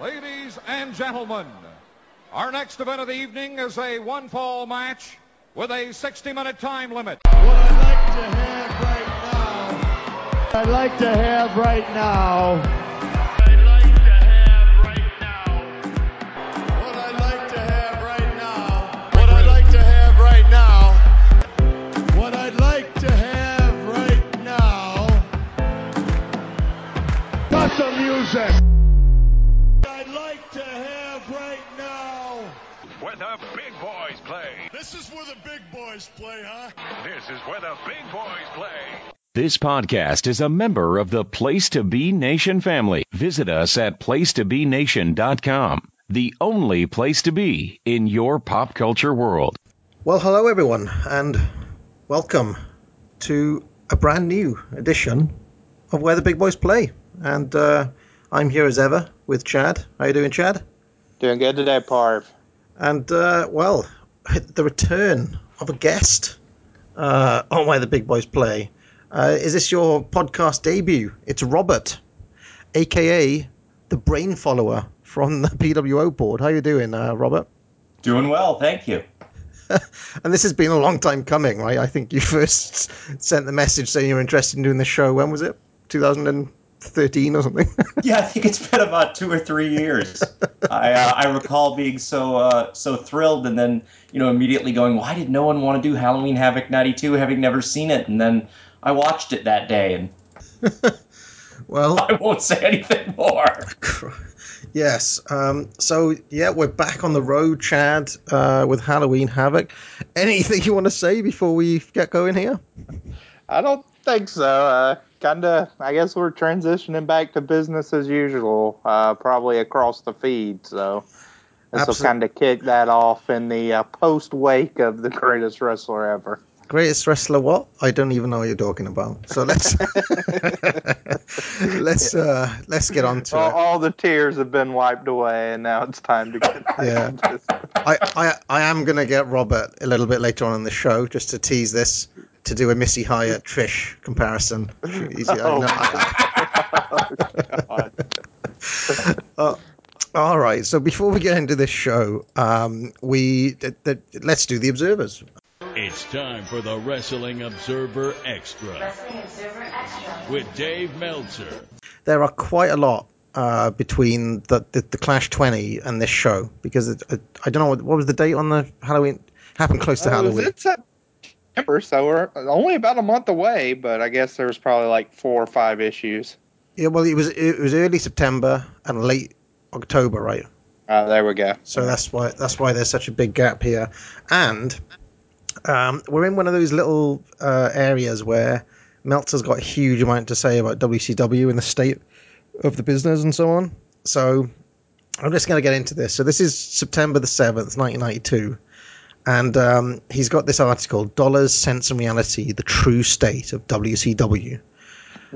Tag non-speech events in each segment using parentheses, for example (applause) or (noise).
Ladies and gentlemen, our next event of the evening is a one fall match with a 60 minute time limit. What I'd like to have right now, What I'd like to have right now. What I'd like to have right now. What I'd like to have right now, What I'd This is where the big boys play, huh? This is where the big boys play. This podcast is a member of the Place to Be Nation family. Visit us at placetobenation.com, the only place to be in your pop culture world. Well, hello everyone, and welcome to a brand new edition of Where the Big Boys Play. And uh, I'm here as ever with Chad. How you doing, Chad? Doing good today, Parv. And uh, well, (laughs) the return of a guest uh, on Where the Big Boys Play. Uh, is this your podcast debut? It's Robert, aka the Brain Follower from the (laughs) PWO board. How are you doing, uh, Robert? Doing well, thank you. (laughs) And this has been a long time coming, right? I think you first sent the message saying you're interested in doing the show. When was it? 2013 or something? (laughs) Yeah, I think it's been about two or three years. I uh, I recall being so uh, so thrilled, and then you know immediately going, why did no one want to do Halloween Havoc '92, having never seen it? And then I watched it that day, and (laughs) well, (laughs) I won't say anything more. yes. Um, so yeah, we're back on the road, Chad, uh, with Halloween Havoc. Anything you want to say before we get going here? I don't think so. Kind of, I guess we're transitioning back to business as usual, uh, probably across the feed. So this will kind of kick that off in the uh, post wake of the greatest wrestler ever. Greatest wrestler, what? I don't even know what you're talking about. So let's (laughs) let's uh, let's get on to All, it. all the tears have been wiped away, and now it's time to get. (laughs) Yeah. I, I I am gonna get Robert a little bit later on in the show just to tease this to do a Missy Hyatt Trish comparison. (laughs) She's- Oh, know- God. (laughs) all right. So before we get into this show, um, we th- th- let's do the observers. It's time for the Wrestling Observer Extra Wrestling Observer Extra. with Dave Meltzer. There are quite a lot uh, between the, the the Clash 20 and this show because it, it, I don't know what, what was the date on the Halloween. Happened close to Uh, Halloween. It's September, so we're only about a month away. But I guess there was probably like four or five issues. Yeah, well, it was it was early September and late October, right? Uh, there we go. So that's why that's why there's such a big gap here, and um, we're in one of those little uh, areas where Meltzer's got a huge amount to say about WCW and the state of the business and so on. So I'm just going to get into this. So this is September the seventh, 1992. And um, he's got this article, Dollars, Sense and Reality, the True State of WCW.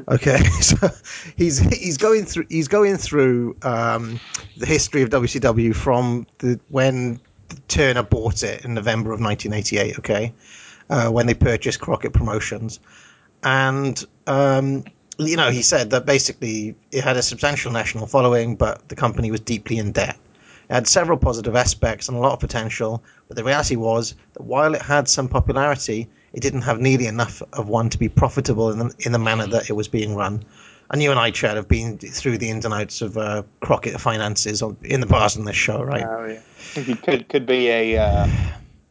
Okay, (laughs) so he's he's going through he's going through um, the history of WCW from the when Turner bought it in November of 1988. Okay, uh, when they purchased Crockett Promotions, and um, you know he said that basically it had a substantial national following, but the company was deeply in debt. It had several positive aspects and a lot of potential, but the reality was that while it had some popularity, it didn't have nearly enough of one to be profitable in the, in the manner that it was being run. And you and I, Chad, have been through the ins and outs of uh, Crockett finances in the past on this show, right? Oh yeah, could could be a uh,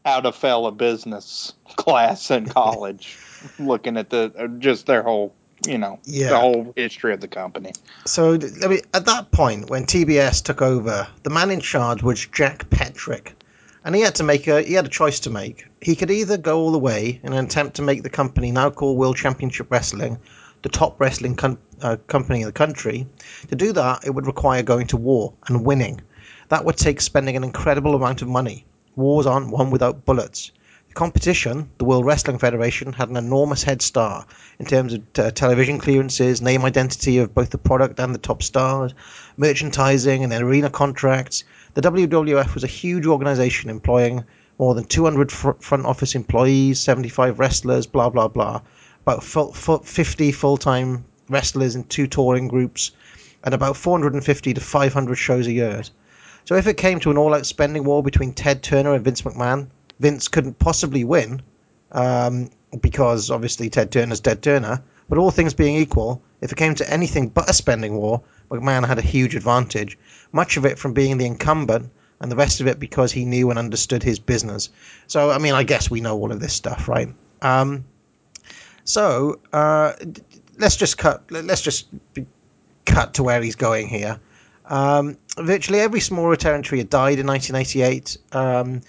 how to fail a business (laughs) class in college, looking at the just their whole you know Yeah. the whole history of the company. So I mean, at that point, when TBS took over, the man in charge was Jack Petrik, and he had to make a he had a choice to make. He could either go all the way in an attempt to make the company now called World Championship Wrestling the top wrestling com- uh, company in the country. To do that, it would require going to war and winning. That would take spending an incredible amount of money. Wars aren't won without bullets. Competition, the World Wrestling Federation, had an enormous head start in terms of uh, television clearances, name identity of both the product and the top stars, merchandising, and arena contracts. The WWF was a huge organization employing more than 200 fr- front office employees, 75 wrestlers, blah, blah, blah. About full, full, 50 full time wrestlers in two touring groups. and about 450 to 500 shows a year. So if it came to an all-out spending war between Ted Turner and Vince McMahon, Vince couldn't possibly win um, because obviously Ted Turner's Ted Turner. But all things being equal, if it came to anything but a spending war, McMahon had a huge advantage. Much of it from being the incumbent, and the rest of it because he knew and understood his business. So I mean, I guess we know all of this stuff, right? Um, so uh, let's just cut. Let's just cut to where he's going here. Um, virtually every smaller territory had died in 1988, um,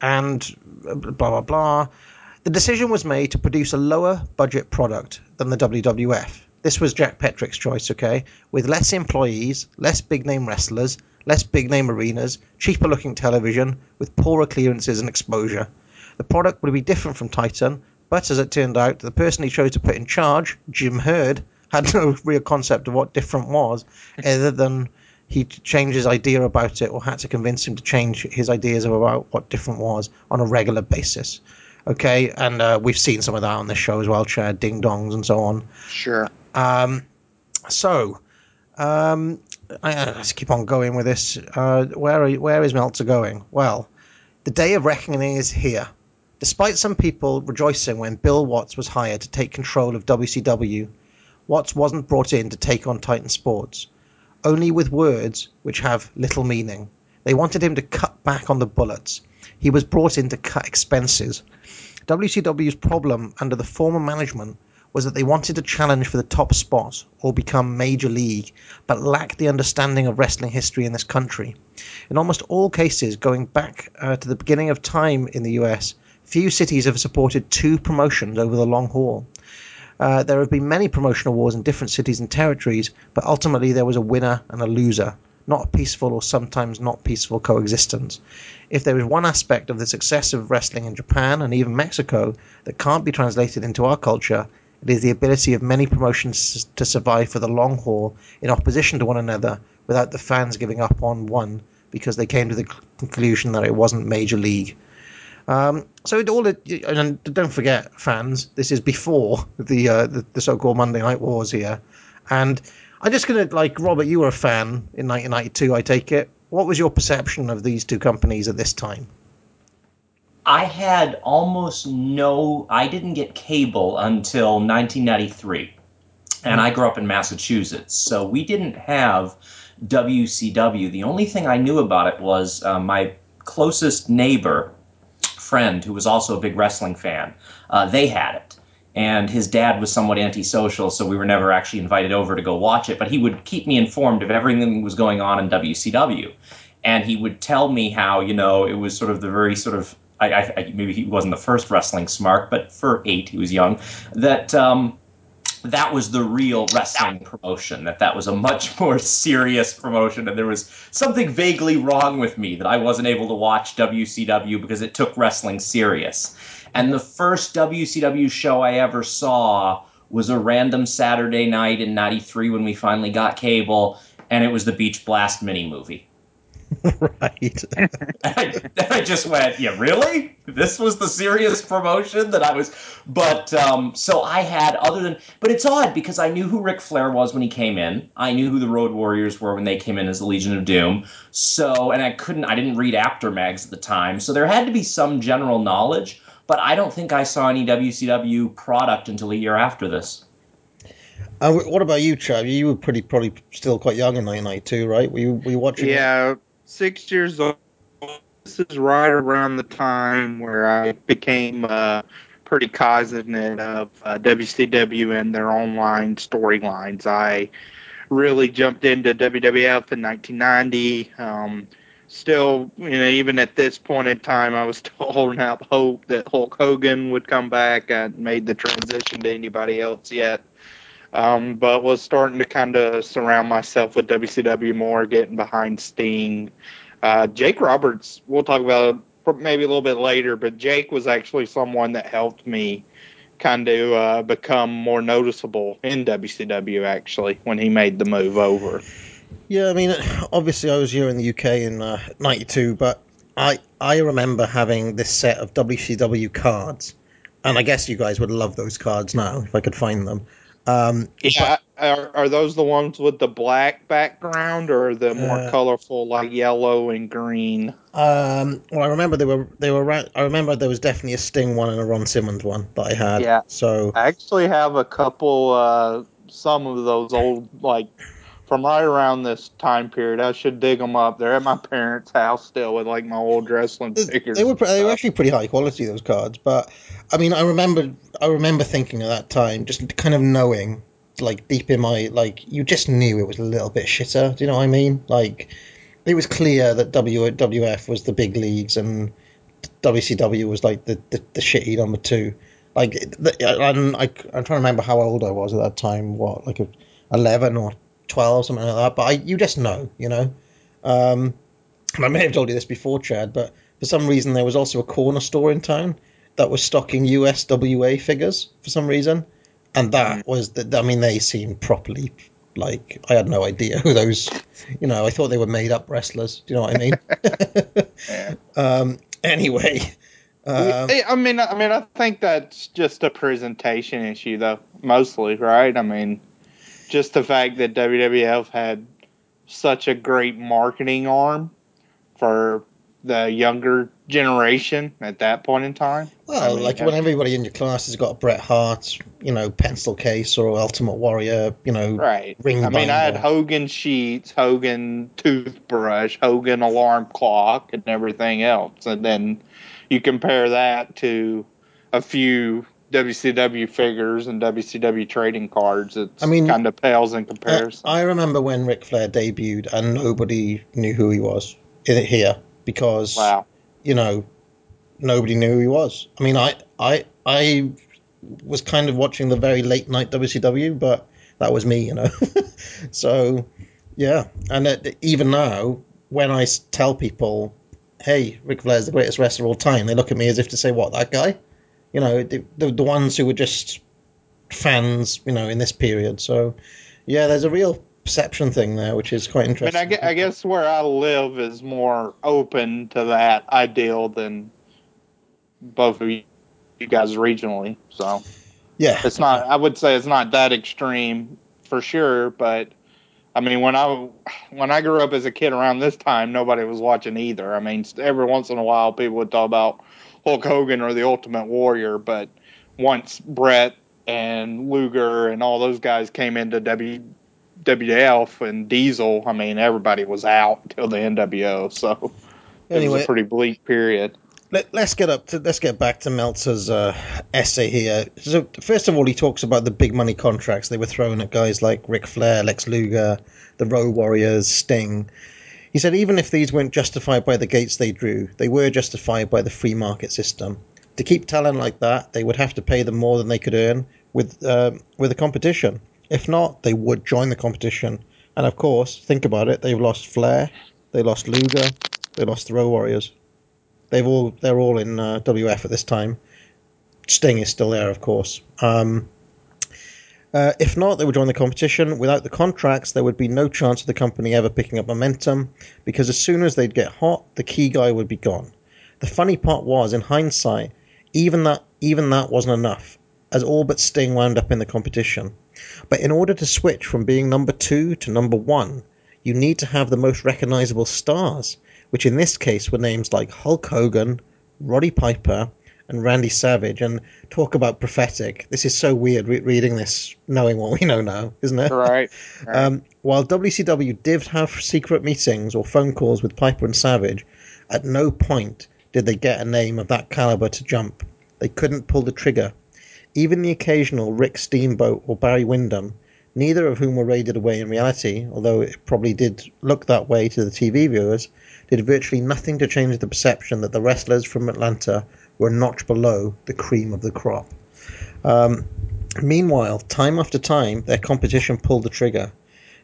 and blah blah blah. The decision was made to produce a lower budget product than the WWF. This was Jack Petrik's choice, okay? With less employees, less big name wrestlers, less big name arenas, cheaper looking television, with poorer clearances and exposure. The product would be different from Titan, but as it turned out, the person he chose to put in charge, Jim Herd, had no real concept of what different was, other than he changed his idea about it or had to convince him to change his ideas about what different was on a regular basis. Okay, and uh, we've seen some of that on this show as well, Chad, ding dongs and so on. Sure. Um, so, um, I, I- let's keep on going with this. Uh, where are, where is Meltzer going? Well, the day of reckoning is here. Despite some people rejoicing when Bill Watts was hired to take control of WCW, Watts wasn't brought in to take on Titan Sports. Only with words which have little meaning. They wanted him to cut back on the bullets. He was brought in to cut expenses. WCW's problem under the former management was that they wanted to challenge for the top spot or become major league, but lacked the understanding of wrestling history in this country. In almost all cases, going back uh, to the beginning of time in the US, few cities have supported two promotions over the long haul. Uh, there have been many promotional wars in different cities and territories, but ultimately there was a winner and a loser, not a peaceful or sometimes not peaceful coexistence. If there is one aspect of the success of wrestling in Japan and even Mexico that can't be translated into our culture, it is the ability of many promotions to survive for the long haul in opposition to one another without the fans giving up on one because they came to the conclusion that it wasn't major league. Um, so it all, and don't forget, fans, this is before the uh, the, the so-called Monday Night Wars here, and I'm just gonna like Robert, you were a fan in 1992, I take it. What was your perception of these two companies at this time? I had almost no. I didn't get cable until 1993, and I grew up in Massachusetts, so we didn't have WCW. The only thing I knew about it was uh, my closest neighbor friend, who was also a big wrestling fan. Uh, they had it, and his dad was somewhat antisocial, so we were never actually invited over to go watch it. But he would keep me informed of everything that was going on in WCW, and he would tell me how you know it was sort of the very sort of I, I, maybe he wasn't the first wrestling smart, but for eight he was young. That um, that was the real wrestling promotion. That that was a much (laughs) more serious promotion, and there was something vaguely wrong with me that I wasn't able to watch WCW because it took wrestling serious. And the first WCW show I ever saw was a random Saturday night in '93 when we finally got cable, and it was the Beach Blast mini movie. (laughs) right. (laughs) I, I just went, yeah, really? This was the serious promotion that I was. But um, so I had other than, but it's odd because I knew who Ric Flair was when he came in. I knew who the Road Warriors were when they came in as the Legion of Doom. So, and I couldn't, I didn't read Apter Mags at the time, so there had to be some general knowledge. But I don't think I saw any WCW product until a year after this. Uh, what about you, Chad? You were pretty probably still quite young in 1992, right? Were you, were you watching? it? Six years old. This is right around the time where I became uh, pretty cognizant of uh, WCW and their online storylines. I really jumped into WWF in 1990. Um, still, you know, even at this point in time, I was still (laughs) holding out hope that Hulk Hogan would come back. I made the transition to anybody else yet um, but was starting to kind of surround myself with WCW more, getting behind Sting. Uh, Jake Roberts, we'll talk about maybe a little bit later, but Jake was actually someone that helped me kind of uh, become more noticeable in WCW actually when he made the move over. Yeah, I mean, obviously I was here in the UK in uh, '92, but I I remember having this set of WCW cards, and I guess you guys would love those cards now if I could find them. Um, Yeah, are, are those the ones with the black background, or the more Uh, colorful, like yellow and green? Um, well, I remember they were they were. ra- I remember there was definitely a Sting one and a Ron Simmons one that I had. Yeah. So I actually have a couple, uh, some of those old, like, from right around this time period. I should dig them up. They're at my (laughs) parents' house still with, like, my old wrestling figures. they were they were actually pretty high quality those cards. But I mean, I remember I remember thinking at that time, just kind of knowing, like deep in my like, you just knew it was a little bit shitter. Do you know what I mean? Like, it was clear that WWF was the big leagues and WCW was like the the, the shitty number two. Like, I'm, I, I'm trying to remember how old I was at that time. What, like a, eleven or twelve, something like that. But I, you just know, you know. Um, and I may have told you this before, Chad, but for some reason there was also a corner store in town that was stocking USWA figures for some reason, and that was the, I mean they seemed properly like I had no idea who those, you know, I thought they were made up wrestlers. Do you know what I mean? (laughs) um, anyway, um, I I mean, I mean, I think that's just a presentation issue, though, mostly, right? I mean, just the fact that WWF had such a great marketing arm for the younger generation at that point in time. well, I mean, like when everybody in your class has got a Bret Hart, you know, pencil case or Ultimate Warrior, you know, Right. ring I mean, I had. Hogan sheets, Hogan toothbrush, Hogan alarm clock, and everything else. And then you compare that to a few WCW figures and WCW trading cards. It's I mean, kind of pales in Uh, comparison. I remember when Ric Flair debuted and nobody knew who he was in here because wow. you know nobody knew who he was. I mean, I I I was kind of watching the very late night WCW, but that was me, you know. (laughs) so yeah, and it, even now, when I tell people, "Hey, Ric Flair's the greatest wrestler of all time," they look at me as if to say, "What that guy?" You know, the the, the ones who were just fans, you know, in this period. So yeah, there's a real perception thing there, which is quite I mean, interesting. I, gue- I guess where I live is more open to that ideal than both of you guys regionally. So yeah, it's not. I would say it's not that extreme for sure, but I mean, when I when I grew up as a kid around this time, nobody was watching either. I mean, every once in a while, people would talk about Hulk Hogan or the Ultimate Warrior, but once Bret and Luger and all those guys came into W WWF and Diesel, I mean, everybody was out until the NWO. So it was a pretty bleak period. Let, let's get up to let's get back to Meltzer's uh, essay here. So first of all, he talks about the big money contracts they were throwing at guys like Ric Flair, Lex Luger, the Road Warriors, Sting. He said even if these weren't justified by the gates they drew, they were justified by the free market system. To keep talent like that, they would have to pay them more than they could earn with uh, with the competition. If not, they would join the competition. And of course, think about it: they've lost Flair, they lost Luger, they lost the Road Warriors. They've all they're all in uh, WF at this time. Sting is still there, of course. Um, uh, if not, they would join the competition. Without the contracts, there would be no chance of the company ever picking up momentum, because as soon as they'd get hot, the key guy would be gone. The funny part was, in hindsight, even that even that wasn't enough, as all but Sting wound up in the competition. But in order to switch from being number two to number one, you need to have the most recognizable stars, which in this case were names like Hulk Hogan, Roddy Piper, and Randy Savage. And talk about prophetic. This is so weird re- reading this, knowing what we know now, isn't it? Right. right. (laughs) Um, while WCW did have secret meetings or phone calls with Piper and Savage, at no point did they get a name of that caliber to jump. They couldn't pull the trigger. Even the occasional Rick Steamboat or Barry Windham, neither of whom were raided away in reality, although it probably did look that way to the TV viewers, did virtually nothing to change the perception that the wrestlers from Atlanta were a notch below the cream of the crop. Um, meanwhile, time after time, their competition pulled the trigger.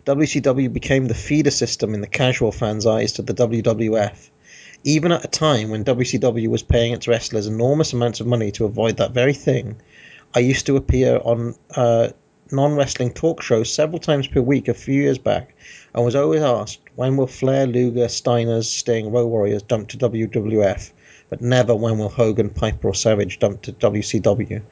WCW became the feeder system in the casual fans' eyes to the WWF, even at a time when WCW was paying its wrestlers enormous amounts of money to avoid that very thing. I used to appear on uh, non wrestling talk shows several times per week a few years back and was always asked when will Flair, Luger, Steiners, Sting, Road Warriors dump to WWF, but never when will Hogan, Piper, or Savage dump to WCW.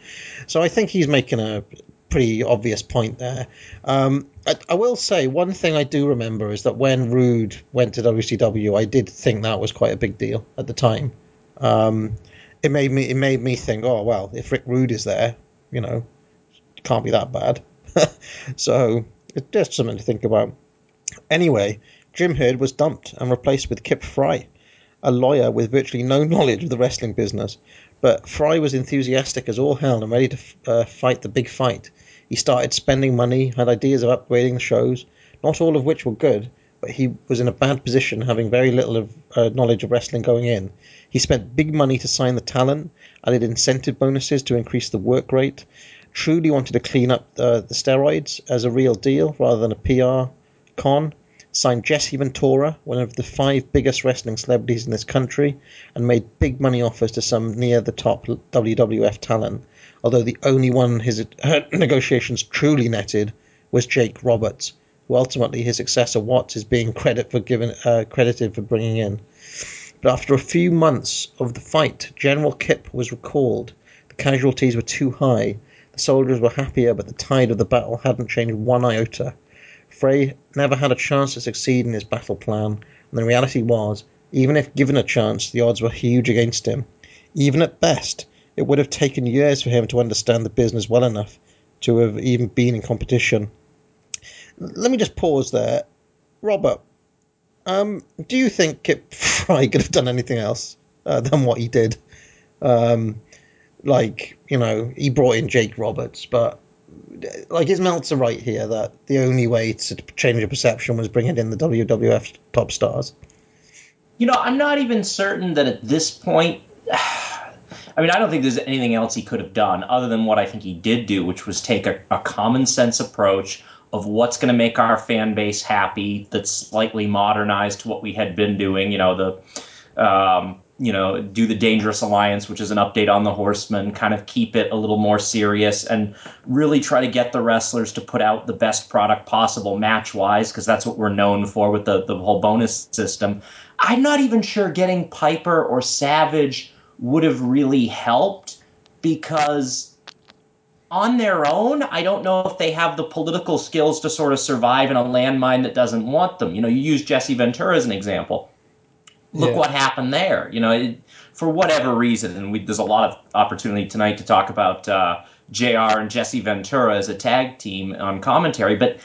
So I think he's making a pretty obvious point there. Um, I, I will say one thing I do remember is that when Rude went to WCW, I did think that was quite a big deal at the time. Um, it made me it made me think, oh well, if Rick Rude is there, you know, it can't be that bad. (laughs) so it's just something to think about. Anyway, Jim Herd was dumped and replaced with Kip Frye, a lawyer with virtually no (laughs) knowledge of the wrestling business. But Frye was enthusiastic as all hell and ready to uh, fight the big fight. He started spending money, had ideas of upgrading the shows, not all of which were good, but he was in a bad position, having very little of uh, knowledge of wrestling going in. He spent big money to sign the talent, added incentive bonuses to increase the work rate, truly wanted to clean up uh, the steroids as a real deal rather than a PR con. Signed Jesse Ventura, one of the five biggest wrestling celebrities in this country, and made big money offers to some near the top WWF talent. Although the only one his uh, (clears throat) negotiations truly netted was Jake Roberts, who ultimately his successor Watts is being credit for given, uh, credited for bringing in. But after a few months of the fight, General Kip was recalled. The casualties were too high. The soldiers were happier, but the tide of the battle hadn't changed one iota. Frye never had a chance to succeed in his battle plan, and the reality was, even if given a chance, the odds were huge against him. Even at best, it would have taken years for him to understand the business well enough to have even been in competition. Let me just pause there. Robert, um, do you think Kip (laughs) Frye could have done anything else uh, than what he did? Um, like, you know, he brought in Jake Roberts, but like is Meltzer right here that the only way to change the perception was bringing in the WWF top stars? You know, I'm not even certain that at this point. (sighs) I mean, I don't think there's anything else he could have done other than what I think he did do, which was take a, a common sense approach of what's going to make our fan base happy that's slightly modernized to what we had been doing. You know, the um, you know, do the Dangerous Alliance, which is an update on the Horsemen, kind of keep it a little more serious and really try to get the wrestlers to put out the best product possible match wise, because that's what we're known for with the, the whole bonus system. I'm not even sure getting Piper or Savage would have really helped because on their own, I don't know if they have the political skills to sort of survive in a landmine that doesn't want them. You know, you use Jesse Ventura as an example look Yeah. what happened there. You know, it, for whatever reason, and we, there's a lot of opportunity tonight to talk about uh, Jr. and Jesse Ventura as a tag team on commentary, but.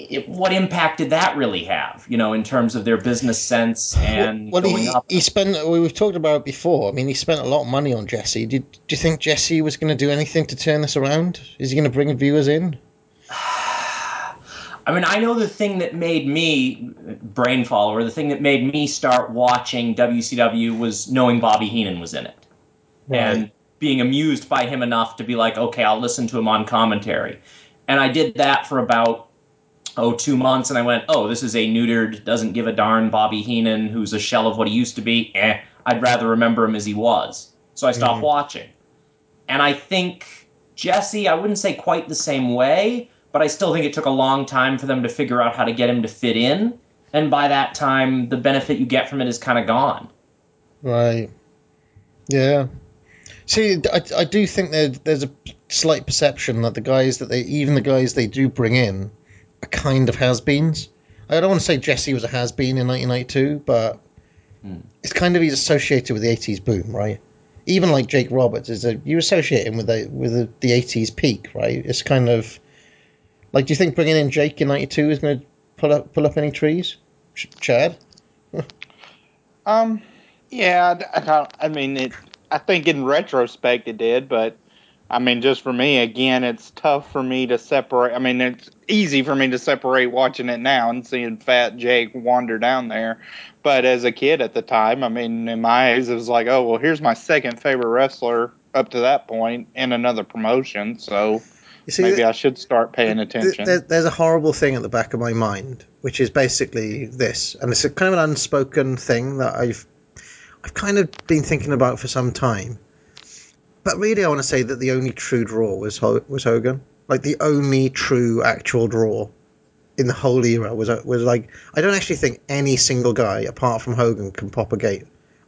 It, what impact did that really have, you know, in terms of their business sense and well, going he, up? he spent. We've talked about it before. I mean, he spent a lot of money on Jesse. Did do you think Jesse was going to do anything to turn this around? Is he going to bring viewers in? I mean, I know the thing that made me brain follower, the thing that made me start watching WCW was knowing Bobby Heenan was in it and being amused by him enough to be like, okay, I'll listen to him on commentary. And I did that for about oh two months, and I went, oh, this is a neutered, doesn't give a darn Bobby Heenan who's a shell of what he used to be. Eh, I'd rather remember him as he was. So I stopped Mhm. watching. And I think Jesse, I wouldn't say quite the same way, but I still think it took a long time for them to figure out how to get him to fit in. And by that time, the benefit you get from it is kind of gone. Right. Yeah. See, I, I do think there, there's a slight perception that the guys that they, even the guys they do bring in, are kind of has-beens. I don't want to say Jesse was a has-been in 1992, but Hmm. it's kind of he's associated with the 80s boom, right? Even like Jake Roberts is a you associate him with the with the, the 80s peak, right? It's kind of like, do you think bringing in Jake in '92 is going to pull up pull up any trees, Ch- Chad? (laughs) Um, yeah, I, I I mean, it. I think in retrospect it did, but I mean, just for me, again, it's tough for me to separate. I mean, it's easy for me to separate watching it now and seeing Fat Jake wander down there. But as a kid at the time, I mean, in my eyes, it was like, oh, well, here's my second favorite wrestler up to that point in another promotion. So You see, maybe I should start paying attention. There, there's a horrible thing at the back of my mind, which is basically this, and it's a kind of an unspoken thing that I've I've kind of been thinking about for some time. But really, I want to say that the only true draw was was Hogan. Like the only true actual draw in the whole era was was like I don't actually think any single guy apart from Hogan can pop a gate.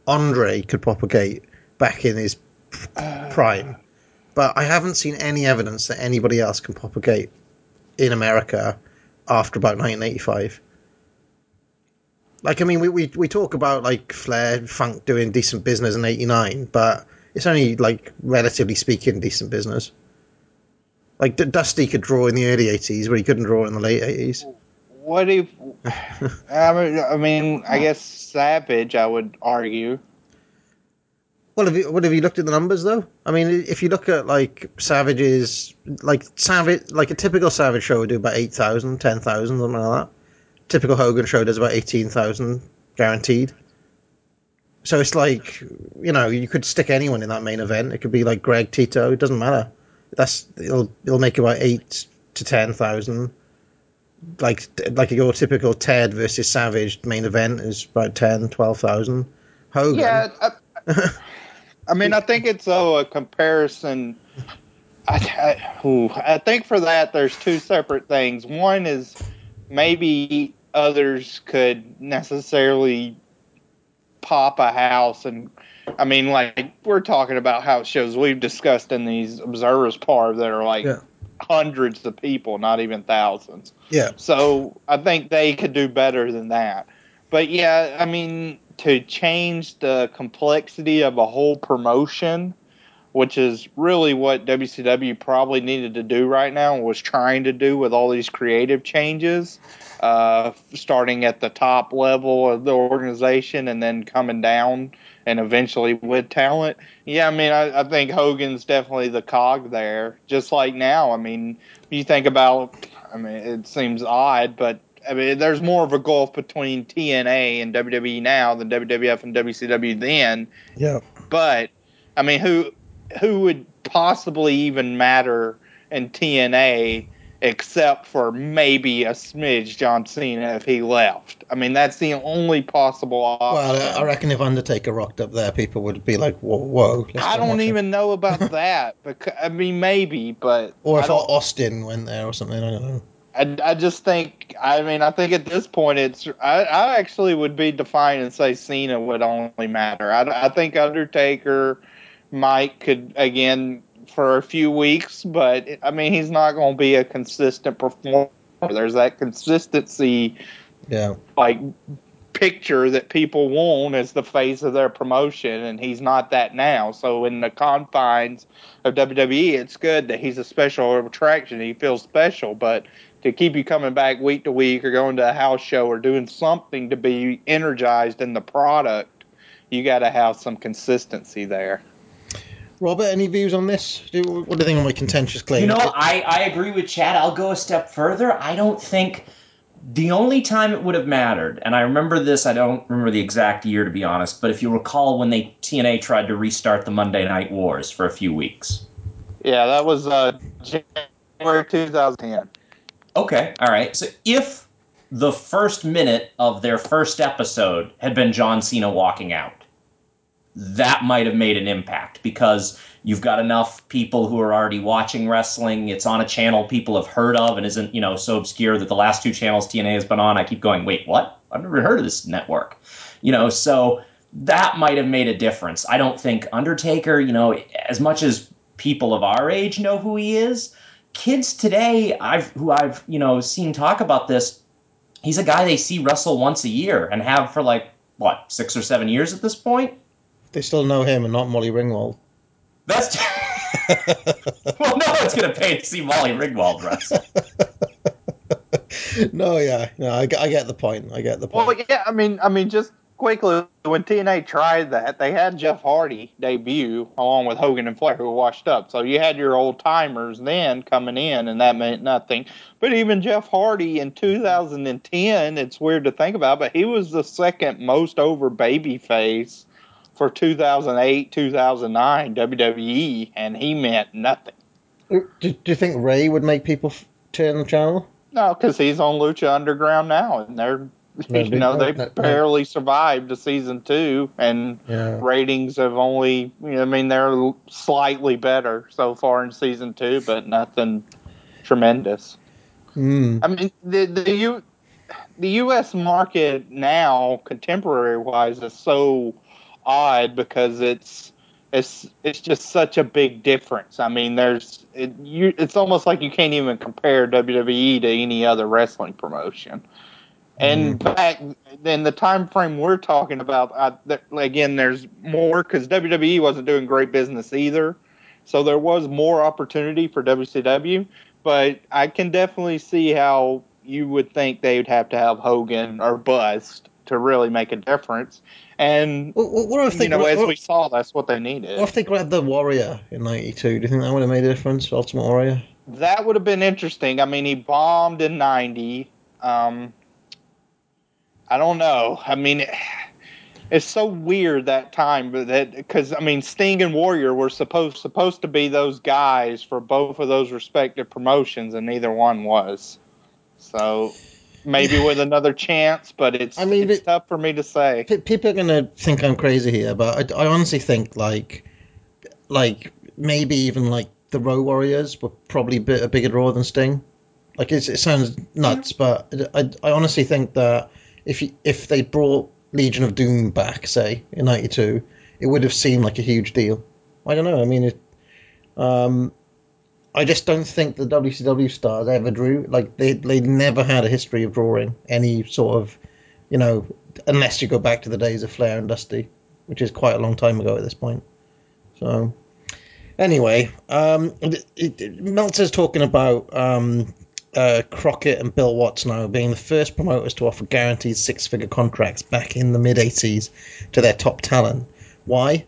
Andre could pop a gate back in his (sighs) prime. But I haven't seen any evidence that anybody else can propagate in America after about 1985. Like, I mean, we, we, we talk about like Flair, Funk doing decent business in '89, but it's only like relatively speaking decent business. Like D- Dusty could draw in the early '80s, but he couldn't draw in the late '80s. What if? (sighs) I mean, I mean, I guess Savage. I would argue. Well, have you, what have you looked at the numbers though? I mean, if you look at like Savage's, like Savage, like a typical Savage show would do about 8,000, 10,000, something like that. Typical Hogan show does about 18,000 guaranteed. So it's like, you know, you could stick anyone in that main event. It could be like Greg Tito. It doesn't matter. That's it'll it'll make about eight to ten thousand. Like like your typical Ted versus Savage main event is about 10, 12,000. Hogan. Yeah. I, uh, I (laughs) mean, I think it's oh, a comparison. I, I, ooh, I think for that, there's two separate things. One is maybe others could necessarily pop a house and I mean like we're talking about house shows we've discussed in these observers Parv that are like Yeah. hundreds of people, not even thousands. Yeah. So I think they could do better than that. But yeah, I mean, to change the complexity of a whole promotion, which is really what WCW probably needed to do right now, and was trying to do with all these creative changes, uh, starting at the top level of the organization and then coming down and eventually with talent. Yeah, I mean, I, I think Hogan's definitely the cog there. Just like now, I mean, you think about, I mean, it seems odd, but I mean, there's more of a gulf between TNA and WWE now than WWF and WCW then. Yeah. But I mean, who who would possibly even matter in TNA except for maybe a smidge John Cena if he left? I mean, that's the only possible option. Well, I reckon if Undertaker rocked up there, people would be like, "Whoa, whoa!" I don't it." even know about (laughs) that. Because I mean, maybe, but Or if Austin went there or something, I don't know. I, I just think I mean I think at this point it's I, I actually would be defiant and say Cena would only matter. I, I think Undertaker Mike could again for a few weeks, but I mean he's not going to be a consistent performer. There's that consistency Yeah. like picture that people want as the face of their promotion, and he's not that now. So in the confines of WWE, it's good that he's a special attraction. He feels special, but to keep you coming back week to week or going to a house show or doing something to be energized in the product, you got to have some consistency there. Robert, any views on this? Do, what do you think of my contentious claim? You know, I, I agree with Chad. I'll go a step further. I don't think the only time it would have mattered, and I remember this, I don't remember the exact year to be honest, but if you recall when they TNA tried to restart the Monday Night Wars for a few weeks. Yeah, that was uh, January 2010. Okay, all right. So if the first minute of their first episode had been John Cena walking out, that might have made an impact because you've got enough people who are already watching wrestling. It's on a channel people have heard of and isn't, you know, so obscure that the last two channels TNA has been on, I keep going, wait, what? I've never heard of this network. You know, so that might have made a difference. I don't think Undertaker, you know, as much as people of our age know who he is, kids today I've who I've, you know, seen talk about this, he's a guy they see wrestle once a year and have for like what, 6 or 7 years at this point? They still know him and not Molly Ringwald. That's (laughs) well, no one's gonna pay to see Molly Ringwald wrestle. (laughs) no, yeah, no, I, get- I get the point. I get the point. Well, yeah, I mean, I mean, just quickly, when TNA tried that, they had Jeff Hardy debut along with Hogan and Flair, who were washed up. So you had your old timers then coming in, and that meant nothing. But even Jeff Hardy in 2010, it's weird to think about, but he was the second most over babyface for 2008, 2009 WWE, and he meant nothing. do, do you think Rey would make people turn the channel? No, because he's on Lucha Underground now, and they're you know they barely survived to season two, and Yeah. ratings have only you know, I mean they're slightly better so far in season two, but nothing tremendous. Hmm. I mean the the U the U.S. market now, contemporary wise, is so odd because it's it's it's just such a big difference. I mean, there's it, you. It's almost like you can't even compare WWE to any other wrestling promotion. And back in the time frame we're talking about, I, th- again, there's more because WWE wasn't doing great business either, so there was more opportunity for WCW. But I can definitely see how you would think they would have to have Hogan or bust to really make a difference. And What, what, if they you know, as what, we saw, that's what they needed. what if they grabbed the Warrior in '92? Do you think that would have made a difference? Ultimate Warrior. That would have been interesting. I mean, he bombed in '90. Um, I don't know. I mean, it's so weird that time, but that because I mean, Sting and Warrior were supposed supposed to be those guys for both of those respective promotions, and neither one was. So maybe with (laughs) another chance, but it's I mean, it's tough for me to say. People are gonna think I'm crazy here, but I, I honestly think like, like maybe even like the Road Warriors were probably a bit a bigger draw than Sting. Like it's, it sounds nuts, mm-hmm. but I, I honestly think that if you, if they brought Legion of Doom back, say in '92, it would have seemed like a huge deal. I don't know. I mean, it, um, I just don't think the WCW stars ever drew. Like they they never had a history of drawing any sort of, you know, unless you go back to the days of Flair and Dusty, which is quite a long time ago at this point. So, anyway, um, it, it, Meltzer's talking about um, uh, Crockett and Bill Watts now being the first promoters to offer guaranteed six-figure contracts back in the mid '80s to their top talent. Why?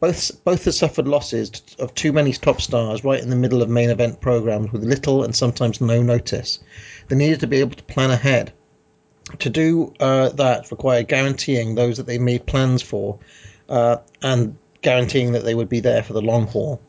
Both both have suffered losses of too many top stars right in the middle of main event programs with little and sometimes no notice. They needed to be able to plan ahead. To do uh, that required guaranteeing those that they made plans for uh, and guaranteeing that they would be there for the long haul.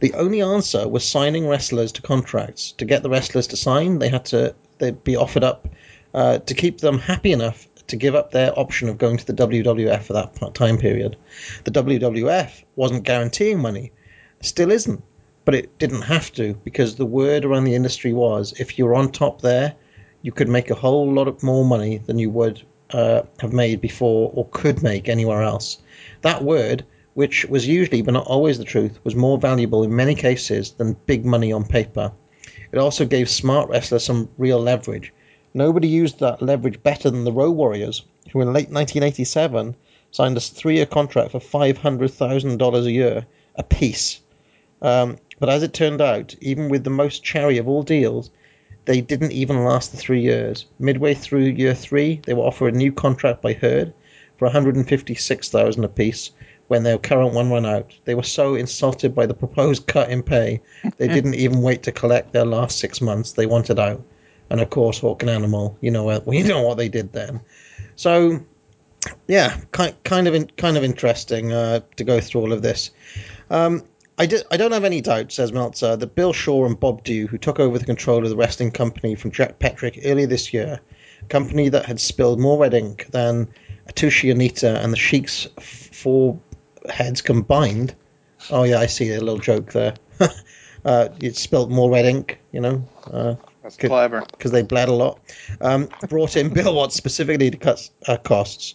The only answer was signing wrestlers to contracts. To get the wrestlers to sign, they had to they'd be offered up uh, to keep them happy enough to give up their option of going to the WWF for that time period. The WWF wasn't guaranteeing money, still isn't, but it didn't have to because the word around the industry was if you're on top there, you could make a whole lot of more money than you would uh, have made before or could make anywhere else. That word, which was usually but not always the truth, was more valuable in many cases than big money on paper. It also gave smart wrestlers some real leverage. Nobody used that leverage better than the Road Warriors, who in late 1987 signed a three-year contract for $500,000 a year apiece. Um, but as it turned out, even with the most cherry of all deals, they didn't even last the three years. Midway through year three, they were offered a new contract by Herd for 156,000 apiece. When their current one ran out, they were so insulted by the proposed cut in pay, they didn't even wait to collect their last six months. They wanted out, and of course, Hawk and Animal. You know what? We (laughs) know what they did then. So, yeah, kind kind of in, kind of interesting uh, to go through all of this. Um, I, di- I don't have any doubt, says Meltzer, that Bill Shaw and Bob Dhue, who took over the control of the wrestling company from Jack Petrik earlier this year, a company that had spilled more red ink than Atsushi Onita and the Sheik's four heads combined. Oh yeah, I see a little joke there. (laughs) uh, it spilled more red ink, you know. Uh, That's Good. clever. because they bled a lot. Um, brought in Bill Watts specifically to cut uh, costs.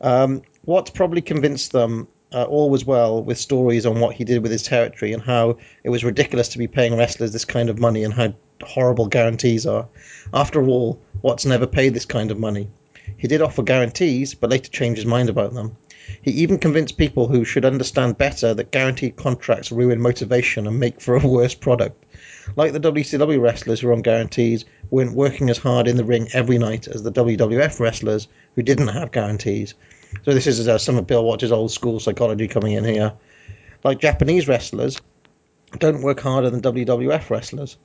Um, Watts probably convinced them uh, all was well with stories on what he did with his territory and how it was ridiculous to be paying wrestlers this kind of money and how horrible guarantees are. After all, Watts never paid this kind of money. He did offer guarantees, but later changed his mind about them. He even convinced people who should understand better that guaranteed contracts ruin motivation and make for a worse product. Like the WCW wrestlers who were on guarantees weren't working as hard in the ring every night as the WWF wrestlers who didn't have guarantees. So this is uh, some of Bill Watts' old school psychology coming in here. Like Japanese wrestlers don't work harder than WWF wrestlers.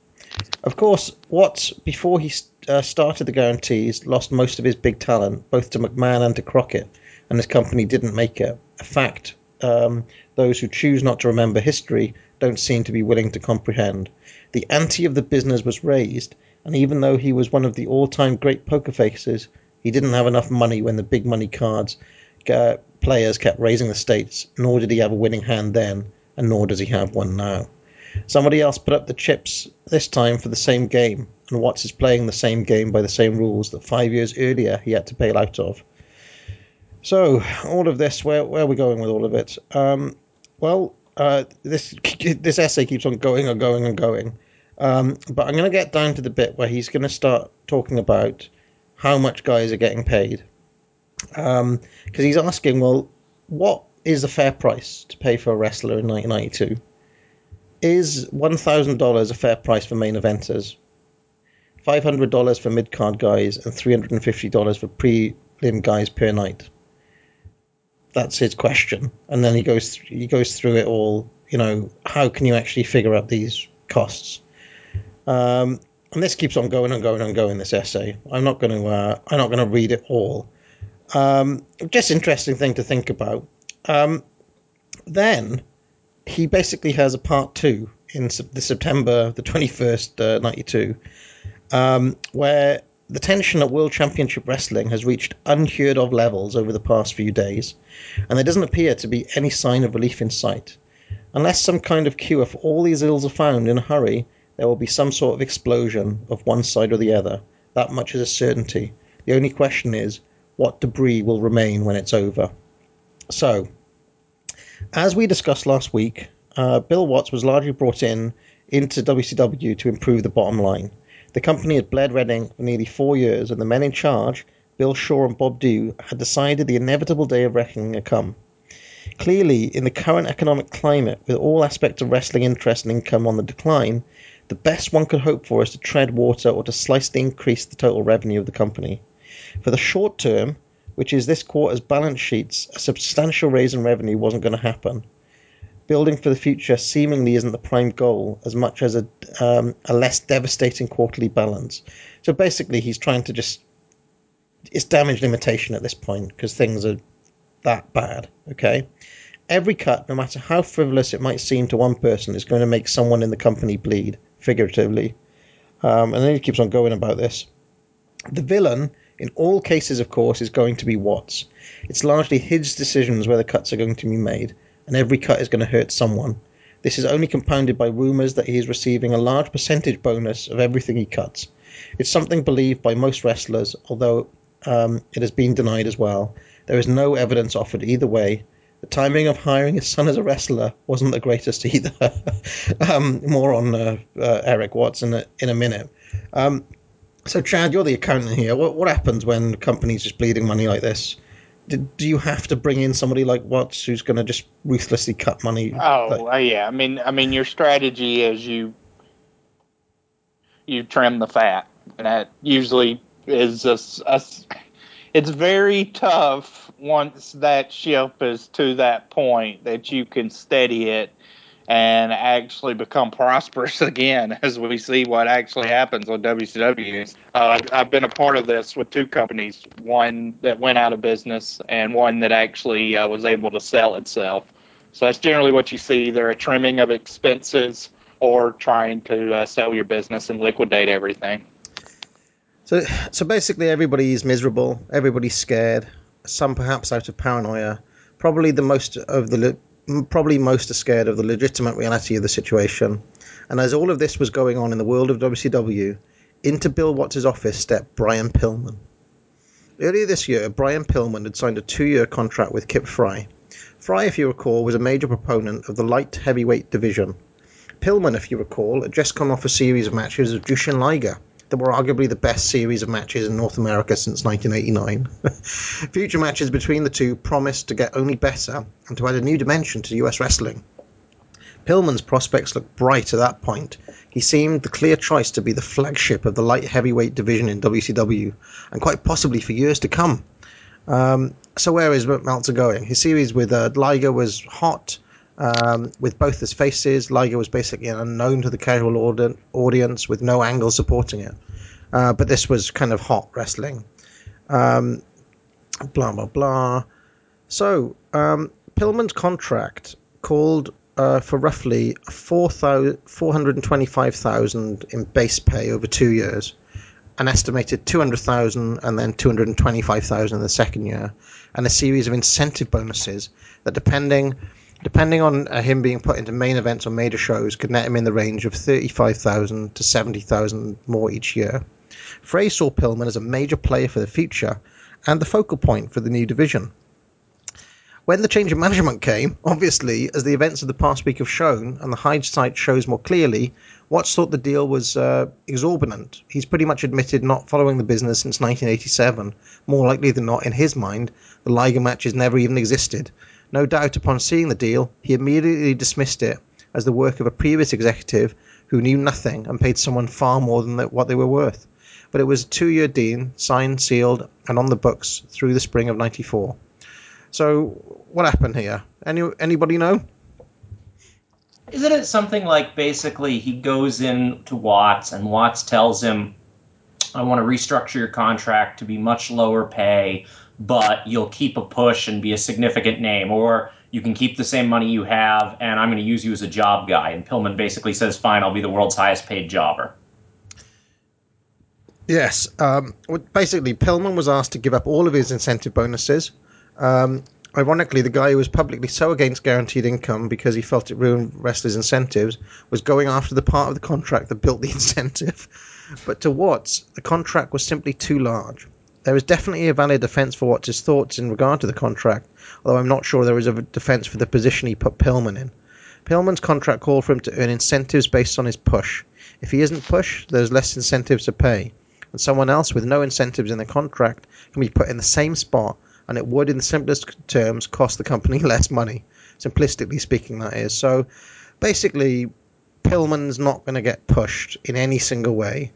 Of course, Watts, before he uh, started the guarantees, lost most of his big talent, both to McMahon and to Crockett, and his company didn't make it. A fact um, those who choose not to remember history don't seem to be willing to comprehend. The ante of the business was raised, and even though he was one of the all-time great poker faces, he didn't have enough money when the big money cards uh, players kept raising the stakes. Nor did he have a winning hand then, and nor does he have one now. Somebody else put up the chips this time for the same game, and Watts is playing the same game by the same rules that five years earlier he had to bail out of. So, all of this, where, where are we going with all of it? Um, Well, uh, this (laughs) this essay keeps on going and going and going, um, but I'm going to get down to the bit where he's going to start talking about how much guys are getting paid, because he's asking, well, what is the fair price to pay for a wrestler in 1992? Is one thousand dollars a fair price for main eventers? Five hundred dollars for mid card guys and three hundred and fifty dollars for prelim guys per night. That's his question, and then he goes th- he goes through it all. You know, how can you actually figure out these costs? Um, and this keeps on going and going and going. This essay, I'm not going to uh, I'm not going to read it all. Um, just interesting thing to think about. Um, then he basically has a part two in the September the 21st, uh, 92, um, where the tension at World Championship Wrestling has reached unheard of levels over the past few days, and there doesn't appear to be any sign of relief in sight. Unless some kind of cure for all these ills are found in a hurry, there will be some sort of explosion of one side or the other. That much is a certainty. The only question is, what debris will remain when it's over? So, as we discussed last week, uh, Bill Watts was largely brought in into WCW to improve the bottom line. The company had bled Reading for nearly four years, and the men in charge, Bill Shaw and Bob Dhue, had decided the inevitable day of reckoning had come. Clearly, in the current economic climate, with all aspects of wrestling interest and income on the decline, the best one could hope for is to tread water or to slightly increase the total revenue of the company. For the short term, which is this quarter's balance sheets, a substantial raise in revenue wasn't going to happen. Building for the future seemingly isn't the prime goal as much as a, um, a less devastating quarterly balance. So basically, he's trying to just. It's damage limitation at this point because things are that bad, okay? Every cut, no matter how frivolous it might seem to one person, is going to make someone in the company bleed, figuratively. Um, and then he keeps on going about this. The villain, in all cases, of course, is going to be Watts. It's largely his decisions where the cuts are going to be made, and every cut is going to hurt someone. This is only compounded by rumours that he is receiving a large percentage bonus of everything he cuts. It's something believed by most wrestlers, although um, it has been denied as well. There is no evidence offered either way. The timing of hiring his son as a wrestler wasn't the greatest (laughs) either. um, more on uh, uh, Eric Watts in a, in a minute. Um, so, Chad, you're the accountant here. What, what happens when companies just bleeding money like this? Do, do you have to bring in somebody like Watts who's going to just ruthlessly cut money? Oh Like- uh, yeah, I mean, I mean, your strategy is you you trim the fat, and that usually is a, a It's very tough once that ship is to that point that you can steady it and actually become prosperous (laughs) again, as we see what actually happens on WCW. Uh, I've- been a part of this with two companies, one that went out of business and one that actually uh, was able to sell itself. So that's generally what you see. Either a trimming of expenses or trying to uh, sell your business and liquidate everything. So, so basically, everybody's miserable. Everybody's scared. Some perhaps out of paranoia. Probably the most of the, probably most are scared of the legitimate reality of the situation. And as all of this was going on in the world of WCW, into Bill Watts' office stepped Brian Pillman. Earlier this year, Brian Pillman had signed a two-year contract with Kip Frye. Frye, if you recall, was a major proponent of the light heavyweight division. Pillman, if you recall, had just come off a series of matches with Jushin Liger that were arguably the best series of matches in North America since 1989. (laughs) Future matches between the two promised to get only better and to add a new dimension to US wrestling. Pillman's prospects looked bright at that point. He seemed the clear choice to be the flagship of the light heavyweight division in WCW, and quite possibly for years to come. Um, so where is Meltzer going? His series with uh, Liger was hot. Um, with both his faces, Liger was basically unknown to the casual audi- audience with no angle supporting it. Uh, but this was kind of hot wrestling. Um, blah, blah, blah. So, um, Pillman's contract called uh, for roughly 425000 in base pay over two years, an estimated 200000 and then 225000 in the second year, and a series of incentive bonuses that, depending depending on uh, him being put into main events or major shows, could net him in the range of 35,000 to 70,000 more each year. Frye saw Pillman as a major player for the future and the focal point for the new division. When the change of management came, obviously, as the events of the past week have shown, and the hindsight shows more clearly, Watts thought the deal was uh, exorbitant. He's pretty much admitted not following the business since 1987. More likely than not, in his mind, the Liger matches never even existed. No doubt, upon seeing the deal, he immediately dismissed it as the work of a previous executive who knew nothing and paid someone far more than what they were worth. But it was a two-year deal, signed, sealed, and on the books through the spring of '94. So, what happened here? Any anybody know? Isn't it something like basically he goes in to Watts and Watts tells him, I want to restructure your contract to be much lower pay, but you'll keep a push and be a significant name, or you can keep the same money you have and I'm going to use you as a job guy. And Pillman basically says, Fine, I'll be the world's highest paid jobber. Yes. Um, basically, Pillman was asked to give up all of his incentive bonuses. Um, ironically, the guy who was publicly so against guaranteed income because he felt it ruined wrestlers' incentives was going after the part of the contract that built the (laughs) incentive. But to Watts, the contract was simply too large. There is definitely a valid defence for Watts' thoughts in regard to the contract, although I'm not sure there is a defence for the position he put Pillman in. Pillman's contract called for him to earn incentives based on his push. If he isn't push, there's less incentives to pay. And someone else with no incentives in the contract can be put in the same spot, and it would, in the simplest terms, cost the company (laughs) less money. Simplistically speaking, that is. So basically, Pillman's not going to get pushed in any single way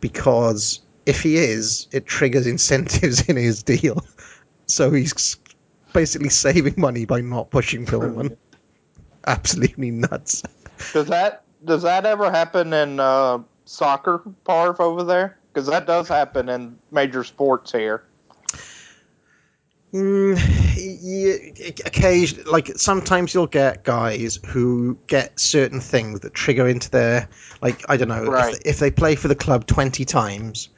because if he is, it triggers incentives (laughs) in his deal. So he's basically saving money by not pushing Pillman. (laughs) Absolutely nuts. Does that does that ever happen in uh, soccer, Parv, over there? Because that does happen in major sports here. Mm, yeah, occasionally, like sometimes you'll get guys who get certain things that trigger into their, like I don't know, Right. if, if they play for the club twenty times,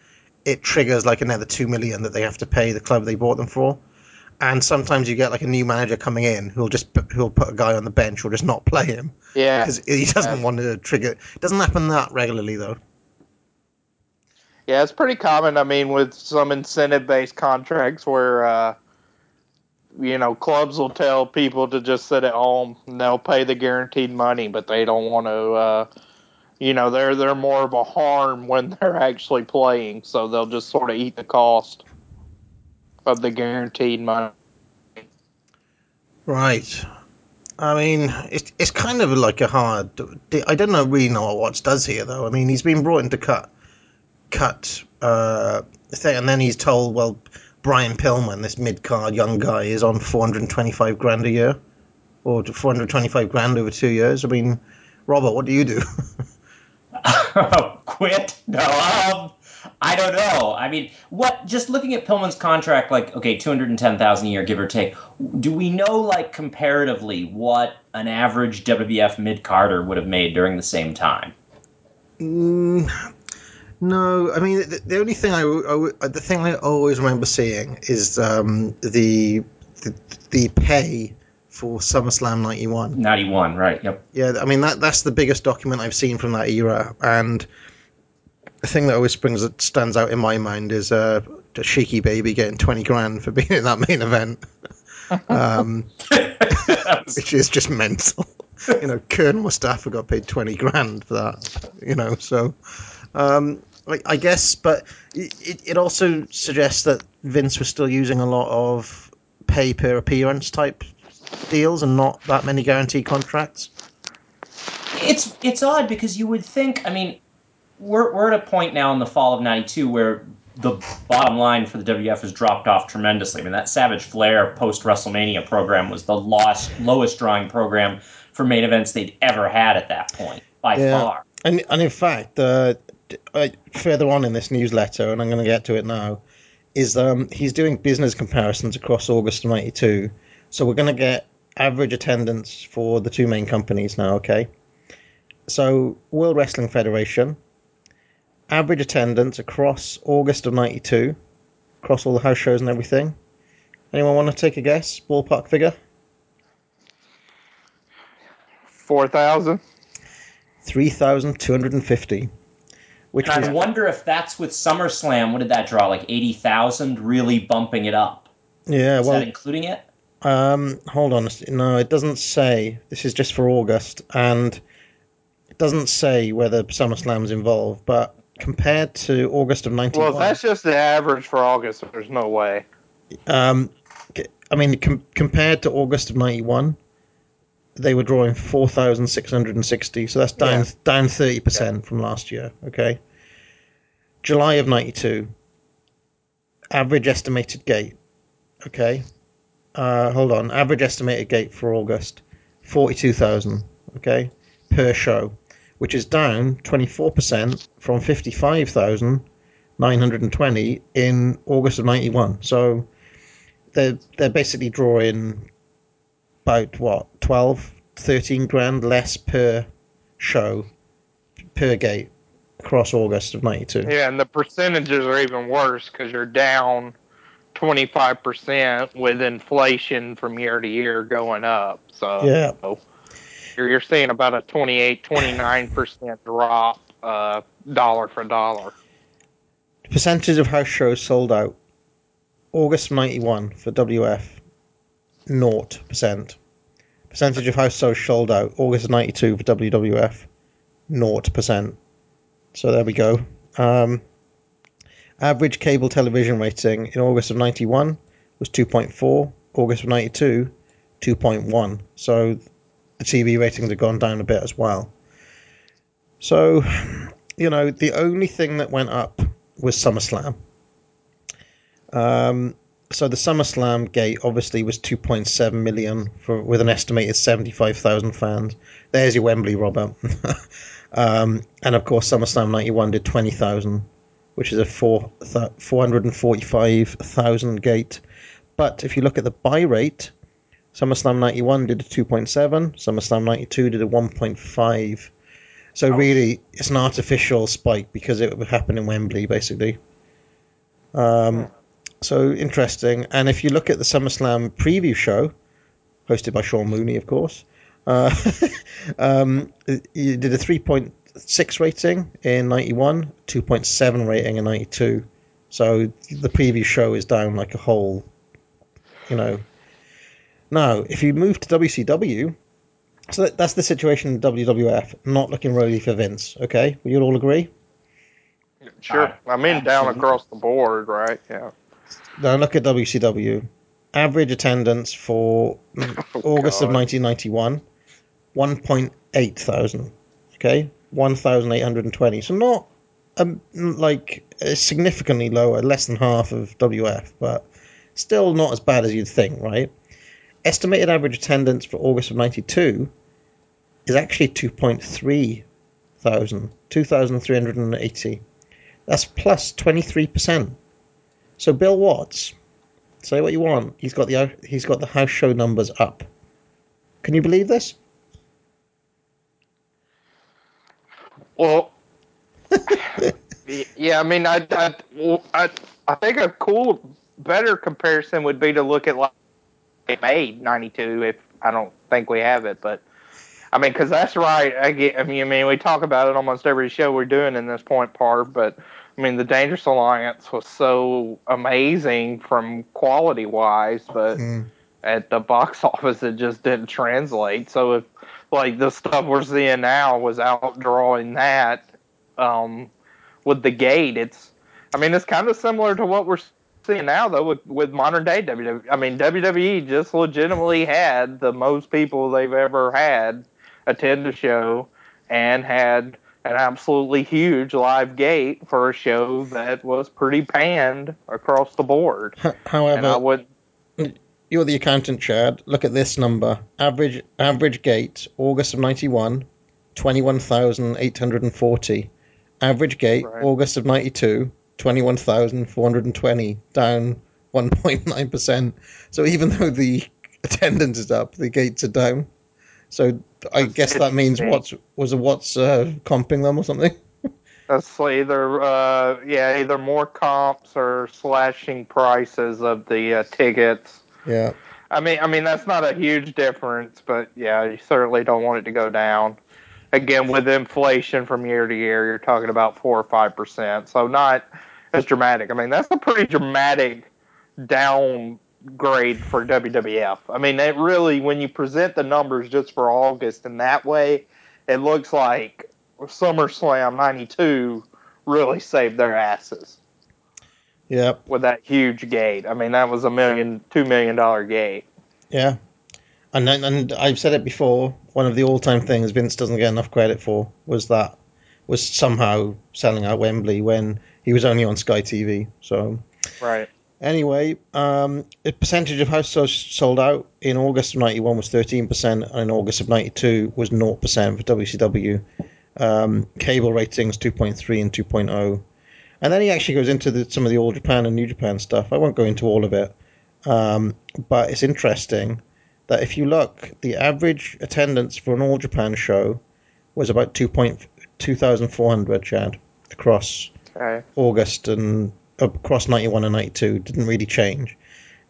it triggers like another two million that they have to pay the club they bought them for. And sometimes you get like a new manager coming in who'll just put- who'll put a guy on the bench or just not play him Yeah. because he doesn't want to trigger. It doesn't happen that regularly though. Yeah, it's pretty common. I mean, with some incentive-based contracts where, uh, you know, clubs will tell people to just sit at home and they'll pay the guaranteed money, but they don't want to. Uh, you know, they're they're more of a harm when (laughs) they're actually playing, so they'll just sort of eat the cost of the guaranteed money. Right. I mean, it's it's kind of like a hard. I don't know really know what Watts does here though. I mean, he's been brought in to cut, cut uh, thing, and then he's told, well, Brian Pillman, this mid card young guy, is on 425 grand a year, or 425 grand over two years. I mean, Robert, what do you do? (laughs) (laughs) Quit? No, um, I don't know. I mean, what? Just looking at Pillman's contract, like okay, two hundred and ten thousand a year, give or take. Do we know, like comparatively, what an average WWF mid Carter would have made during the same time? Mm, no, I mean the, the only thing I, I- the thing I always remember seeing is um, the, the the pay for SummerSlam '91. Ninety one, right? Yep. Yeah, I mean that that's the biggest document I've seen from that era, and the thing that always springs that stands out in my mind is uh, the Sheiky Baby getting twenty grand for being in that main event, (laughs) um, which is just mental. You know, Colonel Mustafa got paid twenty grand for that. You know, so um, I, I guess, but it, it- it also suggests that Vince was still using a lot of pay per appearance type deals and not that many guaranteed contracts. it's it's odd because you would think. I mean, we're we're at a point now in the fall of '92 where the bottom line for the WF has dropped off tremendously. I mean, that Savage Flair post WrestleMania program was the lowest lowest drawing program for main events they'd ever had at that point by Yeah. far. And and in fact, uh, uh, further on in this newsletter, and I'm going to get to it now, is um, he's doing business comparisons across August of '92. So we're going to get average attendance for the two main companies now. Okay. So World Wrestling Federation, average attendance across August of '92, across all the house shows and everything. Anyone want to take a guess? Ballpark figure? Four thousand. Three thousand two hundred and fifty. Which And was I wonder if that's with SummerSlam. What did that draw? Like eighty thousand, really bumping it up. yeah. Is Well, that including it? Um, hold on. No, it doesn't say. This is just for August, and it doesn't say whether SummerSlam's involved. But compared to August of '91, Well, that's just the average for August. There's no way. um, I mean, com- compared to August of '91, they were drawing 4,660. So that's down Yeah. down 30 percent from last year. Okay. July of '92, average estimated gate. Okay. Uh, hold on. Average estimated gate for August, 42,000. Okay. Per show, which is down 24% from 55,920 in August of 91. So they're, they're basically drawing about what, 12, 13 grand less per show, per gate across August of 92. Yeah, and the percentages are even worse because you're down 25% with inflation from year to year going up. So Yeah. you're, you're seeing about a 28, 29% drop uh, dollar for dollar. Percentage of house shows sold out. August 91 for WF, 0%. Percentage of house shows sold out. August 92 for WWF, 0%. So there we go. Um, average cable television rating in August of 91 was 2.4. August of 92, 2.1. So the TV ratings have gone down a bit as well. So, you know, the only thing that went up was SummerSlam. Um, so the SummerSlam gate obviously was 2.7 million for with an estimated 75,000 fans. There's your Wembley, Robert. (laughs) um, and of course, SummerSlam 91 did 20,000, which is a four, th- 445,000 gate. But if you look at the buy rate, SummerSlam 91 did a 2.7, SummerSlam 92 did a 1.5. So really, it's an artificial spike because it would happen in Wembley, basically. Um, so interesting. And if you look at the SummerSlam preview show, hosted by Sean Mooney, of course, uh, (laughs) um, you did a 3.6 rating in 91, 2.7 rating in 92. So the preview show is down like a whole, you know. Now, if you move to WCW, so that, that's the situation in WWF, not looking really for Vince, okay? Will you all agree? Sure. I mean, down across the board, right? Yeah. Now look at WCW. Average attendance for (laughs) August of 1991, 1.8 thousand. Okay, 1,820. So not um, like significantly lower, less than half of WF, but still not as bad as you'd think, right? Estimated average attendance for August of 92 is actually 2.3 thousand, 2,380. That's plus 23%. So Bill Watts, say what you want, he's got the he's got the house show numbers up. Can you believe this? Well, (laughs) yeah, I mean, I, I, I, I think a cool, better comparison would be to look at like it made '92. If I don't think we have it, but I mean, because that's right. I get. I mean, I mean, we talk about it almost every show we're doing in this point part, but I mean, the Dangerous Alliance was so amazing from quality wise, but mm. at the box (laughs) office it just didn't translate. So if like the stuff we're seeing now was outdrawing that um, with the gate, it's I mean it's kind of similar to what we're seeing now though with with modern day WWE. I mean WWE just legitimately had the most people they've ever had attend a show and had an absolutely huge live gate for a show that was pretty panned across the board. And I However, would you're the accountant, Chad. Look at this number. Average average gate, August of 91, 21,840. Average gate, Right. August of 92, 21,420, down 1.9%. So even though the attendance is up, the gates are down. So I guess that means what's was a what's uh, comping them or something? (laughs) That's either uh, yeah, either more comps or slashing prices of the uh, tickets. Yeah. I mean, I mean that's not a huge difference, but yeah, you certainly don't want it to go down. Again, with inflation from year to year, you're talking about four or five percent, so not as dramatic. I mean, that's a pretty dramatic down grade for WWF. I mean, it really when you present the numbers just for August in that way, it looks like SummerSlam '92 really saved their asses Yep. with that huge gate. I mean, that was a million, two million dollar gate. Yeah. And and I've said it before. One of the all-time things Vince doesn't get enough credit for was that was somehow selling out Wembley when he was only on Sky TV. So Right. anyway, um, the percentage of house shows sold out in August of '91 was 13%, and in August of '92 was 0% for WCW. Um, cable ratings 2.3 and 2.0. And then he actually goes into the, some of the All Japan and New Japan stuff. I won't go into all of it, um, but it's interesting that if you look, the average attendance for an All Japan show was about 2.2,400, Chad, across Okay. August and across 91 and 92. Didn't really change.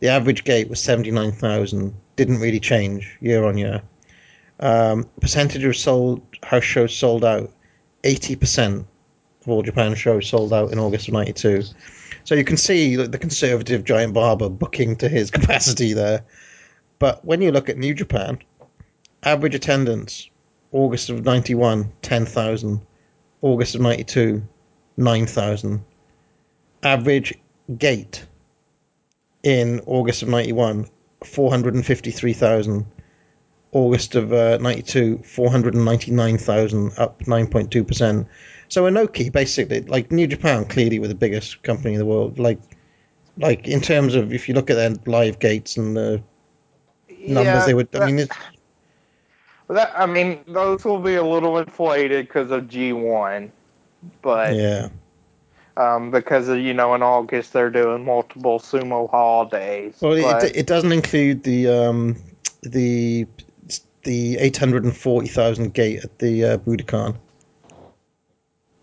The average gate was 79,000. Didn't really change year on year. Um, percentage of sold house shows sold out, 80% all Japan show sold out in August of 92. So you can see the conservative Giant Baba booking to his (laughs) capacity there. But when you look at New Japan, average attendance, August of 91, 10,000. August of 92, 9,000. Average gate in August of 91, 453,000. August of uh, 92, 499,000, up 9.2%. So Inoki, basically, like New Japan, clearly were the biggest company in the world. Like, like in terms of if you look at their live gates and the numbers Yeah, they would, I mean, it's, That, I mean, those will be a little inflated because of G1, but yeah. um, because of, you know in August they're doing multiple sumo hall days. Well, but, it, it doesn't include the um, the the eight hundred and forty thousand gate at the uh, Budokan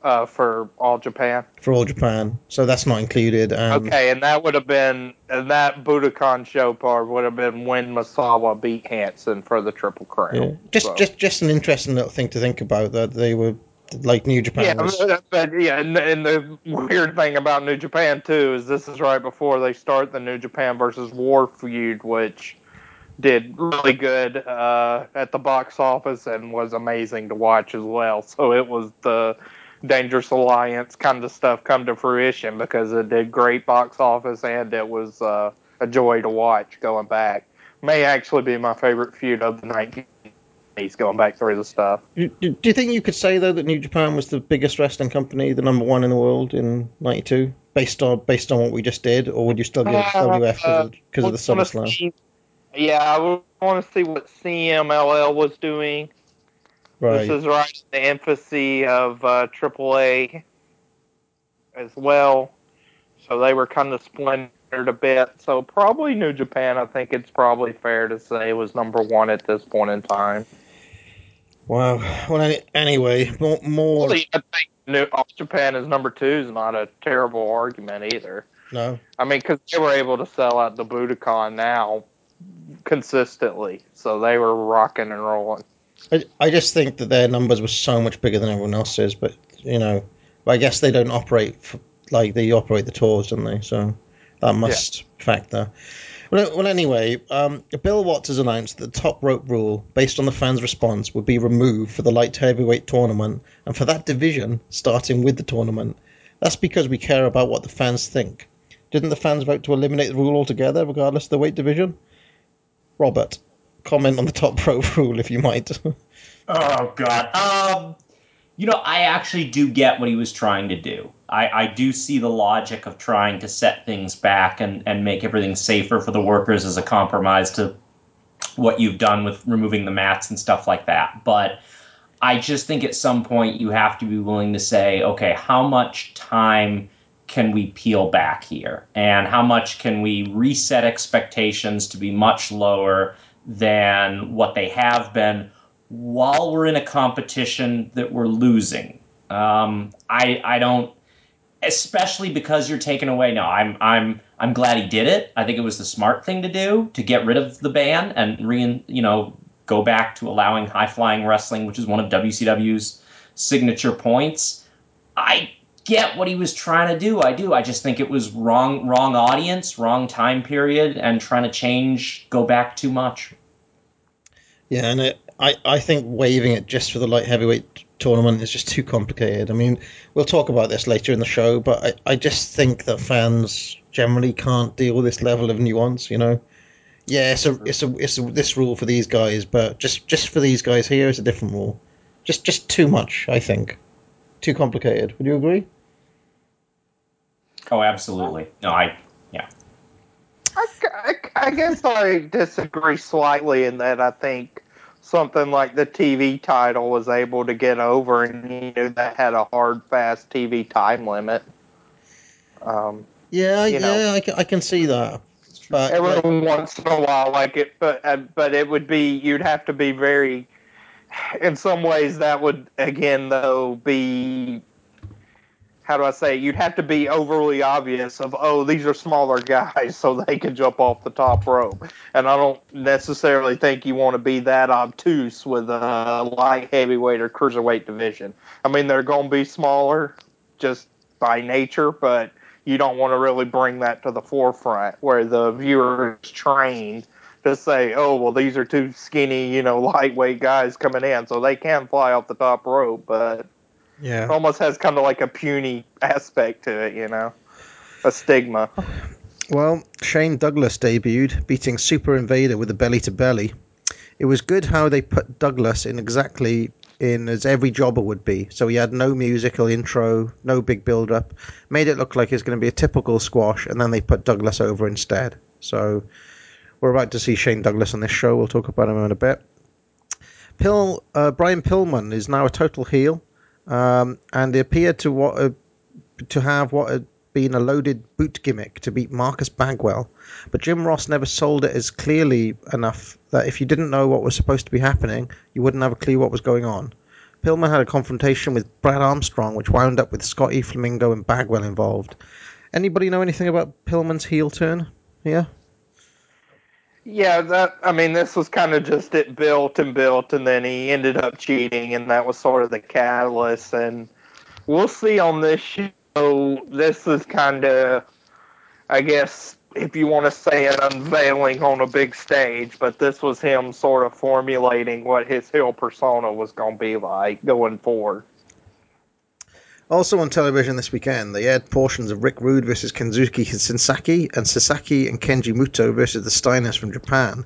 uh, for all Japan. for all Japan, so that's not included. And Okay, and that would have been and that Budokan show part would have been when Misawa beat Hansen for the Triple Crown. yeah, just So- just just an interesting little thing to think about that they were like New Japan Yeah, was. but, but yeah, and, and the weird thing about New Japan too is this is right before they start the New Japan versus War feud, which did really good uh, at the box office and was amazing to watch as well. So it was the Dangerous Alliance kind of stuff come to fruition because it did great box office and it was uh, a joy to watch going back. May actually be my favorite feud of the 1980s going back through the stuff. Do, do do you think you could say though that New Japan was the biggest wrestling company, the number one in the world in '92, based on based on what we just did, or would you still give WF Uh, because of the SummerSlam? Yeah, I would want to see what CMLL was doing. Right. This is right in the infancy of uh, AAA as well. So they were kind of splintered a bit. So probably New Japan, I think it's probably fair to say, was number one at this point in time. Wow. Well, any, anyway, more, I think New All Japan is number two is not a terrible argument either. no. I mean, because they were able to sell out the Budokan now consistently, so they were rocking and rolling. I, I just think that their numbers were so much bigger than everyone else's, but you know, I guess they don't operate f like they operate the tours, don't they? So that must factor. Well, well, anyway, um, Bill Watts has announced that the top rope rule, based on the fans' response, would be removed for the light heavyweight tournament and for that division starting with the tournament. That's because we care about what the fans think. Didn't the fans vote to eliminate the rule altogether, regardless of the weight division? Robert, comment on the top (laughs) rope rule if you might. Oh God. Um, you know, I actually do get what he was trying to do. I, I do see the logic of trying to set things back and, and make everything safer for the workers as a compromise to what you've done with removing the mats and stuff like that. But I just think at some point you have to be willing to say, okay, how much time can we peel back here? And how much can we reset expectations to be much lower than what they have been while we're in a competition that we're losing? Um, I, I don't, especially because you're taking away. No, I'm, I'm, I'm glad he did it. I think it was the smart thing to do to get rid of the ban and re, you know, go back to allowing high flying wrestling, which is one of WCW's signature points. I get what he was trying to do. I do. I just think it was wrong, wrong audience, wrong time period, and trying to change, go back too much. Yeah, and it, I, I think waiving it just for the light heavyweight tournament is just too complicated. I mean, we'll talk about this later in the show, but I, I just think that fans generally can't deal with this level of nuance. You know, yeah, it's a it's a it's a, this rule for these guys, but just just for these guys here is a different rule. Just just too much, I think. Too complicated. Would you agree? Oh, absolutely. No, I yeah. I, I, I guess I disagree slightly in that I think something like the TV title was able to get over, and you know that had a hard, fast TV time limit. Um, Yeah, know. yeah, I can, I can see that. But every like, once in a while, like it, but but it would be you'd have to be very. In some ways, that would again though be. How do I say? You'd have to be overly obvious of oh these are smaller guys (laughs) so they can jump off the top rope, and I don't necessarily think you want to be that obtuse with a light heavyweight or cruiserweight division. I mean they're going to be smaller just by nature, but you don't want to really bring that to the forefront where the viewer is trained to say, oh, well, these are two skinny, you know, (laughs) lightweight guys coming in, so they can fly off the top rope, but it yeah, almost has kind of like a puny aspect to it, you know, a stigma. Well, Shane Douglas debuted, beating Super Invader with a belly to belly. It was good how they put Douglas in exactly in as every jobber would be. So he had no musical intro, no big build up, made it look like it's going to be a typical squash, and then they put Douglas over instead. So we're about to see Shane Douglas on this show. We'll talk about him in a bit. Pill, uh, Brian Pillman is now a total heel, um, and he appeared to what uh, to have what had been a loaded boot gimmick to beat Marcus Bagwell. But Jim Ross never sold it as clearly enough that if you didn't know what was supposed to be happening, you wouldn't have a clue what was going on. Pillman had a confrontation with Brad Armstrong, which wound up with Scotty Flamingo and Bagwell involved. Anybody know anything about Pillman's heel turn here? Yeah, that I mean, this was kind of just it built and built, and then he ended up cheating, and that was sort of the catalyst. And we'll see on this show. This is kind of, I guess, if you want to say an unveiling on a big stage, but this was him sort of formulating what his heel persona was going to be like going forward. Also on television this weekend, they aired portions of Rick Rude versus Kensuke Sasaki and Sasaki and Kenji Muto versus the Steiners from Japan.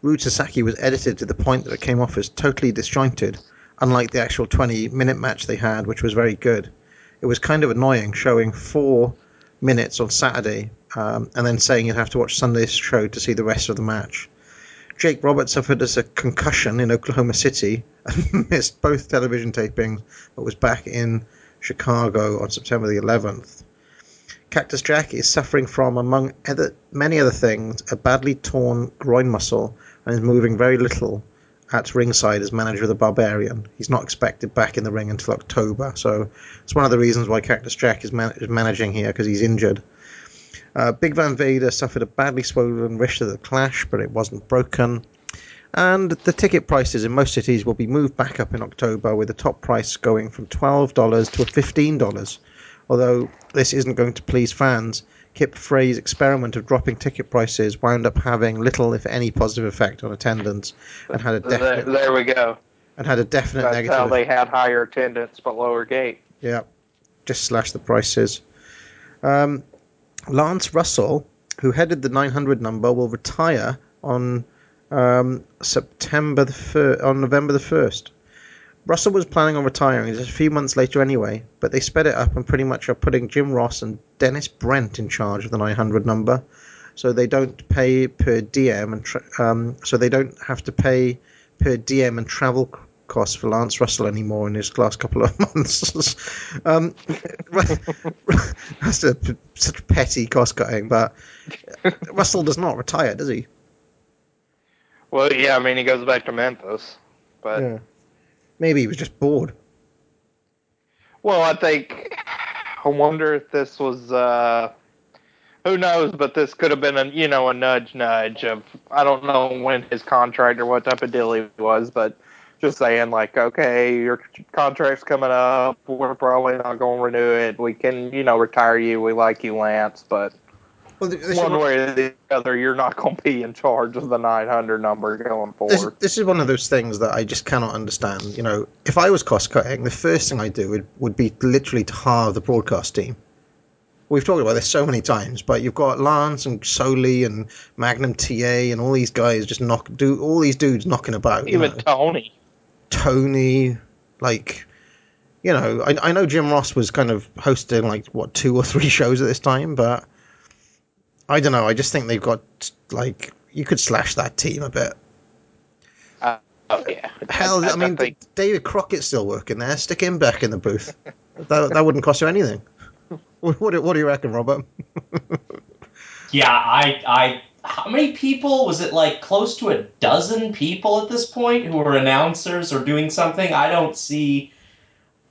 Rude Sasaki was edited to the point that it came off as totally disjointed, unlike the actual 20 minute match they had, which was very good. It was kind of annoying showing four minutes on Saturday um, and then saying you'd have to watch Sunday's show to see the rest of the match. Jake Roberts suffered as a concussion in Oklahoma City (laughs) and missed both television tapings, but was back in Chicago on September the 11th. Cactus Jack is suffering from, among other, many other things, a badly torn groin muscle and is moving very little at ringside as manager of the Barbarian. He's not expected back in the ring until October, so it's one of the reasons why Cactus Jack is, man- is managing here because he's injured. Uh, Big Van Vader suffered a badly swollen wrist at the clash, but it wasn't broken. And the ticket prices in most cities will be moved back up in October, with the top price going from $12 to $15. Although this isn't going to please fans, Kip Frye's experiment of dropping ticket prices wound up having little, if any, positive effect on attendance, and had a There, definite there we go. and had a definite That's negative. how they had higher attendance but lower gate. Yeah, just slash the prices. Um, Lance Russell, who headed the 900 number, will retire on um, September the fir- on November the first. Russell was planning on retiring just a few months later anyway, but they sped it up and pretty much are putting Jim Ross and Dennis Brent in charge of the 900 number, so they don't pay per diem and tra- um, so they don't have to pay per diem and travel costs for Lance Russell anymore in his last couple of (laughs) months. um, (laughs) that's a, such petty cost cutting, but Russell does not retire, does he? Well, yeah, I mean, he goes back to Memphis. But, Yeah. Maybe he was just bored. well, I think, I wonder if this was, uh, who knows, but this could have been a, you know, a nudge nudge of, I don't know when his contract or what type of deal he was, but just saying like, okay, your contract's coming up. We're probably not going to renew it. We can, you know, retire you. We like you, Lance, but Well, this, one way or the other, you're not going to be in charge of the 900 number going forward. this is one of those things that I just cannot understand. You know, if I was cost cutting, the first thing I'd do would, would be literally to halve the broadcast team. We've talked about this so many times, but you've got Lance and Solie and Magnum TA and all these guys just knock do all these dudes knocking about. you Even know. Tony. Tony, like, you know, I, I know Jim Ross was kind of hosting like what two or three (laughs) shows at this time, but I don't know. I just think they've got like you could slash that team a bit. Uh, oh yeah. Hell, I, mean, think- David Crockett's still working there. Stick him back in the booth. that that wouldn't cost you anything. (laughs) What, what, do- what do you reckon, Robert? (laughs) Yeah, I, I, how many people was it? Like close to a dozen people at this point who are announcers or doing something. I don't see.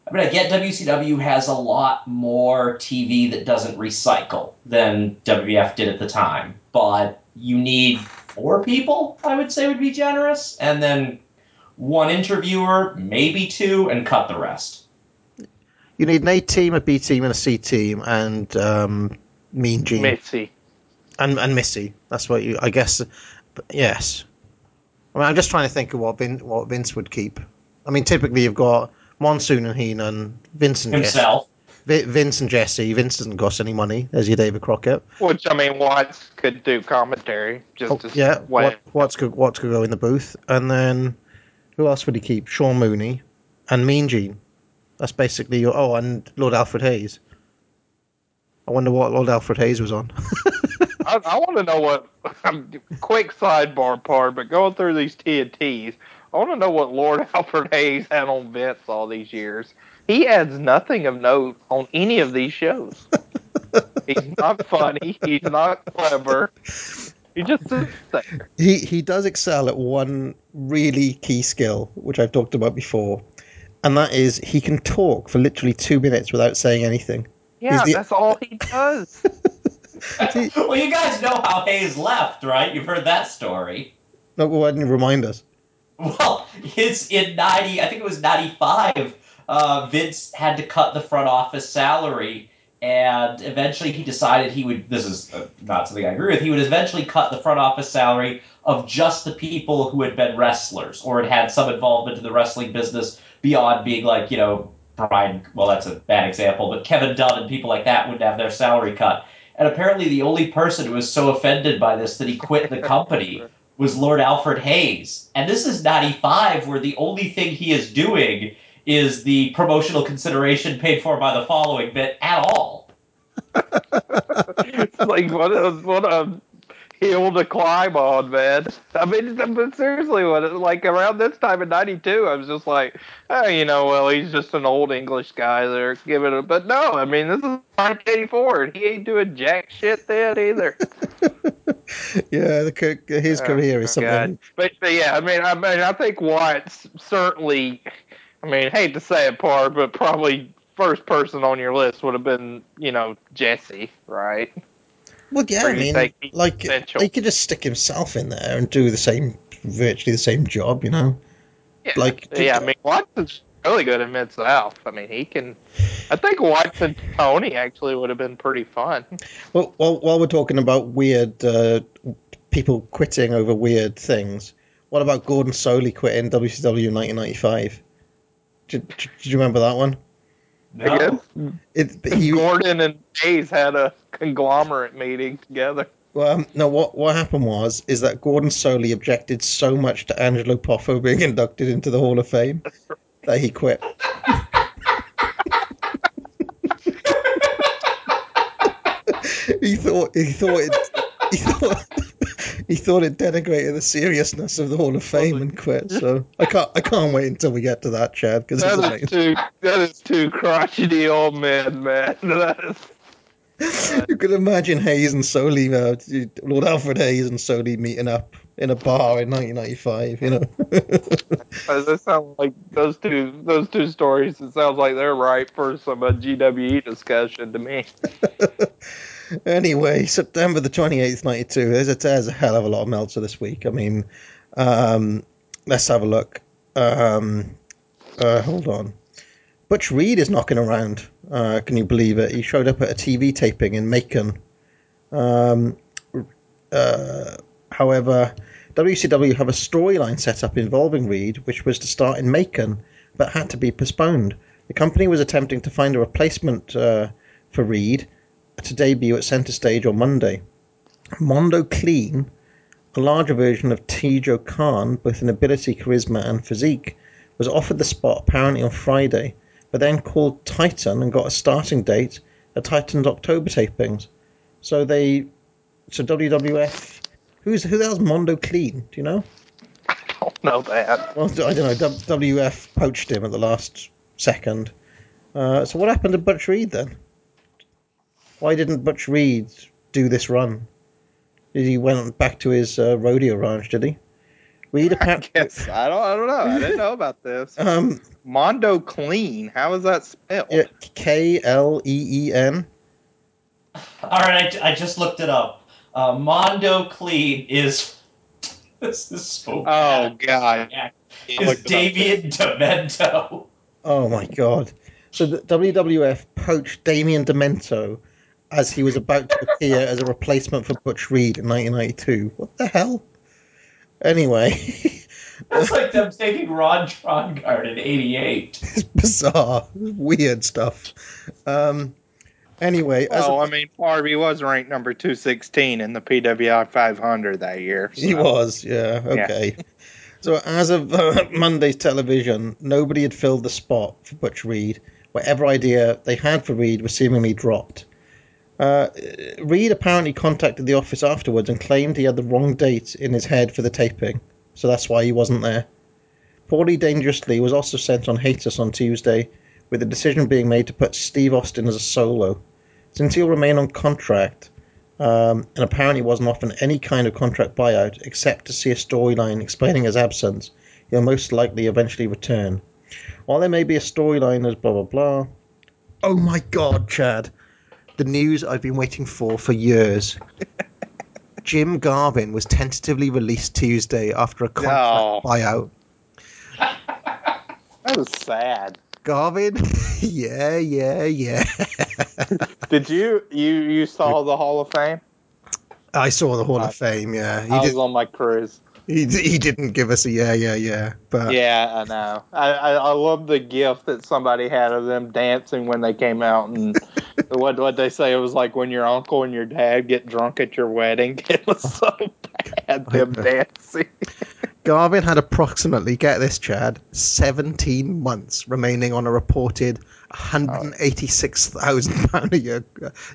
I mean, I get WCW has a lot more TV that doesn't recycle than WWF did at the time, but you need four people. I would say would be generous, and then one interviewer, maybe two, and cut the rest. You need an A team, a B team, and a C team, and um, Mean Gene Mitzi. and and Missy. That's what you. I guess. But yes. I mean, I'm just trying to think of what Vin, what Vince would keep. I mean, typically you've got Monsoon and Heenan, Vince and Jesse. Himself. Vi- Vince and Jesse. Vince doesn't cost any money. There's your David Crockett. Which I mean, Watts could do commentary just Oh, to yeah, way- what, what's could what's could go in the booth, and then who else would he keep? Sean Mooney and Mean Gene. That's basically your. Oh, and Lord Alfred Hayes. I wonder what Lord Alfred Hayes was on. (laughs) I, I want to know what. (laughs) quick sidebar Parv, but going through these TNTs, I want to know what Lord (laughs) Alfred Hayes had on Vince all these years. He adds nothing of note on any of these shows. (laughs) he's not funny. He's not clever. He just sits there. he he does excel at one really key skill, which I've talked about before, and that is he can talk for literally two minutes without saying anything. Yeah, the- that's all he does. (laughs) well, you guys know how Hayes left, right? You've heard that story. No, why didn't you remind us? (laughs) Well, it's in 90, I think it was 95, uh, Vince had to cut the front office salary, and eventually he decided he would, this is uh, not something I agree with, he would eventually cut the front office salary of just the people who had been wrestlers or had had some involvement in the wrestling business beyond being like, you know, Brian, well, that's a bad example, but Kevin Dunn and people like that wouldn't have their salary cut. And apparently the only person who was so offended by this that he quit the company (laughs) was Lord Alfred Hayes. And this is 95, where the only thing he is doing is the promotional consideration paid for by the following bit at all. It's (laughs) like what a what a hill to climb on, man. I mean, but seriously, what like around this time in '92, I was just like, oh, you know, well, he's just an old English guy. They're giving it, but no, I mean, this is 1984, and he ain't doing jack shit then either. (laughs) Yeah, the, his oh, career is Oh, something. But, but yeah, I mean, I mean, I think Watts certainly. I mean, hate to say it, Parv, but probably first person on your list would have been, you know, Jesse, right? Well, yeah, I mean, think like he could just stick himself in there and do the same, virtually the same job, you know. Yeah, Like, yeah. I mean, Watson's really good at Mid South. I mean, he can. I think Watson Tony actually would have been pretty fun. Well, while, while we're talking about weird uh, people quitting over weird things, what about Gordon Solie quitting WCW in 1995? Did, did you remember that one? I guess It, he, Gordon and Hayes had a conglomerate meeting together. well, um, no, what what happened was is that Gordon Solie objected so much to Angelo Poffo being (laughs) inducted into the Hall of Fame (laughs) that he quit. (laughs) he thought he thought it he thought he thought it denigrated the seriousness of the Hall of Fame and quit. So I can't I can't wait until we get to that, Chad, because That amazing. is two. That is too crotchety old man, man. (laughs) That is. (laughs) You could imagine Hayes and Solie, uh, Lord Alfred Hayes and Solie meeting up in a bar in 1995. You know. (laughs) Does that sound like those two? Those two stories. It sounds like they're right for some uh, GWE discussion to me. Anyway, September the 28th, 92. There's a, there's a hell of a lot of Meltzer this week. I mean, um, let's have a look. Um, uh, hold on. Butch Reed is knocking around. Uh, can you believe it? He showed up at a TV taping in Macon. Um, uh, however, WCW have a storyline set up involving Reed, which was to start in Macon, but had to be postponed. The company was attempting to find a replacement uh, for Reed to debut at Center Stage on Monday. Mondo Kleen, a larger version of Tijo Khan, both in ability, charisma, and physique, was offered the spot apparently on Friday, but then called Titan and got a starting date at Titan's October tapings. So they, so WWF, who's who the hell's Mondo Kleen? Do you know? I don't know that. Well, I don't know. W- WF poached him at the last second. Uh, so what happened to Butch Reed then? Why didn't Butch Reed do this run? Did he went back to his uh, rodeo ranch? Did he? Reed (laughs) I apparently. guess I don't. I don't know. I didn't know about this. (laughs) Um, Mondo Kleen. How is that spelled? yeah, K L E E N. All right, I, I just looked it up. Uh, Mondo Kleen is (laughs) this is so Oh bad. God. is Damian Demento. Oh my god! So the WWF poached Damian Demento as he was about to appear as a replacement for Butch Reed in 1992. What the hell? Anyway, (laughs) That's like them taking Ron Trongard in '88. (laughs) it's bizarre, weird stuff. Um, anyway, as Well, I mean, Harvey was ranked number 216 in the PWI 500 that year. He was, yeah, okay. So as of uh, Monday's television, nobody had filled the spot for Butch Reed. Whatever idea they had for Reed was seemingly dropped. Uh, Reed apparently contacted the office afterwards and claimed he had the wrong date in his head for the taping, so that's why he wasn't there. Paulie Dangerously was also sent on hiatus on Tuesday, with the decision being made to put Steve Austin as a solo. Since he'll remain on contract, um, and apparently wasn't offered any kind of contract buyout except to see a storyline explaining his absence, he'll most likely eventually return. While there may be a storyline as blah blah blah. Oh my god, Chad. The news I've been waiting for for years. (laughs) Jim Garvin was tentatively released Tuesday after a contract No. buyout. (laughs) That was sad. Garvin? (laughs) yeah, yeah, yeah. Did you you you saw the Hall of Fame? I saw the Hall of Fame, yeah. He, I did, was on my cruise. He, he didn't give us a yeah, yeah, yeah. But Yeah, I know. I, I I love the gift that somebody had of them dancing when they came out, and (laughs) what what they say it was like when your uncle and your dad get drunk at your wedding. (laughs) It was so bad them dancing. (laughs) Garvin had approximately, get this, Chad, 17 months remaining on a reported 186,000 pound a year,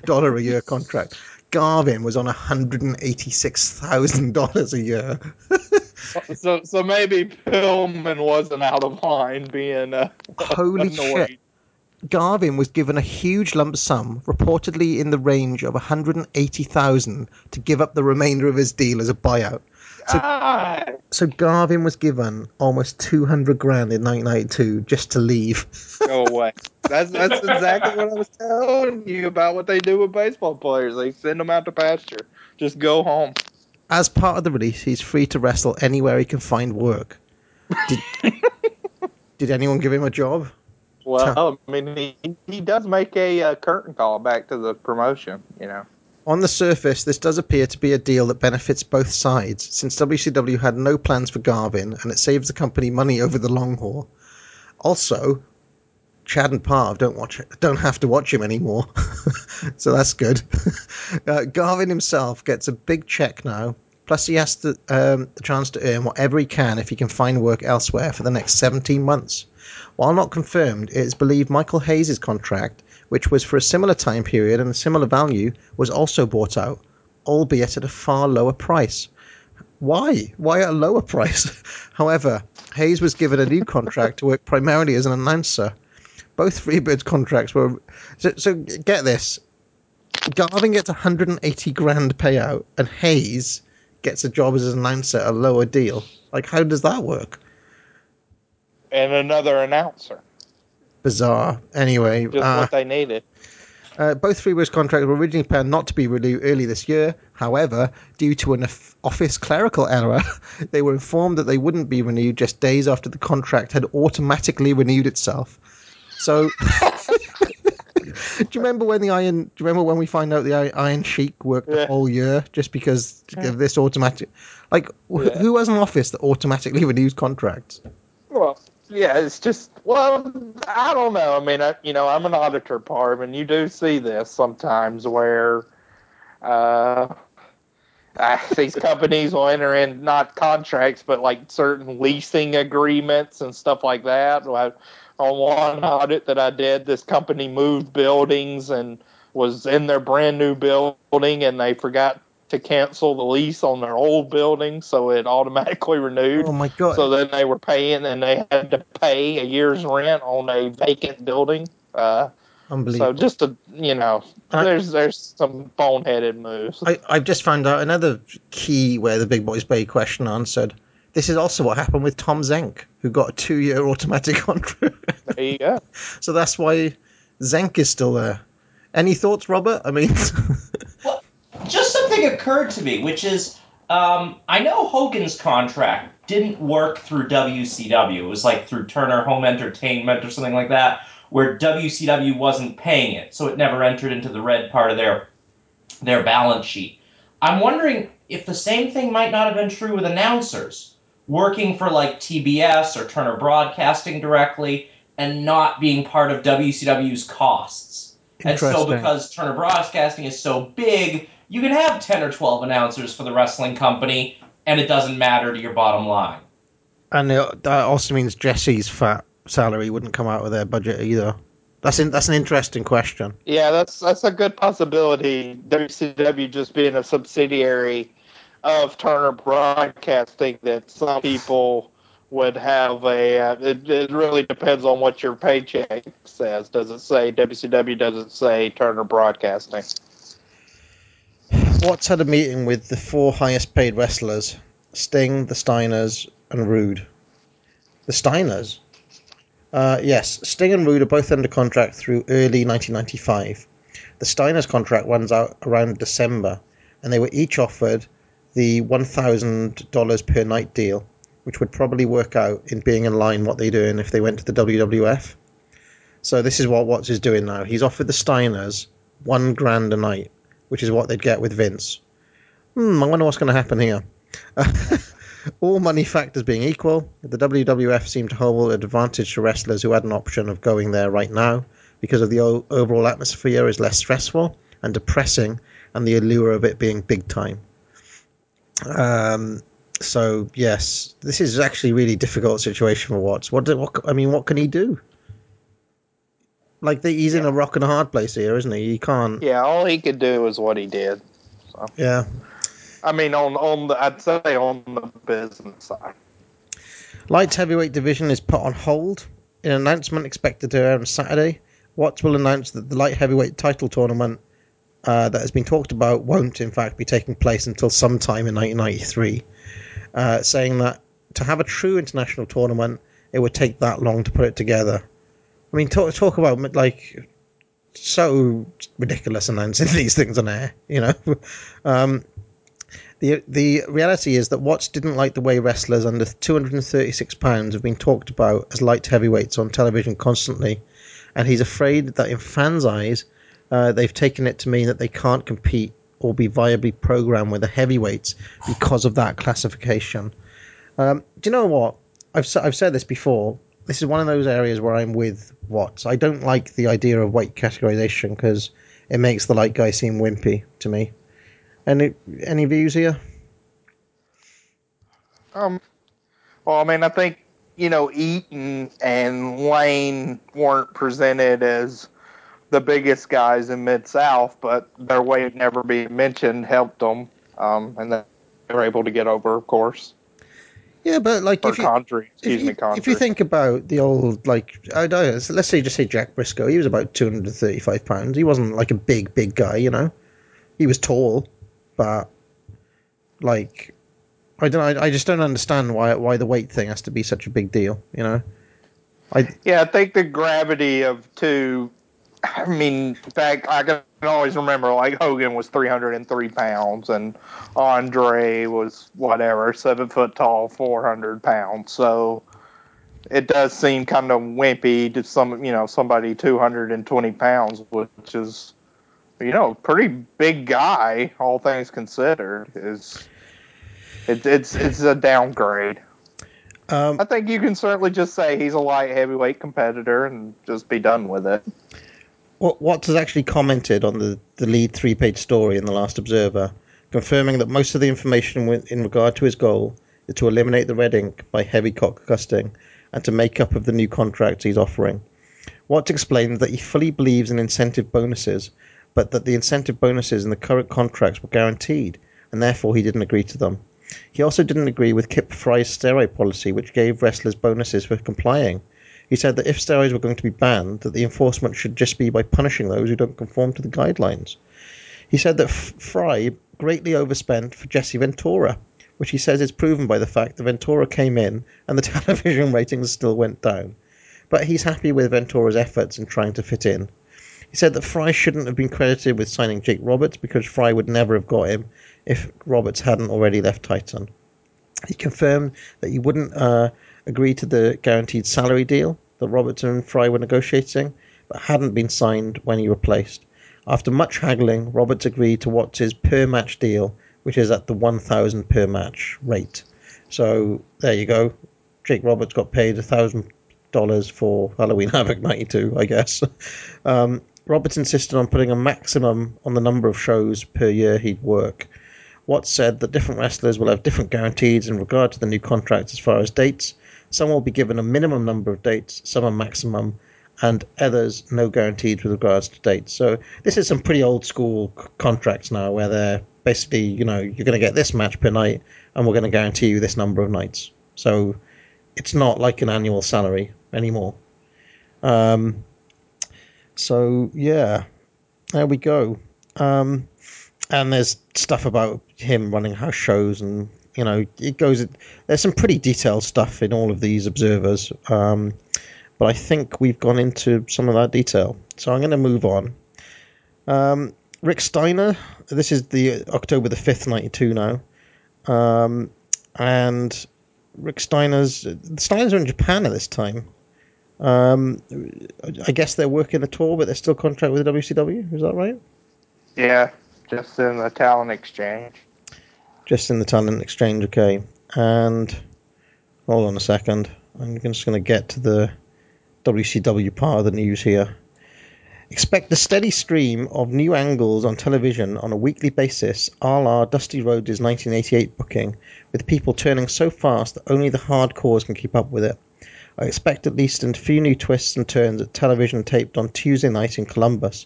dollar a year contract. Garvin was on 186,000 dollars a year. (laughs) So so maybe Pillman wasn't out of line being uh, Holy annoyed. shit. Garvin was given a huge lump sum, reportedly in the range of 180,000, to give up the remainder of his deal as a buyout. So, Ah, so Garvin was given almost 200 grand in 1992 just to leave. go away. (laughs) That's that's exactly what I was telling you about what they do with baseball players. They send them out to pasture. Just go home. As part of the release, he's free to wrestle anywhere he can find work. Did, (laughs) did anyone give him a job? Well, I mean, he he does make a uh, curtain call back to the promotion. You know. On the surface, this does appear to be a deal that benefits both sides, since WCW had no plans for Garvin and it saves the company money over the long haul. Also, Chad and Parv don't watch don't have to watch him anymore, (laughs) so that's good. (laughs) uh, Garvin himself gets a big check now. Plus, he has the, um, the chance to earn whatever he can if he can find work elsewhere for the next 17 months. While not confirmed, it is believed Michael Hayes' contract, which was for a similar time period and a similar value, was also bought out, albeit at a far lower price. Why? Why at a lower (laughs) price? However, Hayes was given a new contract to work primarily as an announcer. Both Freebirds contracts were. So, so get this Garvin gets 180 grand payout, and Hayes gets a job as an announcer at a lower deal. Like, how does that work? And another announcer. Bizarre. Anyway, Just uh, what they needed. Uh, both Freebird's contracts were originally planned not to be renewed early this year. However, due to an office clerical error, (laughs) they were informed that they wouldn't be renewed just days after the contract had automatically renewed itself. So, (laughs) do you remember when the Iron? Do you remember when we find out the Iron Sheik worked the whole year just because of this automatic? Like, wh- Yeah. who has an office that automatically (laughs) renews contracts? Well, yeah, it's just well, I don't know. I mean, I, you know, I'm an auditor, Parv, and you do see this sometimes where uh, uh, (laughs) these companies will enter in not contracts, but like certain leasing agreements and stuff like that. On one audit that I did, this company moved buildings and was in their brand new building, and they forgot to cancel the lease on their old building, so it automatically renewed. Oh my god! So then they were paying, and they had to pay a year's rent on a vacant building. Uh, Unbelievable. so just to you know, I- there's there's some boneheaded moves. I, I've just found out another key where the Big Boys Play question answered. This is also what happened with Tom Zenk, who got a two-year automatic (laughs) contract. there you go. so that's why Zenk is still there. Any thoughts, Robert? I mean, (laughs) Well, just something occurred to me, which is um, I know Hogan's contract didn't work through WCW. It was like through Turner Home Entertainment or something like that, where WCW wasn't paying it, so it never entered into the red part of their their balance sheet. I'm wondering if the same thing might not have been true with announcers working for like TBS or Turner Broadcasting directly and not being part of WCW's costs. And so, because Turner Broadcasting is so big, you can have 10 or 12 announcers for the wrestling company, and it doesn't matter to your bottom line. and it, that also means Jesse's fat salary wouldn't come out of their budget either. That's in, that's an interesting question. Yeah, that's that's a good possibility. WCW just being a subsidiary of Turner Broadcasting, that some people would have a. Uh, it, it really depends on what your paycheck says. Does it say WCW? Does it say Turner Broadcasting? Watts had a meeting with the four highest paid wrestlers Sting, the Steiners, and Rude. The Steiners? Uh, yes, Sting and Rude are both under contract through early 1995. The Steiners' contract runs out around December, and they were each offered the $1,000 per night deal, which would probably work out in being in line what they're doing if they went to the WWF. So this is what Watts is doing now. He's offered the Steiners one grand a night, which is what they'd get with Vince. Hmm, I wonder what's going to happen here. (laughs) All money factors being equal, the WWF seemed to hold an advantage to wrestlers who had an option of going there right now because of the overall atmosphere is less stressful and depressing, and the allure of it being big time. Um, so yes, this is actually a really difficult situation for Watts. What, do, what I mean, what can he do? Like the, he's in a rock and a hard place here, isn't he? He can't. Yeah, all he could do is what he did. So. Yeah. I mean, on on the I'd say on the business side. Light heavyweight division is put on hold. An announcement expected to air on Saturday, Watts will announce that the light heavyweight title tournament uh, that has been talked about won't, in fact, be taking place until sometime in 1993. Uh, saying that to have a true international tournament, it would take that long to put it together. I mean, talk talk about like so ridiculous announcing (laughs) these things on air, you know. (laughs) um, the the reality is that Watts didn't like the way wrestlers under 236 pounds have been talked about as light heavyweights on television constantly, and he's afraid that in fans' eyes, uh, they've taken it to mean that they can't compete or be viably programmed with the heavyweights because of that classification. Um, do you know what? I've I've said this before. This is one of those areas where I'm with Watts. I don't like the idea of weight categorization because it makes the light guy seem wimpy to me. Any any views here? Um, well, I mean, I think you know Eaton and Lane weren't presented as the biggest guys in Mid South, but their weight never being mentioned helped them, um, and they were able to get over, of course, Yeah, but like or if you, country. Excuse if you, me, country. if you think about the old like I don't know, let's say just say Jack Briscoe, he was about 235 pounds. He wasn't like a big big guy, you know. He was tall, but like I don't know, I, I just don't understand why why the weight thing has to be such a big deal, you know. I Yeah, I think the gravity of two I mean, in fact, I can always remember like Hogan was 303 pounds and Andre was whatever, seven foot tall, 400 pounds. So it does seem kind of wimpy to some, you know, somebody 220 pounds, which is, you know, pretty big guy, all things considered. Is it, it's it's a downgrade. Um, I think you can certainly just say he's a light heavyweight competitor and just be done with it. What Watts has actually commented on the, the lead three page story in The Last Observer, confirming that most of the information in regard to his goal is to eliminate the red ink by heavy cockcusting and to make up of the new contracts he's offering. Watts explained that he fully believes in incentive bonuses, but that the incentive bonuses in the current contracts were guaranteed, and therefore he didn't agree to them. He also didn't agree with Kip Frye's steroid policy, which gave wrestlers bonuses for complying. He said that if steroids were going to be banned, that the enforcement should just be by punishing those who don't conform to the guidelines. He said that Frye greatly overspent for Jesse Ventura, which he says is proven by the fact that Ventura came in and the (laughs) television ratings still went down. But he's happy with Ventura's efforts in trying to fit in. He said that Frye shouldn't have been credited with signing Jake Roberts because Frye would never have got him if Roberts hadn't already left Titan. He confirmed that he wouldn't uh, agree to the guaranteed salary deal that Roberts and Frye were negotiating, but hadn't been signed when he replaced. After much haggling, Roberts agreed to what's his per match deal, which is at the 1,000 per match rate. So there you go. Jake Roberts got paid $1,000 for Halloween Havoc 92, I guess. (laughs) Um, Roberts insisted on putting a maximum on the number of shows per year he'd work. Watts said that different wrestlers will have different guarantees in regard to the new contracts as far as dates. Some will be given a minimum number of dates, some a maximum, and others no guaranteed with regards to dates. So this is some pretty old school c- contracts now, where they're basically, you know, you're going to get this match per night, and we're going to guarantee you this number of nights. So it's not like an annual salary anymore. Um, so yeah, there we go. Um, and there's stuff about him running house shows, and you know, it goes. There's some pretty detailed stuff in all of these observers. Um, but I think we've gone into some of that detail. So I'm going to move on. Um, Rick Steiner. This is the October the fifth, ninety two now, um, and Rick Steiner's the Steiners are in Japan at this time. Um, I guess they're working the tour, but they're still contract with the WCW. Is that right? Yeah, just in the talent exchange. Just in the talent exchange, okay. And hold on a second. I'm just going to get to the WCW part of the news here. Expect a steady stream of new angles on television on a weekly basis, a la Dusty Rhodes' 1988 booking, with people turning so fast that only the hardcores can keep up with it. I expect at least a few new twists and turns at television taped on Tuesday night in Columbus.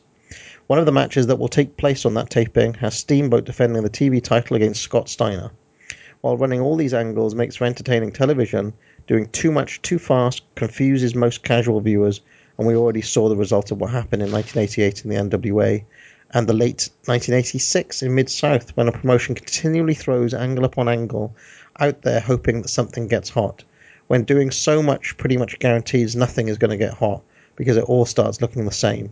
One of the matches that will take place on that taping has Steamboat defending the TV title against Scott Steiner. While running all these angles makes for entertaining television, doing too much too fast confuses most casual viewers, and we already saw the result of what happened in 1988 in the NWA and the late 1986 in Mid South when a promotion continually throws angle upon angle out there hoping that something gets hot. When doing so much pretty much guarantees nothing is going to get hot because it all starts looking the same.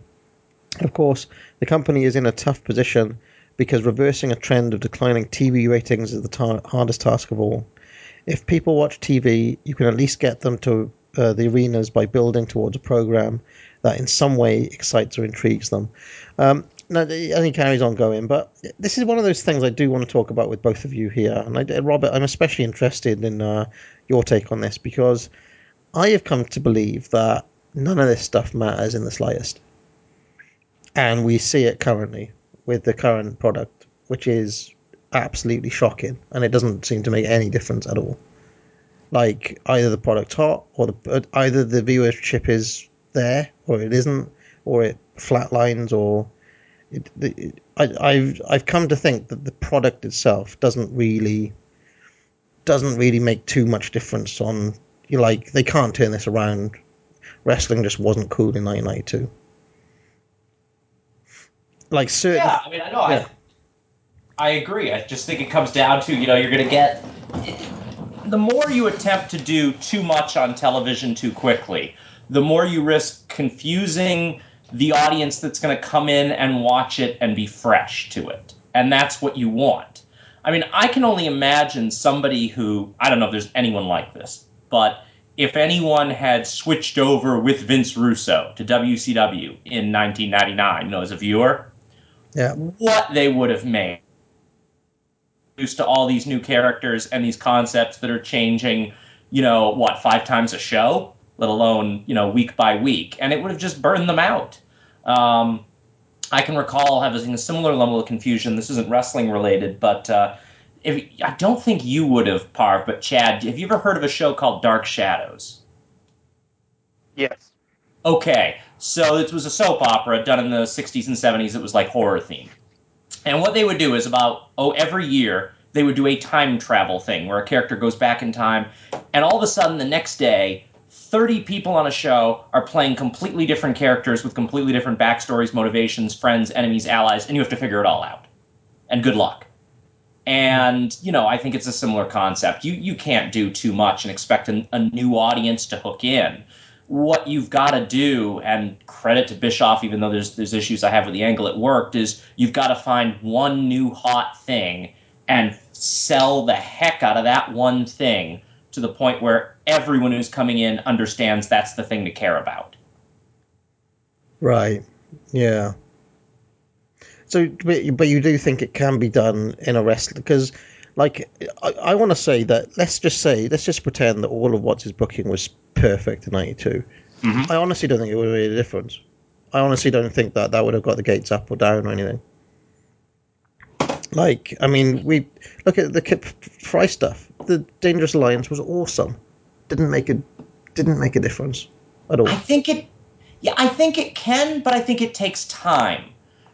Of course, the company is in a tough position because reversing a trend of declining TV ratings is the ta- hardest task of all. If people watch TV, you can at least get them to uh, the arenas by building towards a program that in some way excites or intrigues them. Um, no, and he carries on going, but this is one of those things I do want to talk about with both of you here. And I, Robert, I'm especially interested in uh, your take on this because I have come to believe that none of this stuff matters in the slightest. And we see it currently with the current product, which is absolutely shocking, and it doesn't seem to make any difference at all. Like either the product's hot, or the either the viewership is there, or it isn't, or it flatlines, or it, it, I, I've I've come to think that the product itself doesn't really doesn't really make too much difference on you like they can't turn this around. Wrestling just wasn't cool in 1992. Like certain, Yeah, I mean, I know. Yeah. I, I agree. I just think it comes down to you know you're going to get the more you attempt to do too much on television too quickly, the more you risk confusing the audience that's going to come in and watch it and be fresh to it. And that's what you want. I mean, I can only imagine somebody who, I don't know if there's anyone like this, but if anyone had switched over with Vince Russo to WCW in 1999, you know, as a viewer, Yeah. what they would have made. Used to all these new characters and these concepts that are changing, you know, what, five times a show, let alone, you know, week by week. And it would have just burned them out. Um, I can recall having a similar level of confusion. This isn't wrestling related, but uh, if I don't think you would have, Parv, but Chad, have you ever heard of a show called Dark Shadows? Yes. Okay, so it was a soap opera done in the 60s and 70s. It was like horror themed. And what they would do is about, oh, every year they would do a time travel thing where a character goes back in time, and all of a sudden the next day, 30 people on a show are playing completely different characters with completely different backstories, motivations, friends, enemies, allies, and you have to figure it all out. And good luck. And, you know, I think it's a similar concept. You, you can't do too much and expect a, a new audience to hook in what you've got to do, and credit to Bischoff, even though there's there's issues I have with the angle it worked, is you've got to find one new hot thing and sell the heck out of that one thing to the point where everyone who's coming in understands that's the thing to care about. Right. Yeah. So, but, but you do think it can be done in a wrestling because, like, I, I want to say that let's just say let's just pretend that all of what's his booking was perfect in '92. Mm-hmm. I honestly don't think it would have made a difference. I honestly don't think that that would have got the gates up or down or anything. Like, I mean, we look at the Kip Frye stuff. The Dangerous Alliance was awesome. Didn't make a didn't make a difference at all. I think it, yeah, I think it can, but I think it takes time.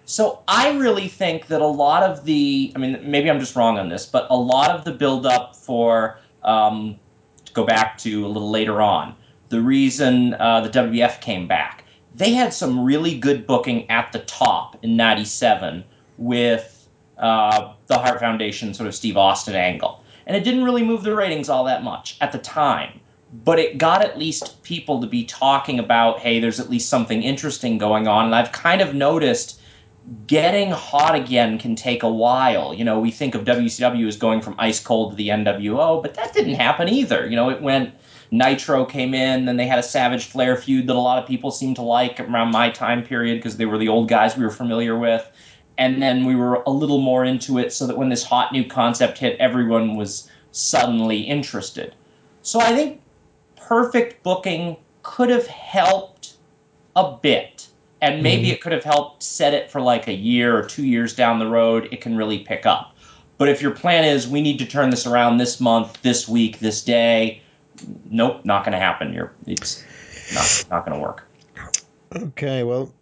So I really think that a lot of the, I mean, maybe I'm just wrong on this, but a lot of the buildup for, um, to go back to a little later on, the reason uh, the WWF came back, they had some really good booking at the top in '97 with uh, the Hart Foundation sort of Steve Austin angle, and it didn't really move the ratings all that much at the time but it got at least people to be talking about, hey, there's at least something interesting going on. And I've kind of noticed getting hot again can take a while. You know, we think of WCW as going from ice cold to the NWO, but that didn't happen either. You know, it went. Nitro came in, then they had a Savage Flair feud that a lot of people seemed to like around my time period because they were the old guys we were familiar with. And then we were a little more into it so that when this hot new concept hit, everyone was suddenly interested. So I think perfect booking could have helped a bit. And maybe mm-hmm. it could have helped set it for like a year or two years down the road. It can really pick up. But if your plan is we need to turn this around this month, this week, this day, nope, not going to happen. You're, it's not, not going to work. Okay, well,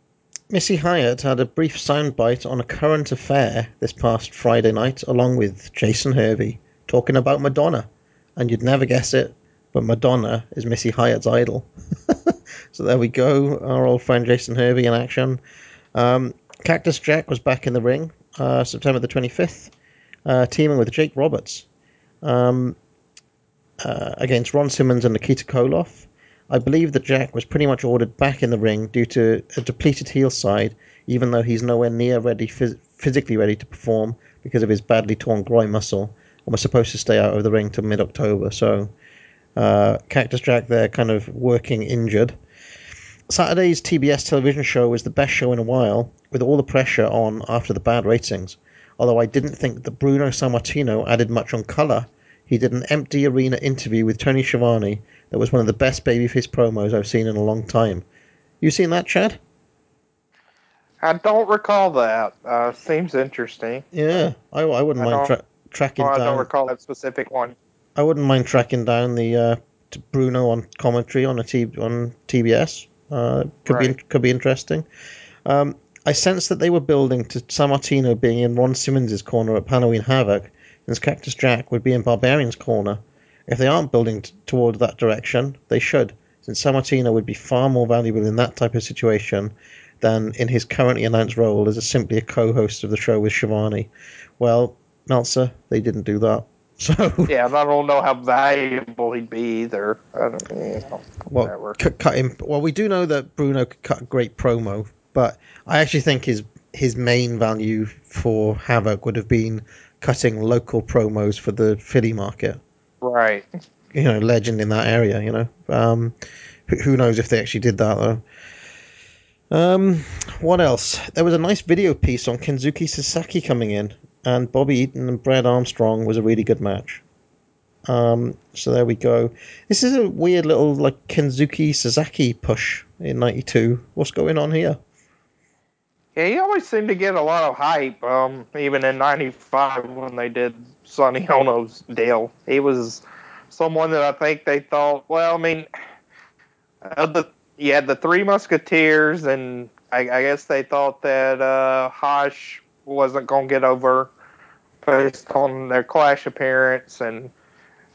Missy Hyatt had a brief soundbite on a current affair this past Friday night, along with Jason Hervey, talking about Madonna. And you'd never guess it, but Madonna is Missy Hyatt's idol. (laughs) so there we go, our old friend Jason Hervey in action. Um, Cactus Jack was back in the ring uh, September the 25th, uh, teaming with Jake Roberts um, uh, against Ron Simmons and Nikita Koloff. I believe that Jack was pretty much ordered back in the ring due to a depleted heel side, even though he's nowhere near ready, phys- physically ready to perform because of his badly torn groin muscle, and was supposed to stay out of the ring till mid-October. So, uh, Cactus Jack there, kind of working injured. Saturday's TBS television show was the best show in a while, with all the pressure on after the bad ratings. Although I didn't think that Bruno Sammartino added much on colour, he did an empty arena interview with Tony Schiavone that was one of the best babyface promos I've seen in a long time. You seen that, Chad? I don't recall that. Uh, seems interesting. Yeah, I, I wouldn't I mind tra- tracking Oh, I down. don't recall that specific one. I wouldn't mind tracking down the uh, Bruno on commentary on a T- on TBS. Uh, could be could be interesting. Um, I sense that they were building to Sammartino being in Ron Simmons' corner at Halloween Havoc, since Cactus Jack would be in Barbarian's corner. If they aren't building t- toward that direction, they should, since Sammartino would be far more valuable in that type of situation than in his currently announced role as a, simply a co-host of the show with Schiavone. Well, Meltzer, they didn't do that. (laughs) So Yeah, and I don't know how valuable he'd be either. I don't, you know, Well, cut, cut him. Well, we do know that Bruno could cut a great promo But I actually think his his main value for Havoc would have been cutting local promos for the Philly market. Right. You know, legend in that area. You know, um, who, who knows if they actually did that though. Um, what else? There was a nice video piece on Kensuke Sasaki coming in, and Bobby Eaton and Brad Armstrong was a really good match. Um, so there we go. This is a weird little like Kensuke Sasaki push in '92. What's going on here? Yeah, he always seemed to get a lot of hype. Um, even in '95 when they did Sonny Ono's deal, he was someone that I think they thought. Well, I mean, uh, the you had the Three Musketeers, and I, I guess they thought that uh, Hosh wasn't going to get over based on their Clash appearance, and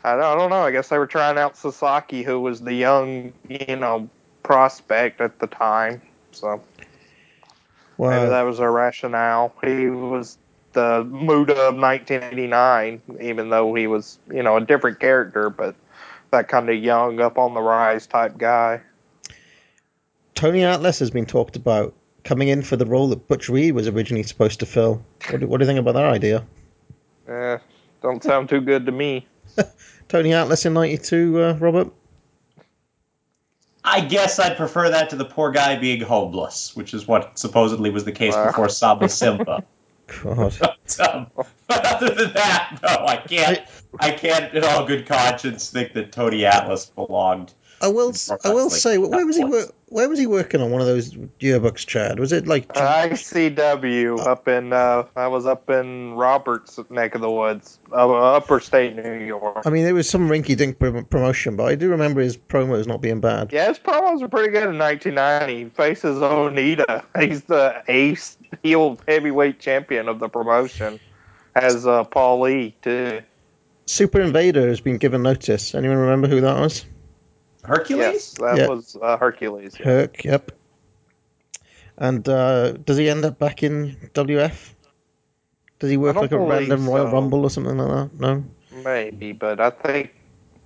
I don't, I don't know. I guess they were trying out Sasaki, who was the young, you know, prospect at the time. So maybe that was their rationale. He was the Muta of 1989, even though he was, you know, a different character, but that kind of young, up on the rise type guy. Tony Atlas has been talked about coming in for the role that Butch Reed was originally supposed to fill. What do, what do you think about that idea? Eh, don't sound too good to me. (laughs) Tony Atlas in '92, uh, Robert. I guess I'd prefer that to the poor guy being homeless, which is what supposedly was the case Wow. before Saba (laughs) Simba. God. But, (laughs) um, but other than that, no, I can't. I can't, in all good conscience, think that Tony Atlas belonged. I will. I will say, where was he? Wor- where was he working on one of those yearbooks, Chad? Was it like? ICW up in uh, I was up in Roberts neck of the woods, uh, upper state New York. I mean, there was some rinky-dink prom- promotion, but I do remember his promos not being bad. Yeah, his promos were pretty good in 1990. He faces Onita. (laughs) He's the ace heel heavyweight champion of the promotion. as uh, Paul Lee too. Super Invader has been given notice. Anyone remember who that was? Hercules? Yes, that Yeah. was uh, Hercules. yeah. Herc. Yep. And uh, does he end up back in WF? Does he work like a believe random Royal so. Rumble or something like that? No. Maybe, but I think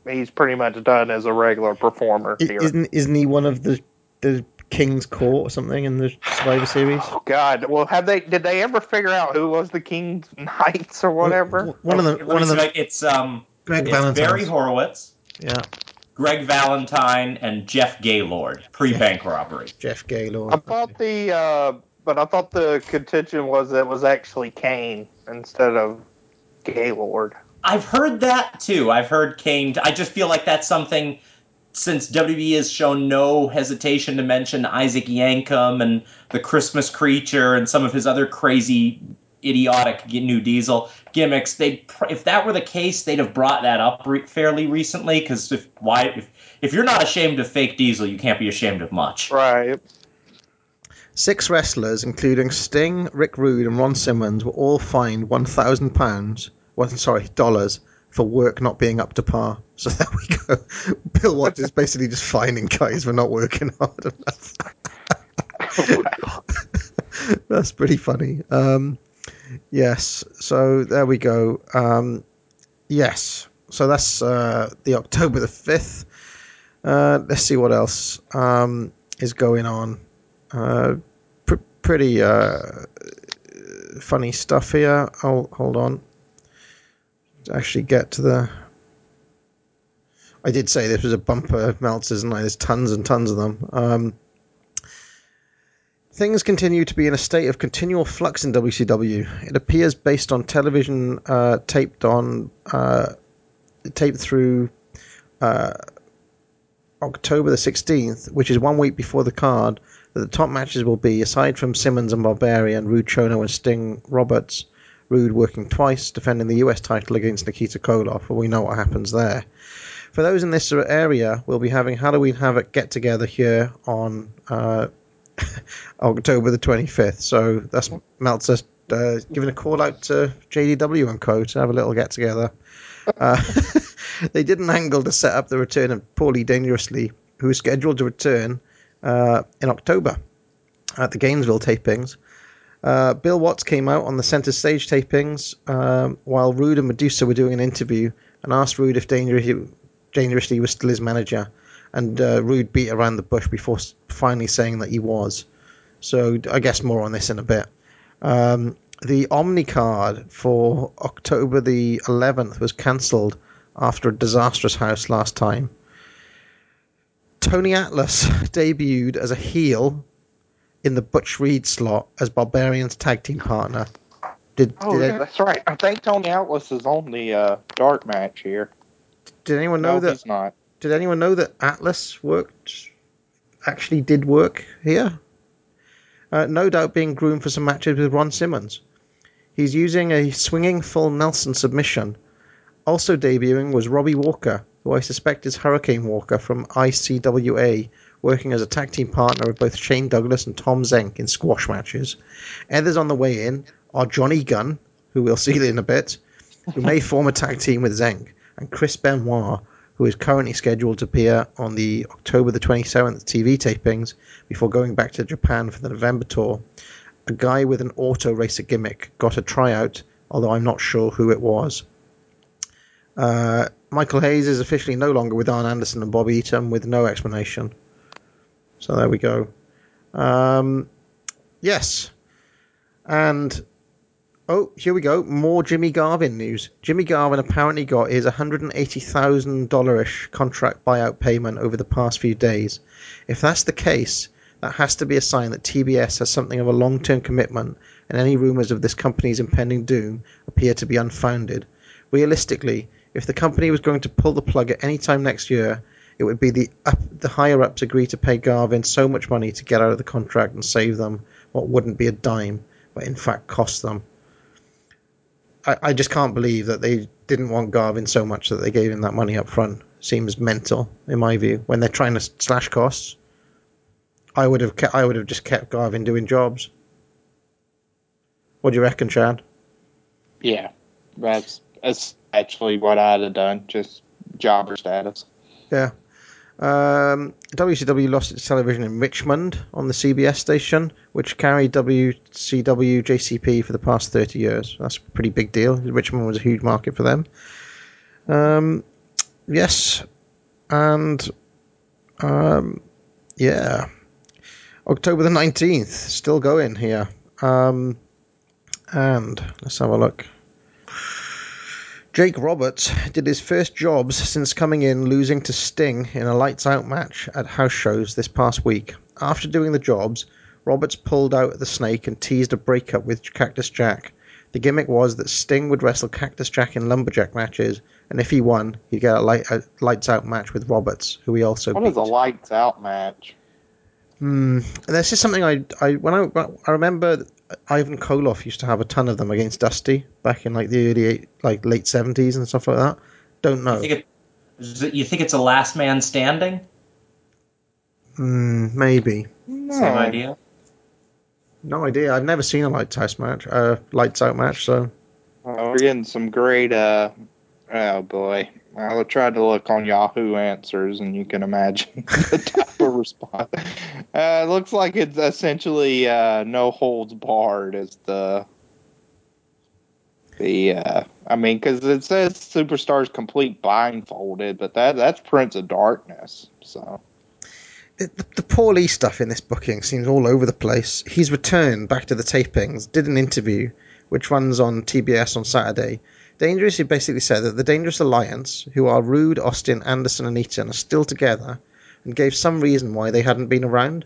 he's pretty much done as a regular performer I- here. Isn't isn't he one of the the King's Court or something in the Survivor Series? Oh God! Well, have they? Did they ever figure out who was the King's (laughs) Knights or whatever? One of them. One of them. It's um, Greg it's Valentine. Barry Horowitz, Yeah. Greg Valentine, and Jeff Gaylord pre-bank robbery. Jeff Gaylord. I thought the, uh, but I thought the contention was that it was actually Kane instead of Gaylord. I've heard that too. I've heard Kane. I just feel like that's something since WWE has shown no hesitation to mention Isaac Yankem and the Christmas creature and some of his other crazy, idiotic new Diesel gimmicks. They, if that were the case, they'd have brought that up re- fairly recently. Because if why, if if you're not ashamed of fake Diesel, you can't be ashamed of much. Right. Six wrestlers, including Sting, Rick Rude, and Ron Simmons, were all fined one thousand pounds. Well, sorry, dollars for work not being up to par. So (laughs) there we go. Bill Watts is basically just fining guys for not working (laughs) hard enough. That's pretty funny. Um, yes. So there we go. Um, yes. So that's uh, the October the fifth. Uh, let's see what else um, is going on. Uh, pr- pretty uh, funny stuff here. Oh, hold on. To actually get to the. I did say this was a bumper Meltzers, and there's tons and tons of them. Um, things continue to be in a state of continual flux in WCW. It appears, based on television uh, taped on, uh, taped through uh, October the 16th, which is one week before the card, that the top matches will be, aside from Simmons and Barbarian, Rude Chono and Sting Roberts, Rude working twice, defending the US title against Nikita Koloff, and we know what happens there. For those in this area, we'll be having Halloween Havoc get together here on uh, (laughs) October the 25th. So that's Meltzer uh, giving a call out to JDW and Co. to have a little get together. Uh, (laughs) they did an angle to set up the return of Paulie Dangerously, who is scheduled to return uh, in October at the Gainesville tapings. Uh, Bill Watts came out on the center stage tapings um, while Rude and Medusa were doing an interview and asked Rude if Dangerously, Dangerously was still his manager. And uh, Rude beat around the bush before finally saying that he was. So I guess more on this in a bit. Um, the Omni card for October the 11th was cancelled after a disastrous house last time. Tony Atlas (laughs) debuted as a heel in the Butch Reed slot as Barbarian's tag team partner. Did Oh, did, yeah, that's right. I think Tony Atlas is on the uh, dark match here. did anyone know no, that? he's not. Did anyone know that Atlas worked? Actually, did work here? Uh, no doubt being groomed for some matches with Ron Simmons. He's using a swinging full Nelson submission. Also debuting was Robbie Walker, who I suspect is Hurricane Walker from ICWA, working as a tag team partner of both Shane Douglas and Tom Zenk in squash matches. Others on the way in are Johnny Gunn, who we'll (laughs) see in a bit, who may form a tag team with Zenk, and Chris Benoit, who is currently scheduled to appear on the October the 27th TV tapings before going back to Japan for the November tour. A guy with an auto racer gimmick got a tryout, although I'm not sure who it was. Uh, Michael Hayes is officially no longer with Arn Anderson and Bobby Eaton with no explanation. So there we go. Um, yes. And oh, here we go. More Jimmy Garvin news. Jimmy Garvin apparently got his $180,000 ish contract buyout payment over the past few days. If that's the case, that has to be a sign that TBS has something of a long term commitment, and any rumours of this company's impending doom appear to be unfounded. Realistically, if the company was going to pull the plug at any time next year, it would be the up, the higher ups agree to pay Garvin so much money to get out of the contract and save them what wouldn't be a dime, but in fact cost them. I, I just can't believe that they didn't want Garvin so much that they gave him that money up front. Seems mental, in my view. When they're trying to slash costs, I would have kept, I would have just kept Garvin doing jobs. What do you reckon, Chad? Yeah, that's that's actually what I'd have done. Just jobber status. Yeah. Um, WCW lost its television in Richmond on the CBS station, which carried WCW JCP for the past 30 years. That's a pretty big deal. Richmond was a huge market for them. Um, yes. And, um, yeah. October the 19th, still going here. Um, and let's have a look. Jake Roberts did his first jobs since coming in losing to Sting in a lights out match at house shows this past week. After doing the jobs, Roberts pulled out the snake and teased a breakup with Cactus Jack. The gimmick was that Sting would wrestle Cactus Jack in lumberjack matches, and if he won, he'd get a, light, a lights out match with Roberts, who he also What beat. is a lights out match? Hmm. That's just something I, I when I I remember Ivan Koloff used to have a ton of them against Dusty back in like the early eight, like late seventies and stuff like that. Don't know. You think, it, is it- you think it's a last man standing? Hmm, maybe. Same idea. No idea. I've never seen a lights house match, uh, lights out match. So Oh, we're getting some great. uh Oh boy, I tried to look on Yahoo Answers, and you can imagine (laughs) the type of response. Uh, it looks like it's essentially uh, no holds barred as the the. Uh, I mean, because it says superstars complete blindfolded, but that that's Prince of Darkness. So the, the Paul Lee stuff in this booking seems all over the place. He's returned back to the tapings, did an interview, which runs on TBS on Saturday. Dangerous, he basically said that the Dangerous Alliance, who are Rude, Austin, Anderson, and Eaton, are still together, and gave some reason why they hadn't been around.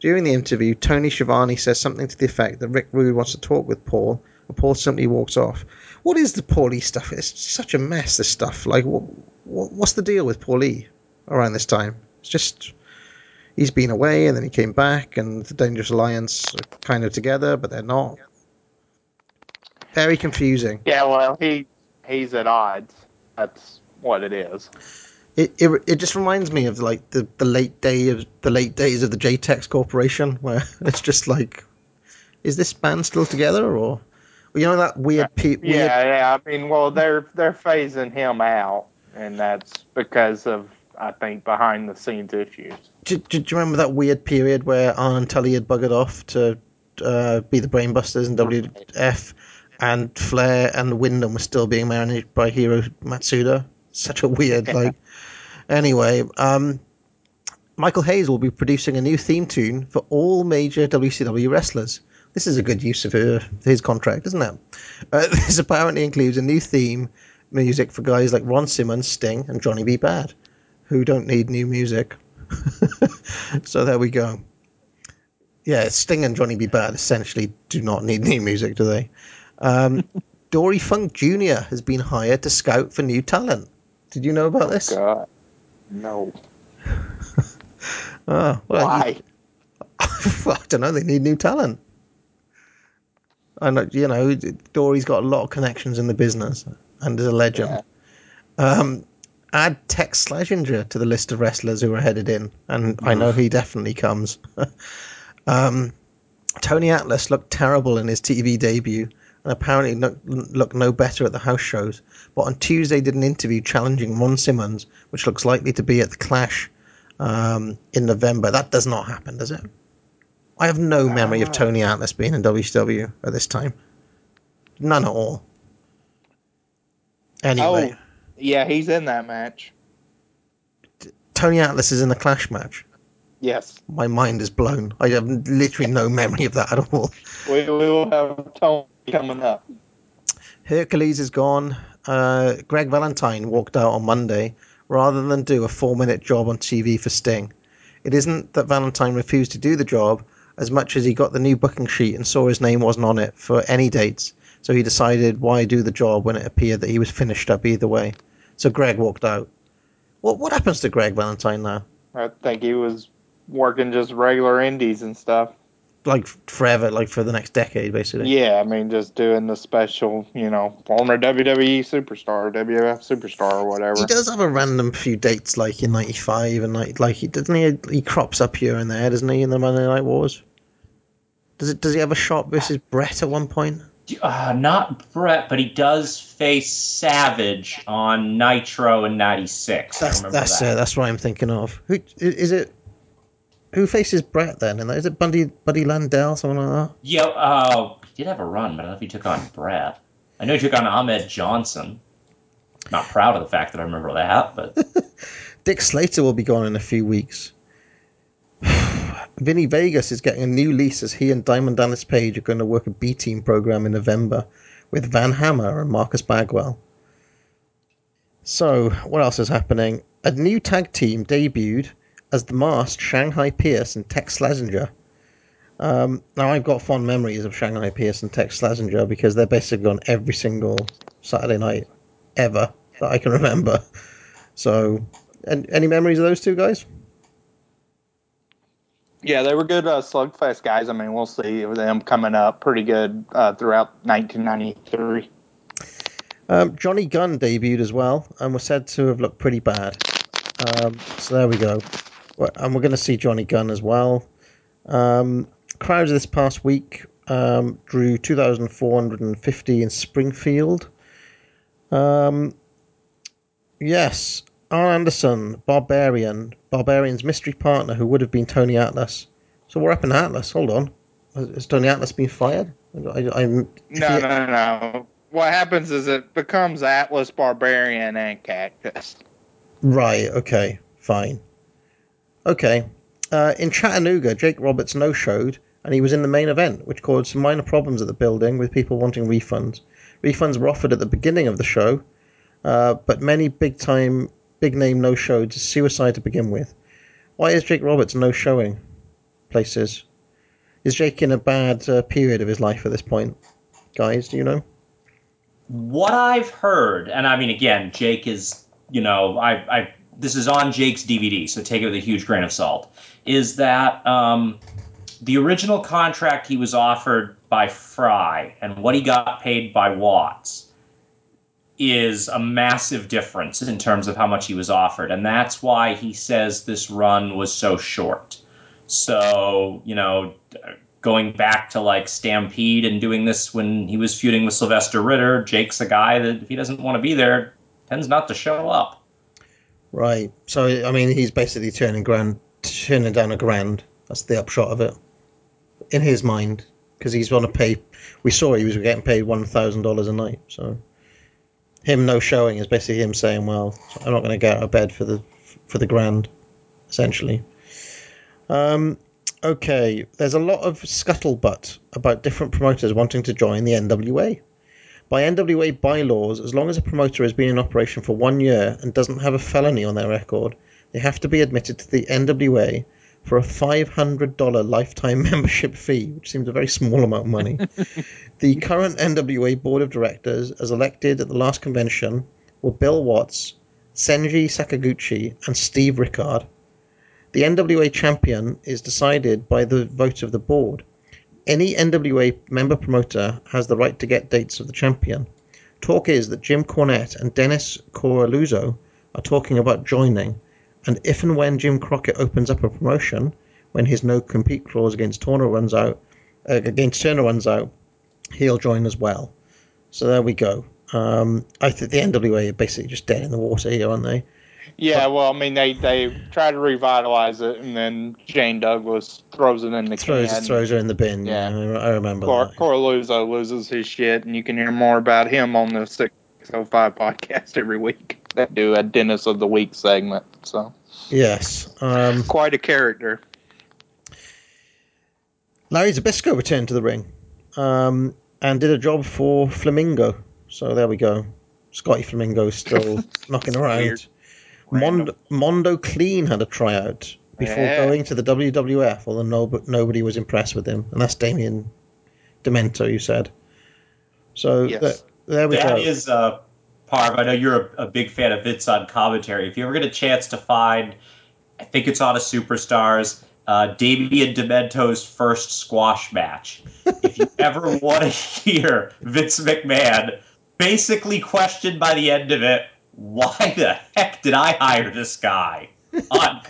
During the interview, Tony Schiavone says something to the effect that Rick Rude wants to talk with Paul, and Paul simply walks off. What is the Paulie stuff? It's such a mess. This stuff. Like, what, what, what's the deal with Paulie around this time? It's just he's been away and then he came back, and the Dangerous Alliance are kind of together, but they're not. Very confusing. yeah, well, he he's at odds. That's what it is. It, it it just reminds me of like the, the late day of the late days of the JTEX Corporation, (laughs) where it's just like, is this band still together or, you know that weird pe- weird Yeah, yeah. I mean, well, they're they're phasing him out, and that's because of I think behind the scenes issues. do, do, do you remember that weird period where Arn and Tully had buggered off to uh, be the Brainbusters in WF, and Flair and Windham were still being managed by Hiro Matsuda? Such a weird like. Anyway, um, Michael Hayes will be producing a new theme tune for all major WCW wrestlers. This is a good use of uh, his contract, isn't it? Uh, (laughs) this apparently includes a new theme music for guys like Ron Simmons, Sting, and Johnny B. Bad, who don't need new music. (laughs) so there we go. Yeah, Sting and Johnny B. Bad essentially do not need new music, do they? Um, (laughs) Dory Funk Jr. has been hired to scout for new talent. Did you know about this? God, no. Oh, (laughs) well, Why? (laughs) I don't know. They need new talent. I know, you know, Dory's got a lot of connections in the business and is a legend. Um, add Tex Slazenger to the list of wrestlers who are headed in, and I know he definitely comes. um, Tony Atlas looked terrible in his TV debut, and apparently no, looked no better at the house shows. But on Tuesday, did an interview challenging Ron Simmons, which looks likely to be at the Clash um, in November. That does not happen, does it? I have no memory of Tony Atlas being in WCW at this time. None at all. Anyway, Oh, yeah, he's in that match. Tony Atlas is in the Clash match. Yes. My mind is blown. I have literally no memory of that at all. We, we will have Tony coming up. Hercules is gone. Uh, Greg Valentine walked out on Monday rather than do a four minute job on TV for Sting. It isn't that Valentine refused to do the job as much as he got the new booking sheet and saw his name wasn't on it for any dates, so he decided why do the job when it appeared that he was finished up either way. So Greg walked out. What what happens to Greg Valentine now? I think he was working just regular indies and stuff. Like forever, like for the next decade, basically. Yeah, I mean, just doing the special, you know, former WWE superstar, WWF superstar, or whatever. He does have a random few dates, like in '95, and like like he doesn't he he crops up here and there, doesn't he, in the Monday Night Wars? Does it does he have a shot versus Bret at one point? Uh, not Bret, but he does face Savage on Nitro in '96. I That's remember that's that. uh, that's what I'm thinking of. Who is it? Who faces Bret then? And is it Buddy Buddy Landel, someone like that? Yeah, uh, he did have a run, but I don't know if he took on Bret. I know he took on Ahmed Johnson. Not proud of the fact that I remember that, but (laughs) Dick Slater will be gone in a few weeks. (sighs) Vinny Vegas is getting a new lease as he and Diamond Dallas Page are going to work a B team program in November with Van Hammer and Marcus Bagwell. So, what else is happening? A new tag team debuted as the masked Shanghai Pierce and Tex Slazenger. Um, now, I've got fond memories of Shanghai Pierce and Tex Slazenger because they're basically on every single Saturday night ever that I can remember. So, and, any memories of those two guys? Yeah, they were good uh, slugfest guys. I mean, we'll see them coming up pretty good uh, throughout 1993. Um, Johnny Gunn debuted as well and was said to have looked pretty bad. Um, so there we go. And we're going to see Johnny Gunn as well. Um, crowds this past week um, drew 2,450 in Springfield. Um, yes, Arn Anderson, Barbarian, Barbarian's mystery partner who would have been Tony Atlas. So what happened to Atlas? Hold on. Has Tony Atlas been fired? I, I'm, No, no, no. What happens is it becomes Atlas, Barbarian, and Cactus. Right, okay, fine. Okay. Uh, in Chattanooga, Jake Roberts no showed, and he was in the main event, which caused some minor problems at the building with people wanting refunds. Refunds were offered at the beginning of the show, uh, but many big time, big name no showed suicide to begin with. Why is Jake Roberts no showing places? Is Jake in a bad uh, period of his life at this point? Guys, do you know? what I've heard, and I mean, again, Jake is, you know, I, I this is on Jake's DVD, so take it with a huge grain of salt. Is that um, the original contract he was offered by Frye and what he got paid by Watts is a massive difference in terms of how much he was offered, and that's why he says this run was so short. So, you know, going back to like Stampede and doing this when he was feuding with Sylvester Ritter, Jake's a guy that if he doesn't want to be there, tends not to show up. Right. So I mean, he's basically turning grand, turning down a grand. That's the upshot of it, in his mind, because he's going to pay. We saw he was getting paid one thousand dollars a night. So him no showing is basically him saying, "Well, I'm not going to get out of bed for the for the grand," essentially. Um, okay, there's a lot of scuttlebutt about different promoters wanting to join the NWA. By NWA bylaws, as long as a promoter has been in operation for one year and doesn't have a felony on their record, they have to be admitted to the NWA for a $500 lifetime (laughs) membership fee, which seems a very small amount of money. (laughs) the current NWA board of directors, as elected at the last convention, were Bill Watts, Seiji Sakaguchi, and Steve Rickard. The NWA champion is decided by the vote of the board. Any NWA member promoter has the right to get dates of the champion. Talk is that Jim Cornette and Dennis Coralluzzo are talking about joining, and if and when Jim Crockett opens up a promotion, when his no compete clause against Turner runs out, uh, against Turner runs out, he'll join as well. So there we go. Um, I think the NWA are basically just dead in the water here, aren't they? Yeah, well, I mean, they they try to revitalize it, and then Shane Douglas throws it in the Throws can. throws her in the bin. Yeah. Yeah, I remember Cor- that. Coralluzzo loses his shit, and you can hear more about him on the 605 podcast every week. They do a Dennis of the Week segment, so Yes. Um, quite a character. Larry Zbyszko returned to the ring um, and did a job for Flamingo. So there we go. Scotty Flamingo still (laughs) knocking around. weird. Mondo, Mondo Kleen had a tryout before Yeah. going to the WWF, although no, nobody was impressed with him. And that's Damian Demento, you said. So Yes. th- there we That go. is uh, Parv. I know you're a, a big fan of Vince on commentary. If you ever get a chance to find, I think it's on a Superstars, uh, Damian Demento's first squash match. if you (laughs) ever want to hear Vince McMahon basically questioned by the end of it, why the heck did I hire this guy? on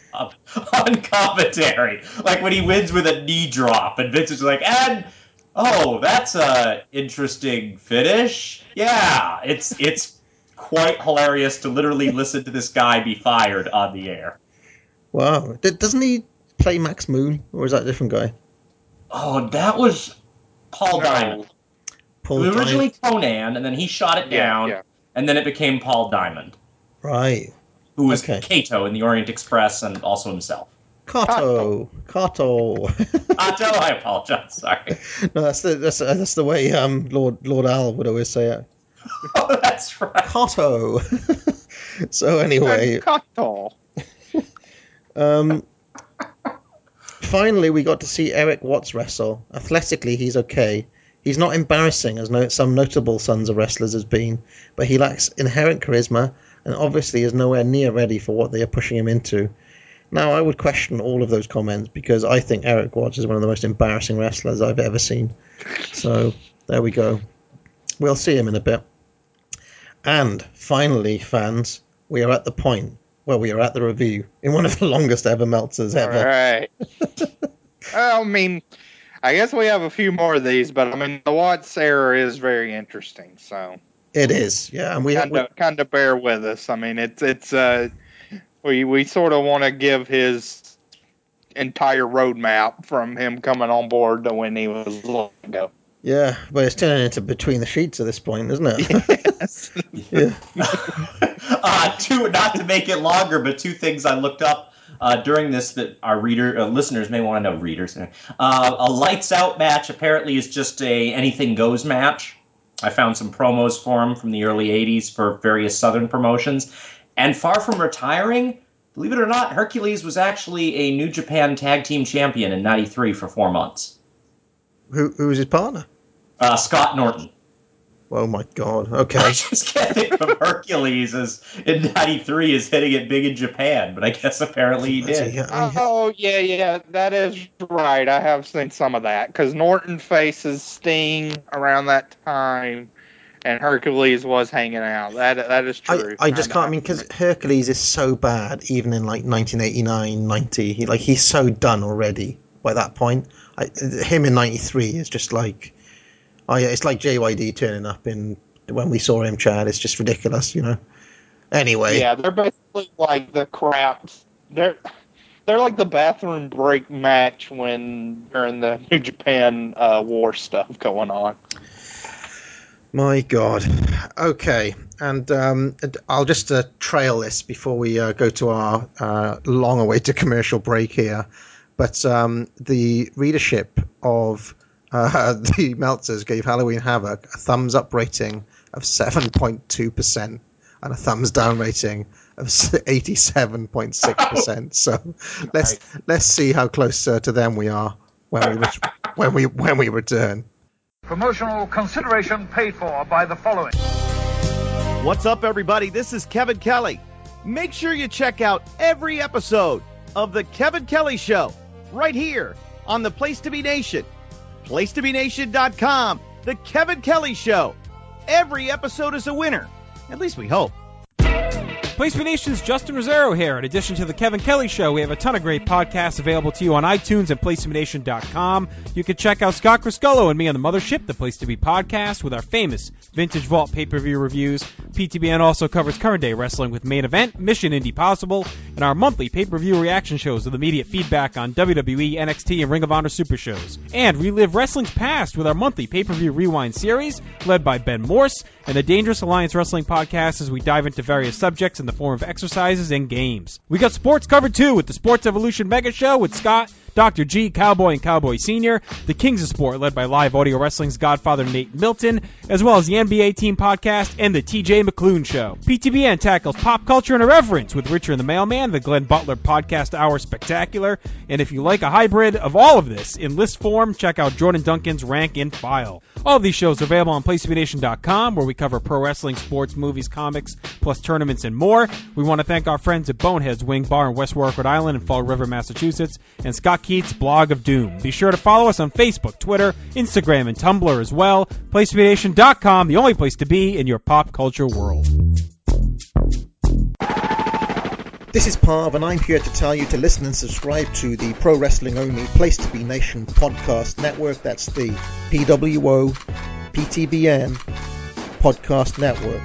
on commentary, like when he wins with a knee drop, and Vince is like, "And oh, that's a interesting finish." Yeah, it's it's quite hilarious to literally listen to this guy be fired on the air. Wow. D- doesn't he play Max Moon, or is that a different guy? Oh, that was Paul Diamond. Paul it was Diamond? originally Conan, and then he shot it Yeah, down, yeah. And then it became Paul Diamond, Right. who was Okay. Kato in the Orient Express and also himself. Kato. Kato. (laughs) Otto, I apologize. Sorry. (laughs) no, that's the that's, that's the way um Lord Lord Al would always say it. (laughs) Oh, that's right. Kato. so anyway, Kato. um, finally we got to see Eric Watts wrestle. Athletically, he's okay. He's not embarrassing as no, some notable sons of wrestlers has been, but he lacks inherent charisma and obviously is nowhere near ready for what they are pushing him into. Now, I would question all of those comments because I think Eric Watts is one of the most embarrassing wrestlers I've ever seen. So there we go. We'll see him in a bit. And finally, fans, we are at the point where we are at the review in one of the (laughs) longest ever melters All ever. right. (laughs) well, I mean, I guess we have a few more of these, but I mean, the Watts era is very interesting, so It is, yeah. And we, kind of kind of bear with us. I mean, it's it's uh, we we sort of want to give his entire roadmap from him coming on board to when he was let go. yeah, but it's turning into between the sheets at this point, isn't it? (laughs) yeah. (laughs) uh, two, not to make it longer, but two things I looked up uh, during this that our reader uh, listeners may want to know. Readers, uh, a lights out match apparently is just a anything goes match. I found some promos for him from the early '80s for various Southern promotions, and far from retiring. Believe it or not, Hercules was actually a New Japan Tag Team Champion in '93 for four months. Who who was his partner? Uh, Scott Norton. Oh my god. (laughs) Okay. I Okay. just can't think of Hercules as in '93 is hitting it big in Japan, but I guess apparently he did. Yeah, I Oh yeah, yeah, that is right. I have seen some of that because Norton faces Sting around that time, and Hercules was hanging out. That that is I, true. I just can't I mean because Hercules is so bad even in like 1989 90 he like he's so done already by that point I, him in 93 is just like oh yeah it's like JYD turning up in when we saw him Chad it's just ridiculous you know anyway Yeah, they're basically like the crap. They're they're like the bathroom break match when during the New Japan uh, war stuff going on. My God. Okay, and um, I'll just uh, trail this before we uh, go to our uh, long-awaited (laughs) commercial break here. but um, the readership of uh, (laughs) the Meltzers gave Halloween Havoc a thumbs up rating of 7.2% and a thumbs down rating of 87.6%. So (laughs) let's let's see how close uh, to them we are when we ret- when we when we return. Promotional consideration paid for by the following. What's up, everybody? This is Kevin Kelly. Make sure you check out every episode of The Kevin Kelly Show right here on the Place to Be Nation. PlaceToBeNation.com. The Kevin Kelly Show. Every episode is a winner. At least we hope. Place Nation's Justin Rosero here. In addition to the Kevin Kelly Show, we have a ton of great podcasts available to you on iTunes and PlaceToBeNation.com. You can check out Scott Criscuolo and me on the Mothership, the Place to Be podcast, with our famous Vintage Vault pay-per-view reviews. PTBN also covers current day wrestling with Main Event, Mission Indie Possible, and our monthly pay-per-view reaction shows with immediate feedback on WWE, NXT, and Ring of Honor Super Shows. And relive wrestling's past with our monthly pay-per-view rewind series, led by Ben Morse, and the Dangerous Alliance Wrestling podcast as we dive into various subjects in the form of exercises and games. We got sports covered too with the Sports Evolution Mega Show with Scott, Dr. G, Cowboy, and Cowboy Sr., the Kings of Sport led by live audio wrestling's godfather Nate Milton, as well as the NBA Team podcast and the TJ McClune Show. PTBN tackles pop culture and irreverence with Richard and the Mailman, the Glenn Butler Podcast Hour Spectacular, and if you like a hybrid of all of this in list form, check out Jordan Duncan's Rank and File. All of these shows are available on PlaceToBeNation.com, where we cover pro wrestling, sports, movies, comics, plus tournaments and more. We want to thank our friends at Boneheads Wing Bar in West Warwick, Rhode Island, and Fall River, Massachusetts, and Scott Keith's Blog of Doom. Be sure to follow us on Facebook, Twitter, Instagram, and Tumblr as well. PlaceToBeNation.com, the only place to be in your pop culture world. This is Parv, and I'm here to tell you to listen and subscribe to the Pro Wrestling Only Place to Be Nation podcast network. That's the PWO PTBN podcast network,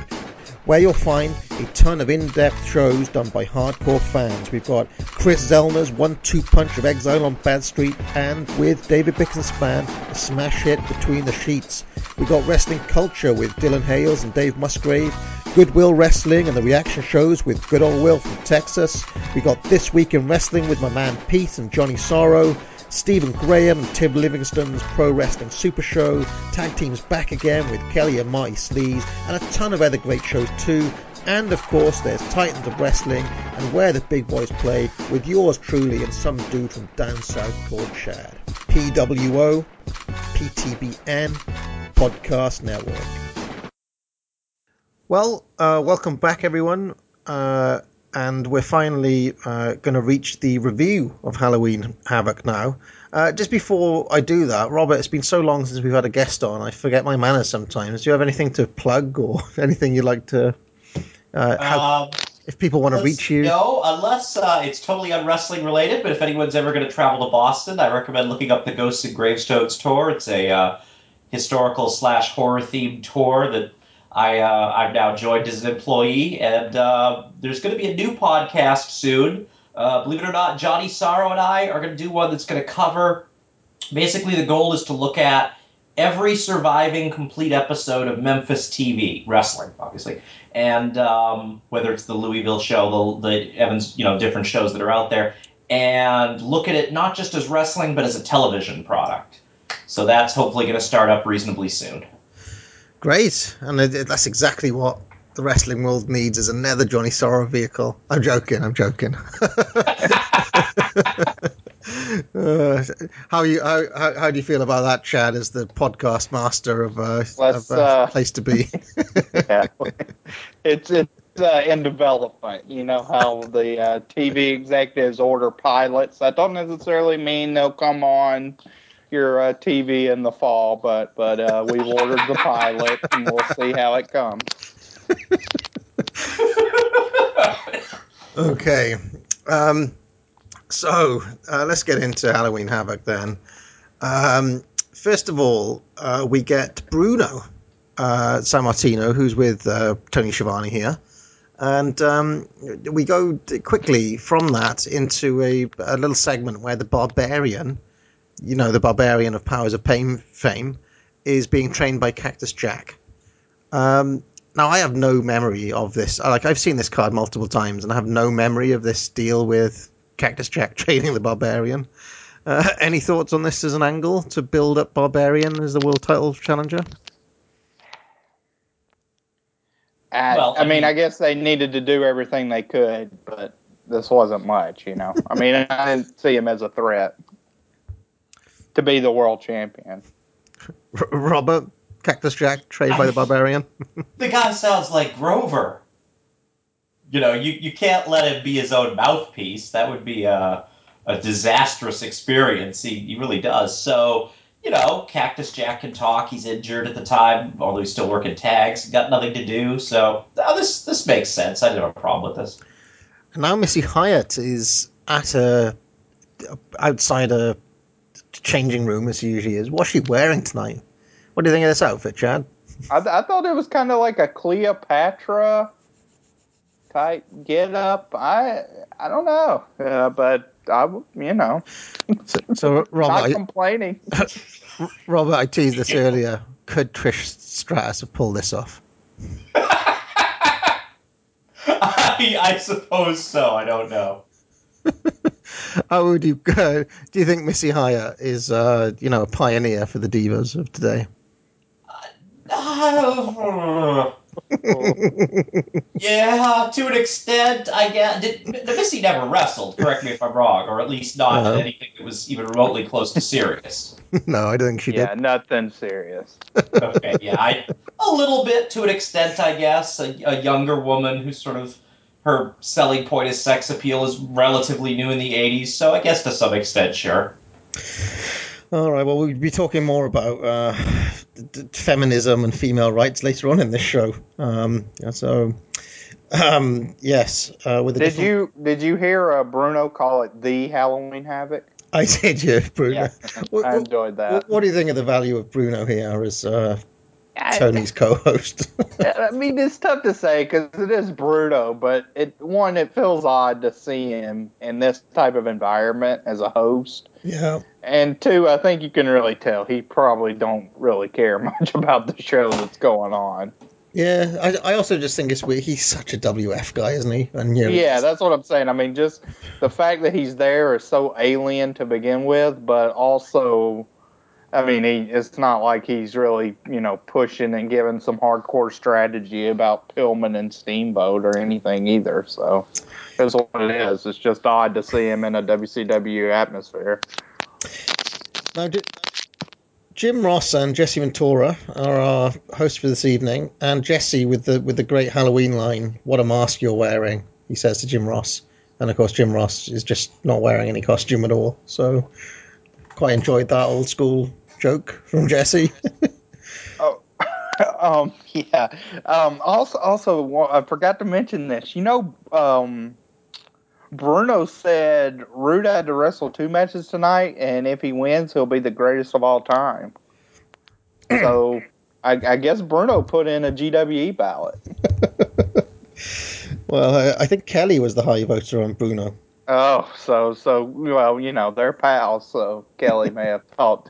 where you'll find a ton of in depth shows done by hardcore fans. We've got Chris Zellner's one two punch of Exile on Bad Street, and with David Bixenspan, a smash hit between the sheets. We've got Wrestling Culture with Dylan Hales and Dave Musgrave. Goodwill Wrestling and the reaction shows with Good Old Will from Texas. We got This Week in Wrestling with my man Pete and Johnny Sorrow. Stephen Graham and Tim Livingston's Pro Wrestling Super Show. Tag teams back again with Kelly and Marty Sleaze. And a ton of other great shows too. And of course, there's Titans of Wrestling and Where the Big Boys Play with yours truly and some dude from down south called Chad. PWO, PTBN, Podcast Network. Well, uh, welcome back, everyone. Uh, and we're finally uh, going to reach the review of Halloween Havoc now. Uh, just before I do that, Robert, it's been so long since we've had a guest on. I forget my manners sometimes. Do you have anything to plug or (laughs) anything you'd like to? Uh, how, Um, if people want to reach you, No, unless uh, it's totally unwrestling related. But if anyone's ever going to travel to Boston, I recommend looking up the Ghosts and Gravestones tour. It's a uh, historical slash horror themed tour that I uh, I've now joined as an employee, and uh, there's going to be a new podcast soon. Uh, believe it or not, Johnny Sorrow and I are going to do one that's going to cover. Basically, the goal is to look at every surviving complete episode of Memphis TV wrestling, obviously, and um, whether it's the Louisville show, the, the Evans, you know, different shows that are out there, and look at it not just as wrestling but as a television product. So that's hopefully going to start up reasonably soon. Great. And it, that's exactly what the wrestling world needs is another Johnny Sorrow vehicle. I'm joking. I'm joking. Uh, (laughs) how you how, how how do you feel about that, Chad? As the podcast master of uh, of, uh, uh, place to be. (laughs) yeah. it's it's uh, in development. You know how the uh, TV executives order pilots. That don't necessarily mean they'll come on your uh, TV in the fall, but but uh, we've ordered the pilot and we'll see how it comes. Okay. Um, so uh, let's get into Halloween Havoc then. Um, first of all, uh, we get Bruno uh, Sammartino, who's with uh, Tony Schiavone here. And um, we go quickly from that into a, a little segment where the Barbarian, you know, the Barbarian of Powers of Pain fame, is being trained by Cactus Jack. Um, now I have no memory of this. Like I've seen this card multiple times, and I have no memory of this deal with Cactus Jack (laughs) training the Barbarian. Uh, any thoughts on this as an angle to build up Barbarian as the world title challenger? I, Well, I I mean, mean- I guess they needed to do everything they could, but this wasn't much, you know. I mean, I didn't see him as a threat to be the world champion. R- (laughs) Robert, Cactus Jack, trained by the Barbarian. (laughs) The guy sounds like Grover. You know, you, you can't let him be his own mouthpiece. That would be a, a disastrous experience. He, he really does. So, you know, Cactus Jack can talk. He's injured at the time, although he's still working tags. Got nothing to do. So, oh, this this makes sense. I didn't have a problem with this. And now Missy Hyatt is at a outside a changing room as she usually is. What's she wearing tonight? What do you think of this outfit, Chad? I, I thought it was kind of like a Cleopatra type get up. I I don't know, uh, but I w- you know So, so Robert, not I, (laughs) complaining. Robert, I teased this earlier. Could Trish Stratus have pulled this off? (laughs) I, I suppose so. I don't know. (laughs) How would you go? Do you think Missy Hyatt is, uh, you know, a pioneer for the divas of today? (laughs) yeah, to an extent, I guess. Did, the Missy never wrestled. Correct me if I'm wrong, or at least not No. anything that was even remotely close to serious. (laughs) no, I don't think she yeah, did. Yeah, nothing serious. Okay, yeah, I, a little bit to an extent, I guess. A, a younger woman who's sort of her selling point is sex appeal is relatively new in the '80s, so I guess to some extent, sure. All right. Well, we'll be talking more about uh, d- d- feminism and female rights later on in this show. Um, yeah, so, um, yes, uh, with a Did different- you did you hear uh, Bruno call it the Halloween Havoc? I did, yeah, Bruno. Yeah, What- I enjoyed that. What, what do you think of the value of Bruno here as uh, Tony's co-host? (laughs) I mean, it's tough to say because it is Bruno, but it one it feels odd to see him in this type of environment as a host, yeah. and two, I think you can really tell he probably don't really care (laughs) much about the show that's going on. Yeah, I, I also just think it's weird. He's such a WF guy, isn't he? And you know, Yeah, that's what I'm saying. I mean, just the fact that he's there is so alien to begin with, but also, I mean, he it's not like he's really you know pushing and giving some hardcore strategy about Pillman and Steamboat or anything either. So that's what it is. It's just odd to see him in a WCW atmosphere. Now, Jim Ross and Jesse Ventura are our hosts for this evening, and Jesse with the with the great Halloween line, "What a mask you're wearing," he says to Jim Ross, and of course Jim Ross is just not wearing any costume at all. So, quite enjoyed that old school joke from Jesse. (laughs) Oh, (laughs) um, yeah. Um, also, also, I forgot to mention this. You know, um, Bruno said Rude had to wrestle two matches tonight, and if he wins, he'll be the greatest of all time. (clears throat) so, I, I guess Bruno put in a GWE ballot. (laughs) well, I, I think Kelly was the high voter on Bruno. Oh, so so well, you know they're pals. So Kelly may have (laughs) thought,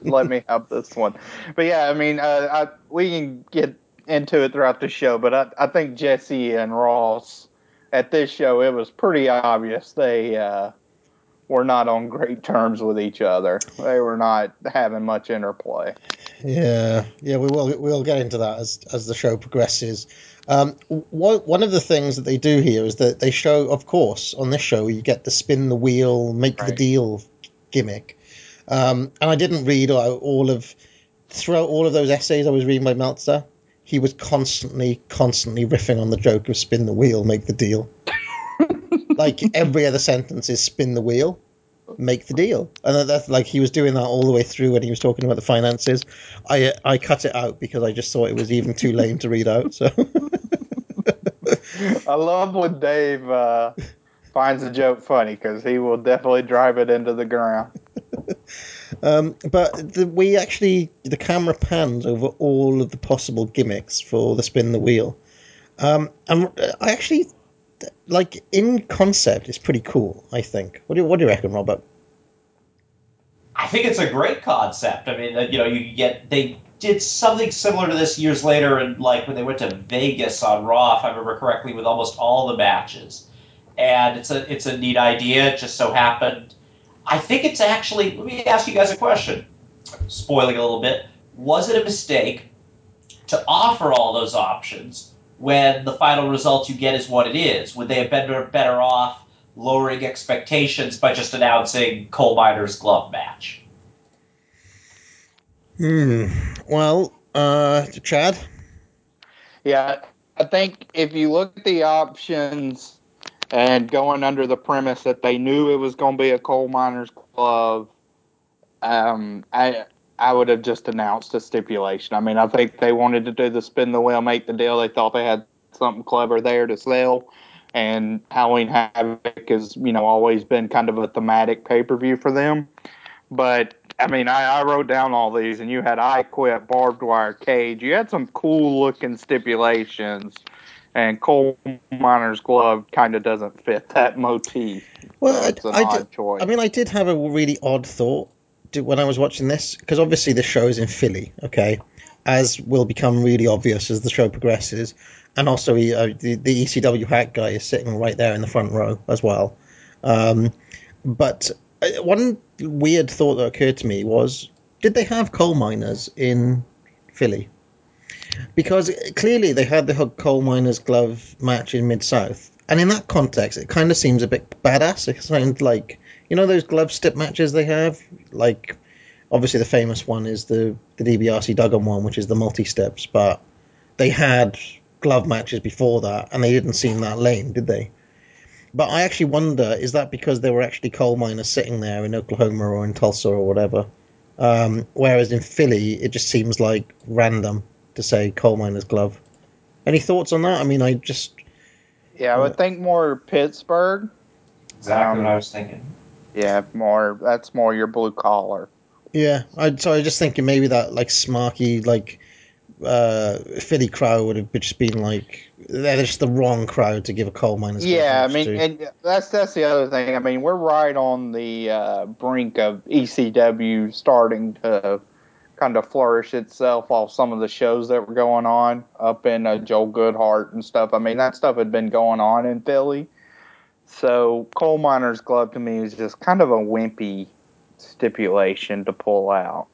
let me have this one. But yeah, I mean, uh, I, we can get into it throughout the show. But I, I think Jesse and Ross at this show, it was pretty obvious they uh, were not on great terms with each other. They were not having much interplay. Yeah, yeah, we will we'll get into that as as the show progresses. Um, one one of the things that they do here is that they show, of course, on this show you get the spin the wheel, make the deal gimmick. Um, and I didn't read all of throughout all of those essays I was reading by Meltzer. He was constantly, constantly riffing on the joke of spin the wheel, make the deal. (laughs) like every other sentence is spin the wheel, make the deal, and that's like he was doing that all the way through when he was talking about the finances. I I cut it out because I just thought it was even too lame to read out. So (laughs) I love when Dave uh, finds a joke funny because he will definitely drive it into the ground. (laughs) Um, but the, we actually, the camera pans over all of the possible gimmicks for the spin the wheel. Um, and I actually, like, in concept, it's pretty cool, I think. What do, what do you reckon, Robert? I think it's a great concept. I mean, uh, you know, you get they did something similar to this years later, and like when they went to Vegas on Raw, if I remember correctly, with almost all the matches. And it's a it's a neat idea. It just so happened, I think it's actually. Let me ask you guys a question. Spoiling a little bit. Was it a mistake to offer all those options when the final result you get is what it is? Would they have been better off lowering expectations by just announcing coal miners glove match? Hmm. Well, uh, Chad. Yeah, I think if you look at the options and going under the premise that they knew it was going to be a coal miner's glove, um, I I would have just announced a stipulation. I mean, I think they wanted to do the spin the wheel, make the deal. They thought they had something clever there to sell, and Halloween Havoc has you know always been kind of a thematic pay per view for them. But I mean, I, I wrote down all these, and you had I Quit, Barbed Wire, Cage. You had some cool looking stipulations, and Coal Miner's Glove kind of doesn't fit that motif. Well, so it's an I, I odd did- choice. I mean, I did have a really odd thought when I was watching this because obviously the show is in Philly, okay, as will become really obvious as the show progresses, and also he, uh, the the ECW hack guy is sitting right there in the front row as well. Um, but one weird thought that occurred to me was, did they have coal miners in Philly? Because clearly they had the Hug Coal Miners Glove match in Mid South, and in that context, it kind of seems a bit badass. It sounds like you know those glove stip matches they have, like obviously the famous one is the the DiBiase Duggan one, which is the multi steps, but they had glove matches before that, and they didn't seem that lame, did they? But I actually wonder, is that because there were actually coal miners sitting there in Oklahoma or in Tulsa or whatever? Um, whereas in Philly, it just seems like random to say coal miner's glove. Any thoughts on that? I mean, I just yeah, I would think more Pittsburgh. Exactly Um, what I was thinking. Yeah, more. That's more your blue collar. yeah. I so I was just thinking maybe that like smarky like uh, Philly crowd would have just been like they're just the wrong crowd to give a coal miner's glove Yeah, I mean, to. and that's that's the other thing. I mean, we're right on the uh, brink of ECW starting to kind of flourish itself off some of the shows that were going on up in uh, Joel Goodhart and stuff. I mean, that stuff had been going on in Philly. So, Coal Miners Glove to me is just kind of a wimpy stipulation to pull out.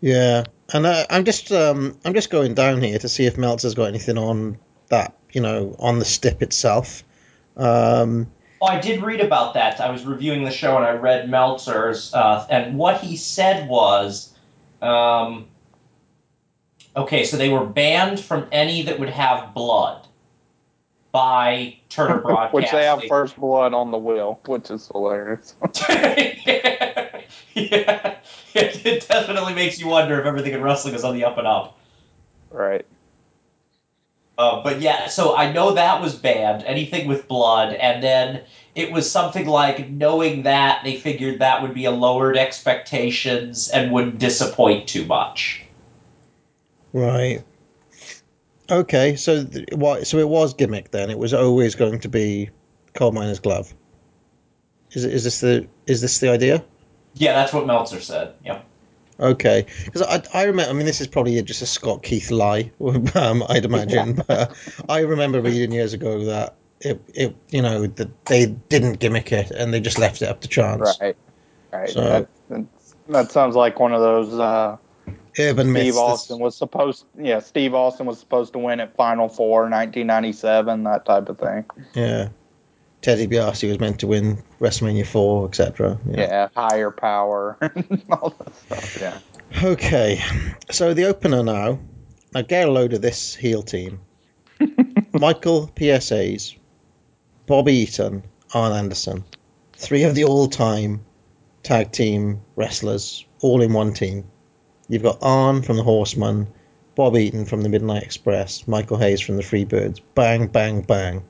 Yeah, and uh, I'm just um, I'm just going down here to see if Meltzer's got anything on that, you know, on the stip itself. Um, Oh, I did read about that. I was reviewing the show and I read Meltzer's, uh, and what he said was, um, okay, so they were banned from any that would have blood by Turner Broadcasting. (laughs) Which they have first blood on the wheel, which is hilarious. yeah, (laughs) (laughs) (laughs) it definitely makes you wonder if everything in wrestling is on the up and up. right. Uh, but yeah, so I know that was banned, anything with blood, and then it was something like knowing that they figured that would be a lowered expectations and wouldn't disappoint too much. right. Okay, so th- what? So it was gimmick then. It was always going to be coal miner's glove. Is is this the is this the idea? Yeah, that's what Meltzer said. Yep. Okay, because I, I remember. I mean, this is probably just a Scott Keith lie, (laughs) um, I'd imagine. But I remember reading years ago that it, it, you know, that they didn't gimmick it and they just left it up to chance. Right. Right. So- that, that's- that sounds like one of those uh, Urban Steve myths. Austin was supposed yeah, Steve Austin was supposed to win at Final Four 1997, that type of thing. Yeah. Teddy DiBiase was meant to win WrestleMania 4, etc. Yeah, higher power (laughs) and all that stuff, yeah. Okay, so the opener now. Now get a load of this heel team. (laughs) Michael P.S. Hayes, Bobby Eaton, Arn Anderson. Three of the all-time tag team wrestlers, all in one team. You've got Arn from the Horseman, Bob Eaton from the Midnight Express, Michael Hayes from the Freebirds. Bang, bang, bang.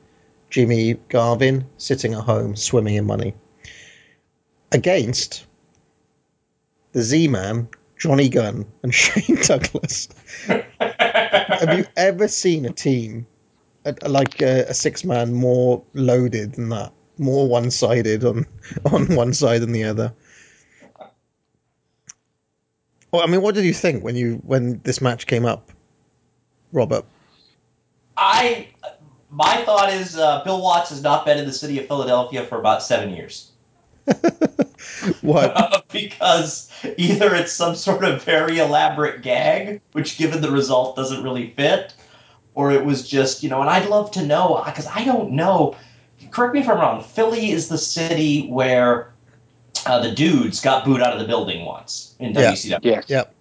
Jimmy Garvin sitting at home, swimming in money. Against the Z-Man, Johnny Gunn, and (laughs) Shane Douglas. Have you ever seen a team like a, a six-man more loaded than that? More one-sided on (laughs) on one side than the other. Well, I mean, what did you think when you when this match came up, Robert? I my thought is uh, Bill Watts has not been in the city of Philadelphia for about seven years. (laughs) What? (laughs) because either it's some sort of very elaborate gag, which given the result doesn't really fit, or it was just, you know, and I'd love to know, because I don't know. Correct me if I'm wrong. Philly is the city where uh, the dudes got booed out of the building once in Yeah. WCW. Yes. Yep.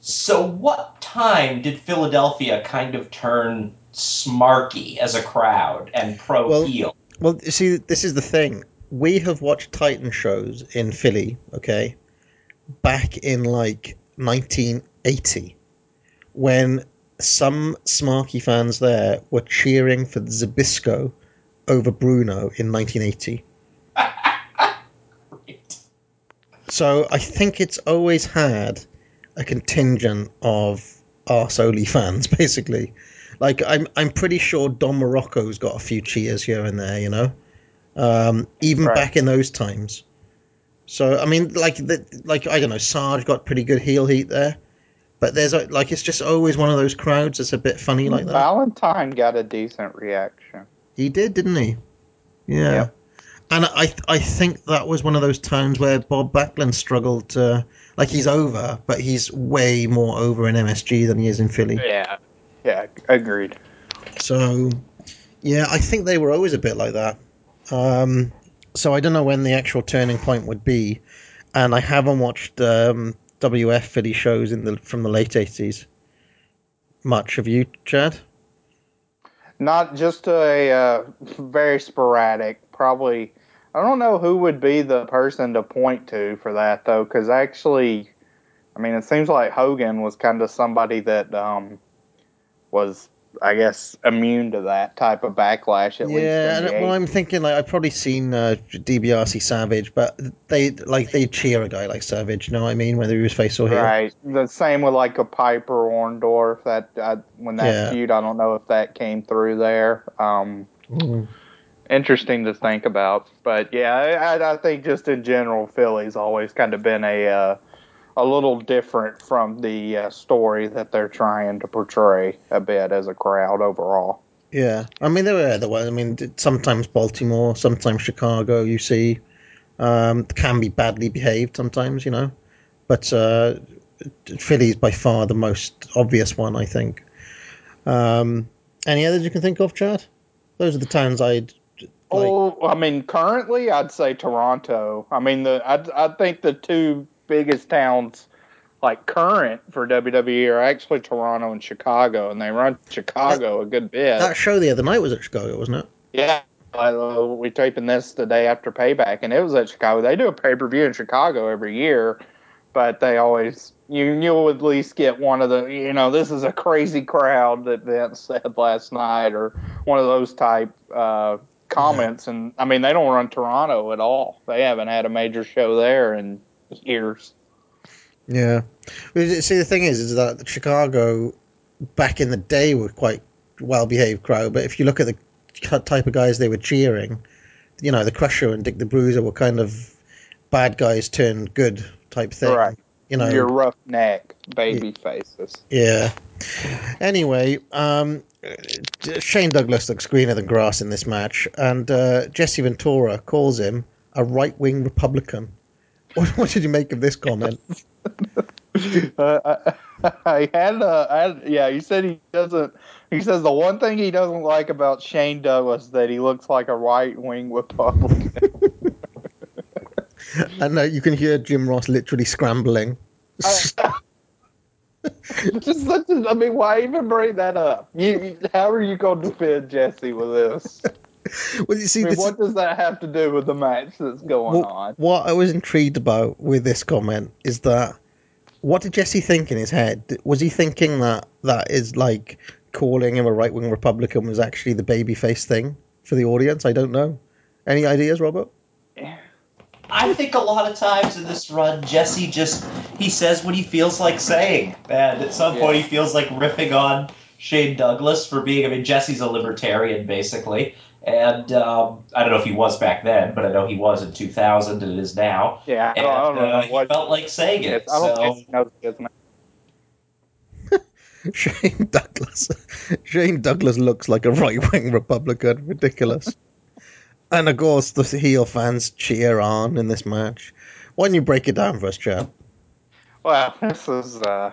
So, what time did Philadelphia kind of turn smarky as a crowd and pro Well- heel? Well, see, this is the thing. We have watched Titan shows in Philly, okay, back in like 1980, when some Smarky fans there were cheering for Zbyszko over Bruno in 1980. (laughs) So I think it's always had a contingent of arse only fans, (laughs) basically. Like I'm, I'm pretty sure Don Muraco's got a few cheers here and there, you know, um, even Right. back in those times. So I mean, like, the, like I don't know, Sarge got pretty good heel heat there, but there's a, like it's just always one of those crowds that's a bit funny like that. Valentine got a decent reaction. He did, didn't he? Yeah. Yep. And I I think that was one of those times where Bob Backlund struggled to like he's over, but he's way more over in MSG than he is in Philly. Yeah. Yeah, agreed. So yeah, I think they were always a bit like that. Um, so I don't know when the actual turning point would be, and I haven't watched um, WF Philly shows in the from the late eighties. Much have you, Chad? Not just a uh, very sporadic. Probably, I don't know who would be the person to point to for that though, because actually, I mean, it seems like Hogan was kind of somebody that um, was, I guess, immune to that type of backlash. At yeah, least. Yeah, well, I'm thinking like I've probably seen uh, DBRC Savage, but they like they cheer a guy like Savage. You know what I mean? Whether he was face or heel. Right. The same with like a Piper Orndorff. That I, when that Yeah. feud, I don't know if that came through there. Um, Mm. interesting to think about. But yeah, I, I- I think just in general, Philly's always kind of been a uh, a little different from the uh, story that they're trying to portray a bit as a crowd overall. Yeah, I mean there were other ones. I mean sometimes Baltimore, sometimes Chicago. You see, um, can be badly behaved sometimes, you know, but uh, is by far the most obvious one, I think. Um, any others you can think of, Chad? Those are the towns I'd. Like, Oh, I mean, currently I'd say Toronto. I mean, the I I think the two biggest towns like current for WWE are actually Toronto and Chicago, and they run Chicago a good bit. that show the other night was at Chicago, wasn't it? Yeah, uh, we taping this the day after Payback, and it was at Chicago. They do a pay per view in Chicago every year, but they always you you'll at least get one of the you know this is a crazy crowd that Vince said last night, or one of those type uh, comments. And I mean they don't run Toronto at all. They haven't had a major show there in years. Yeah. See, the thing is, is that Chicago back in the day were quite well behaved crowd, but if you look at the type of guys they were cheering, you know, the Crusher and Dick the Bruiser were kind of bad guys turned good type thing. Right. You know. your roughneck baby faces. Yeah. Anyway, um, Shane Douglas looks greener than grass in this match, and uh, Jesse Ventura calls him a right wing Republican. (laughs) What, what did you make of this comment? (laughs) uh, I, (laughs) I had, uh, I had, yeah. He said he doesn't. He says the one thing he doesn't like about Shane Douglas that he looks like a right wing Republican. and uh, you can hear Jim Ross literally scrambling. just, just, I mean, why even bring that up? You- how are you going to defend Jesse with this? (laughs) well, you see, I mean, this what does that have to do with the match that's going what, on? what I was intrigued about with this comment is that what did Jesse think in his head? Was he thinking that that is like calling him a right wing Republican was actually the babyface thing for the audience? I don't know. Any ideas, Robert? (sighs) I think a lot of times in this run, Jesse just he says what he feels like saying, and at some point he feels like riffing on Shane Douglas for being. I mean, Jesse's a libertarian basically, and um, I don't know if he was back then, but I know he was in 2000 and is now. Yeah, I and don't, I don't know uh, he what felt like saying it. I don't so think he knows his name. (laughs) Shane Douglas. (laughs) Shane Douglas looks like a right wing Republican. Ridiculous. (laughs) And of course, the heel fans cheer on in this match. Why don't you break it down for us, Chad? Well, this is uh,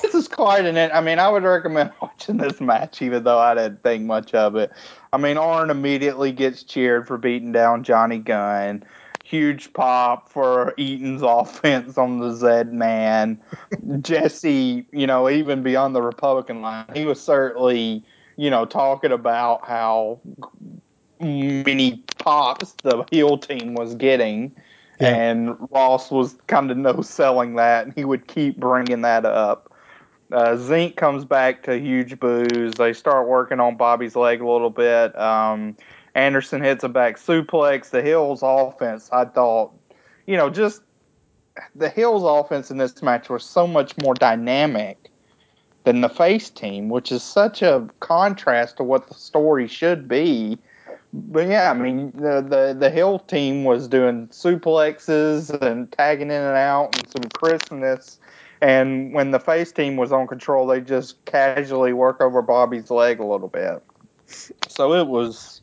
this is quite an. I mean, I would recommend (laughs) watching this match, even though I didn't think much of it. I mean, Arn immediately gets cheered for beating down Johnny Gunn. Huge pop for Eaton's (laughs) offense on the Z Man. (laughs) Jesse, you know, even beyond the Republican line, he was certainly, you know, talking about how many pops the heel team was getting. Yeah. And Ross was kind of no selling that, and he would keep bringing that up. Uh, Zenk comes back to huge boos. They start working on Bobby's leg a little bit. Um, Anderson hits a back suplex. The Hills offense, I thought, you know, just the Hills offense in this match was so much more dynamic than the face team, which is such a contrast to what the story should be. But yeah, I mean the the, the Hill team was doing suplexes and tagging in and out and some crispness. And when the face team was on control, they just casually work over Bobby's leg a little bit. So it was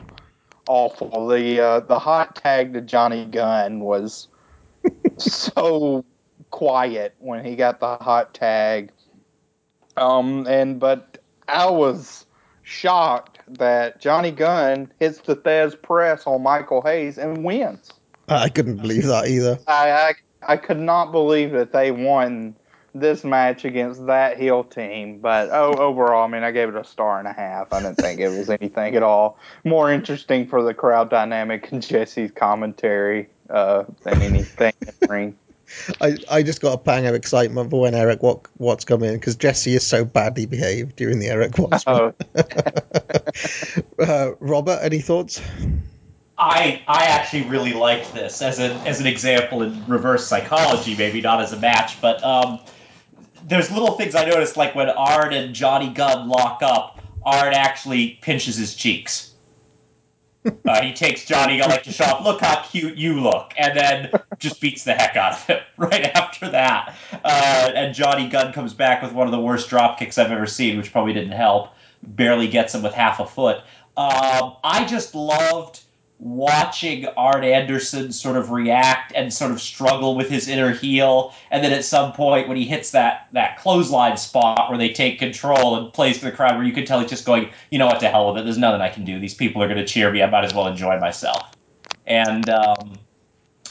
awful. The uh, the hot tag to Johnny Gunn was (laughs) so quiet when he got the hot tag. Um, and but I was shocked that Johnny Gunn hits the Thesz press on Michael Hayes and wins. I couldn't believe that either. I, I I could not believe that they won this match against that heel team. But oh, overall, I mean, I gave it a star and a half. I didn't think it was anything at all more interesting for the crowd dynamic and Jesse's commentary uh, than anything in the ring. (laughs) I, I just got a pang of excitement for when Erik Wat, Watts come in because Jesse is so badly behaved during the Erik Watts. Oh. (laughs) uh, Robert, any thoughts? I I actually really liked this as an as an example in reverse psychology, maybe not as a match, but um, there's little things I noticed like when Arn and Johnny Gunn lock up, Arn actually pinches his cheeks. (laughs) Uh, he takes Johnny Gunn like to show off, look how cute you look, and then just beats the heck out of him (laughs) right after that. Uh, and Johnny Gunn comes back with one of the worst drop kicks I've ever seen, which probably didn't help. Barely gets him with half a foot. Um, I just loved watching Arn Anderson sort of react and sort of struggle with his inner heel, and then at some point when he hits that that clothesline spot where they take control and plays to the crowd, where you could tell he's just going, you know what, to hell with it. There's nothing I can do. These people are going to cheer me. I might as well enjoy myself. And um,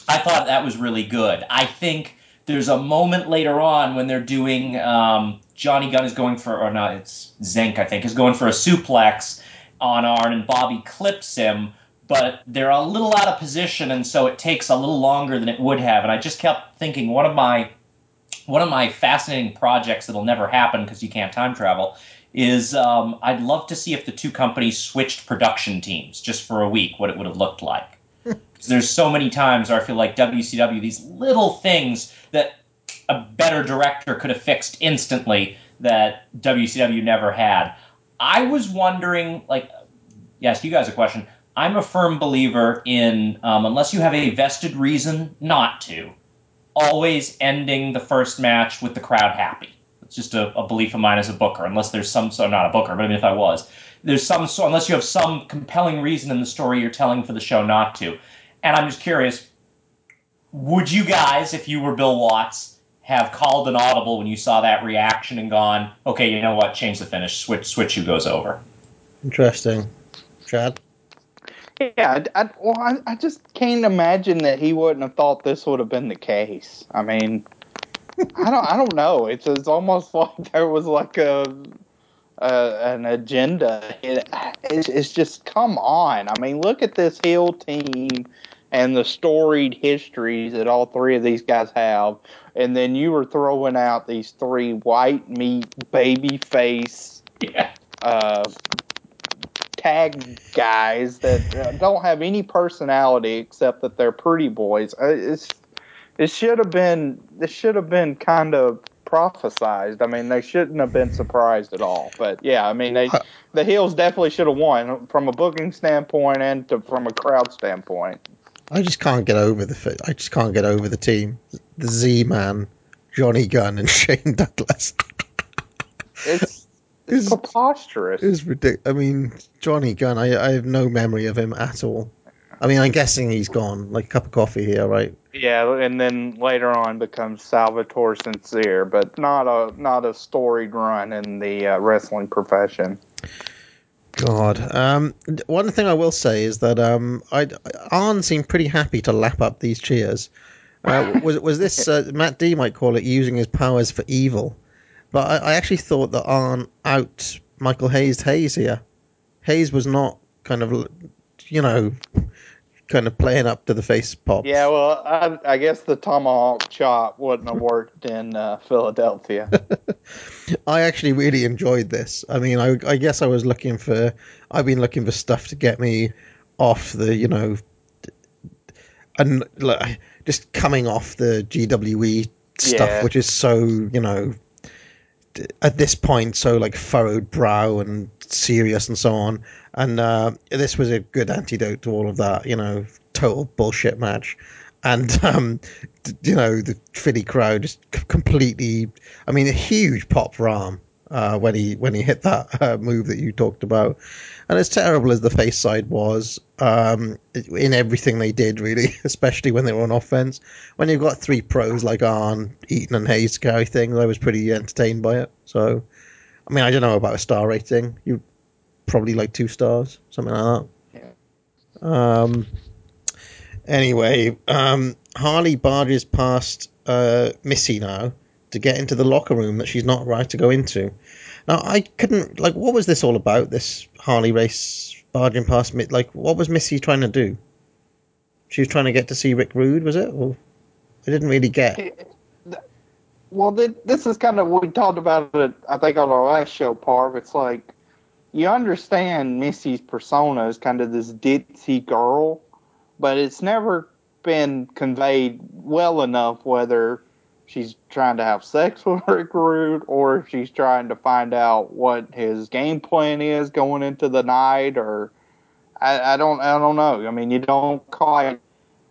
I thought that was really good. I think there's a moment later on when they're doing um, Johnny Gunn is going for, or not, it's Zenk, I think, is going for a suplex on Arn, and Bobby clips him but they're a little out of position, and so it takes a little longer than it would have. And I just kept thinking one of my one of my fascinating projects that'll never happen because you can't time travel is um, I'd love to see if the two companies switched production teams just for a week, what it would have looked like. (laughs) Because there's so many times where I feel like WCW these little things that a better director could have fixed instantly that WCW never had. I was wondering, like, yes, you guys a question. I'm a firm believer in, um, unless you have a vested reason not to, always ending the first match with the crowd happy. It's just a, a belief of mine as a booker, unless there's some, so not a booker, but I mean, if I was, there's some, so unless you have some compelling reason in the story you're telling for the show not to. And I'm just curious, would you guys, if you were Bill Watts, have called an audible when you saw that reaction and gone, okay, you know what, change the finish, switch, switch who goes over? Interesting. Chad? Yeah, I, I, well, I, I just can't imagine that he wouldn't have thought this would have been the case. I mean, I don't, I don't know. It's, it's almost (laughs) like there was like a, a an agenda. It, it's, it's just come on. I mean, look at this heel team and the storied histories that all three of these guys have, and then you were throwing out these three white meat baby face. Yeah. Uh, tag guys that uh, don't have any personality except that they're pretty boys. Uh, It's it should have been this should have been kind of prophesized. I mean, they shouldn't have been surprised at all. But yeah, I mean, they the heels definitely should have won from a booking standpoint and to, from a crowd standpoint. I just can't get over the I just can't get over the team. The Z Man, Johnny Gunn, and (laughs) Shane Douglas. It's, it's preposterous. It's ridiculous. I mean, Johnny Gunn. I, I have no memory of him at all. I mean, I'm guessing he's gone. Like a cup of coffee here, right? Yeah, and then later on becomes Salvatore Sincere, but not a not a storied run in the uh, wrestling profession. God. Um, one thing I will say is that um, I Arn seemed pretty happy to lap up these cheers. Uh, was was this (laughs) uh, Matt D might call it using his powers for evil, but I, I actually thought that Arn out Michael Hayes Hayes here. Hayes was not kind of, you know, kind of playing up to the face pop. Yeah, well, I, I guess the tomahawk chop wouldn't have worked in uh, Philadelphia. (laughs) I actually really enjoyed this. I mean, I, I guess I was looking for, I've been looking for stuff to get me off the, you know, and like, just coming off the GWE stuff, Yeah. which is so, you know, at this point, so like furrowed brow and serious and so on. And uh, this was a good antidote to all of that, you know, total bullshit match. And (laughs) um, you know the Philly crowd just completely. I mean, a huge pop for Arn uh, when he when he hit that uh, move that you talked about. And as terrible as the face side was, um, in everything they did, really, (laughs) especially when they were on offense, when you've got three pros like Arn, Eaton, and Hayes carry things, I was pretty entertained by it. So, I mean, I don't know about a star rating. You probably like two stars, something like that. Um. Anyway, um, Harley barges past uh, Missy now to get into the locker room that she's not right to go into. Now, I couldn't like, what was this all about? This Harley race barging past me? Like, what was Missy trying to do? She was trying to get to see Rick Rude, was it? Or I didn't really get. Well, this is kind of we talked about it. I think on our last show, Parv. It's like you understand Missy's persona is kind of this ditzy girl, but it's never been conveyed well enough whether she's trying to have sex (laughs) with Rick Rude or if she's trying to find out what his game plan is going into the night, or I, I don't, I don't know. I mean, you don't quite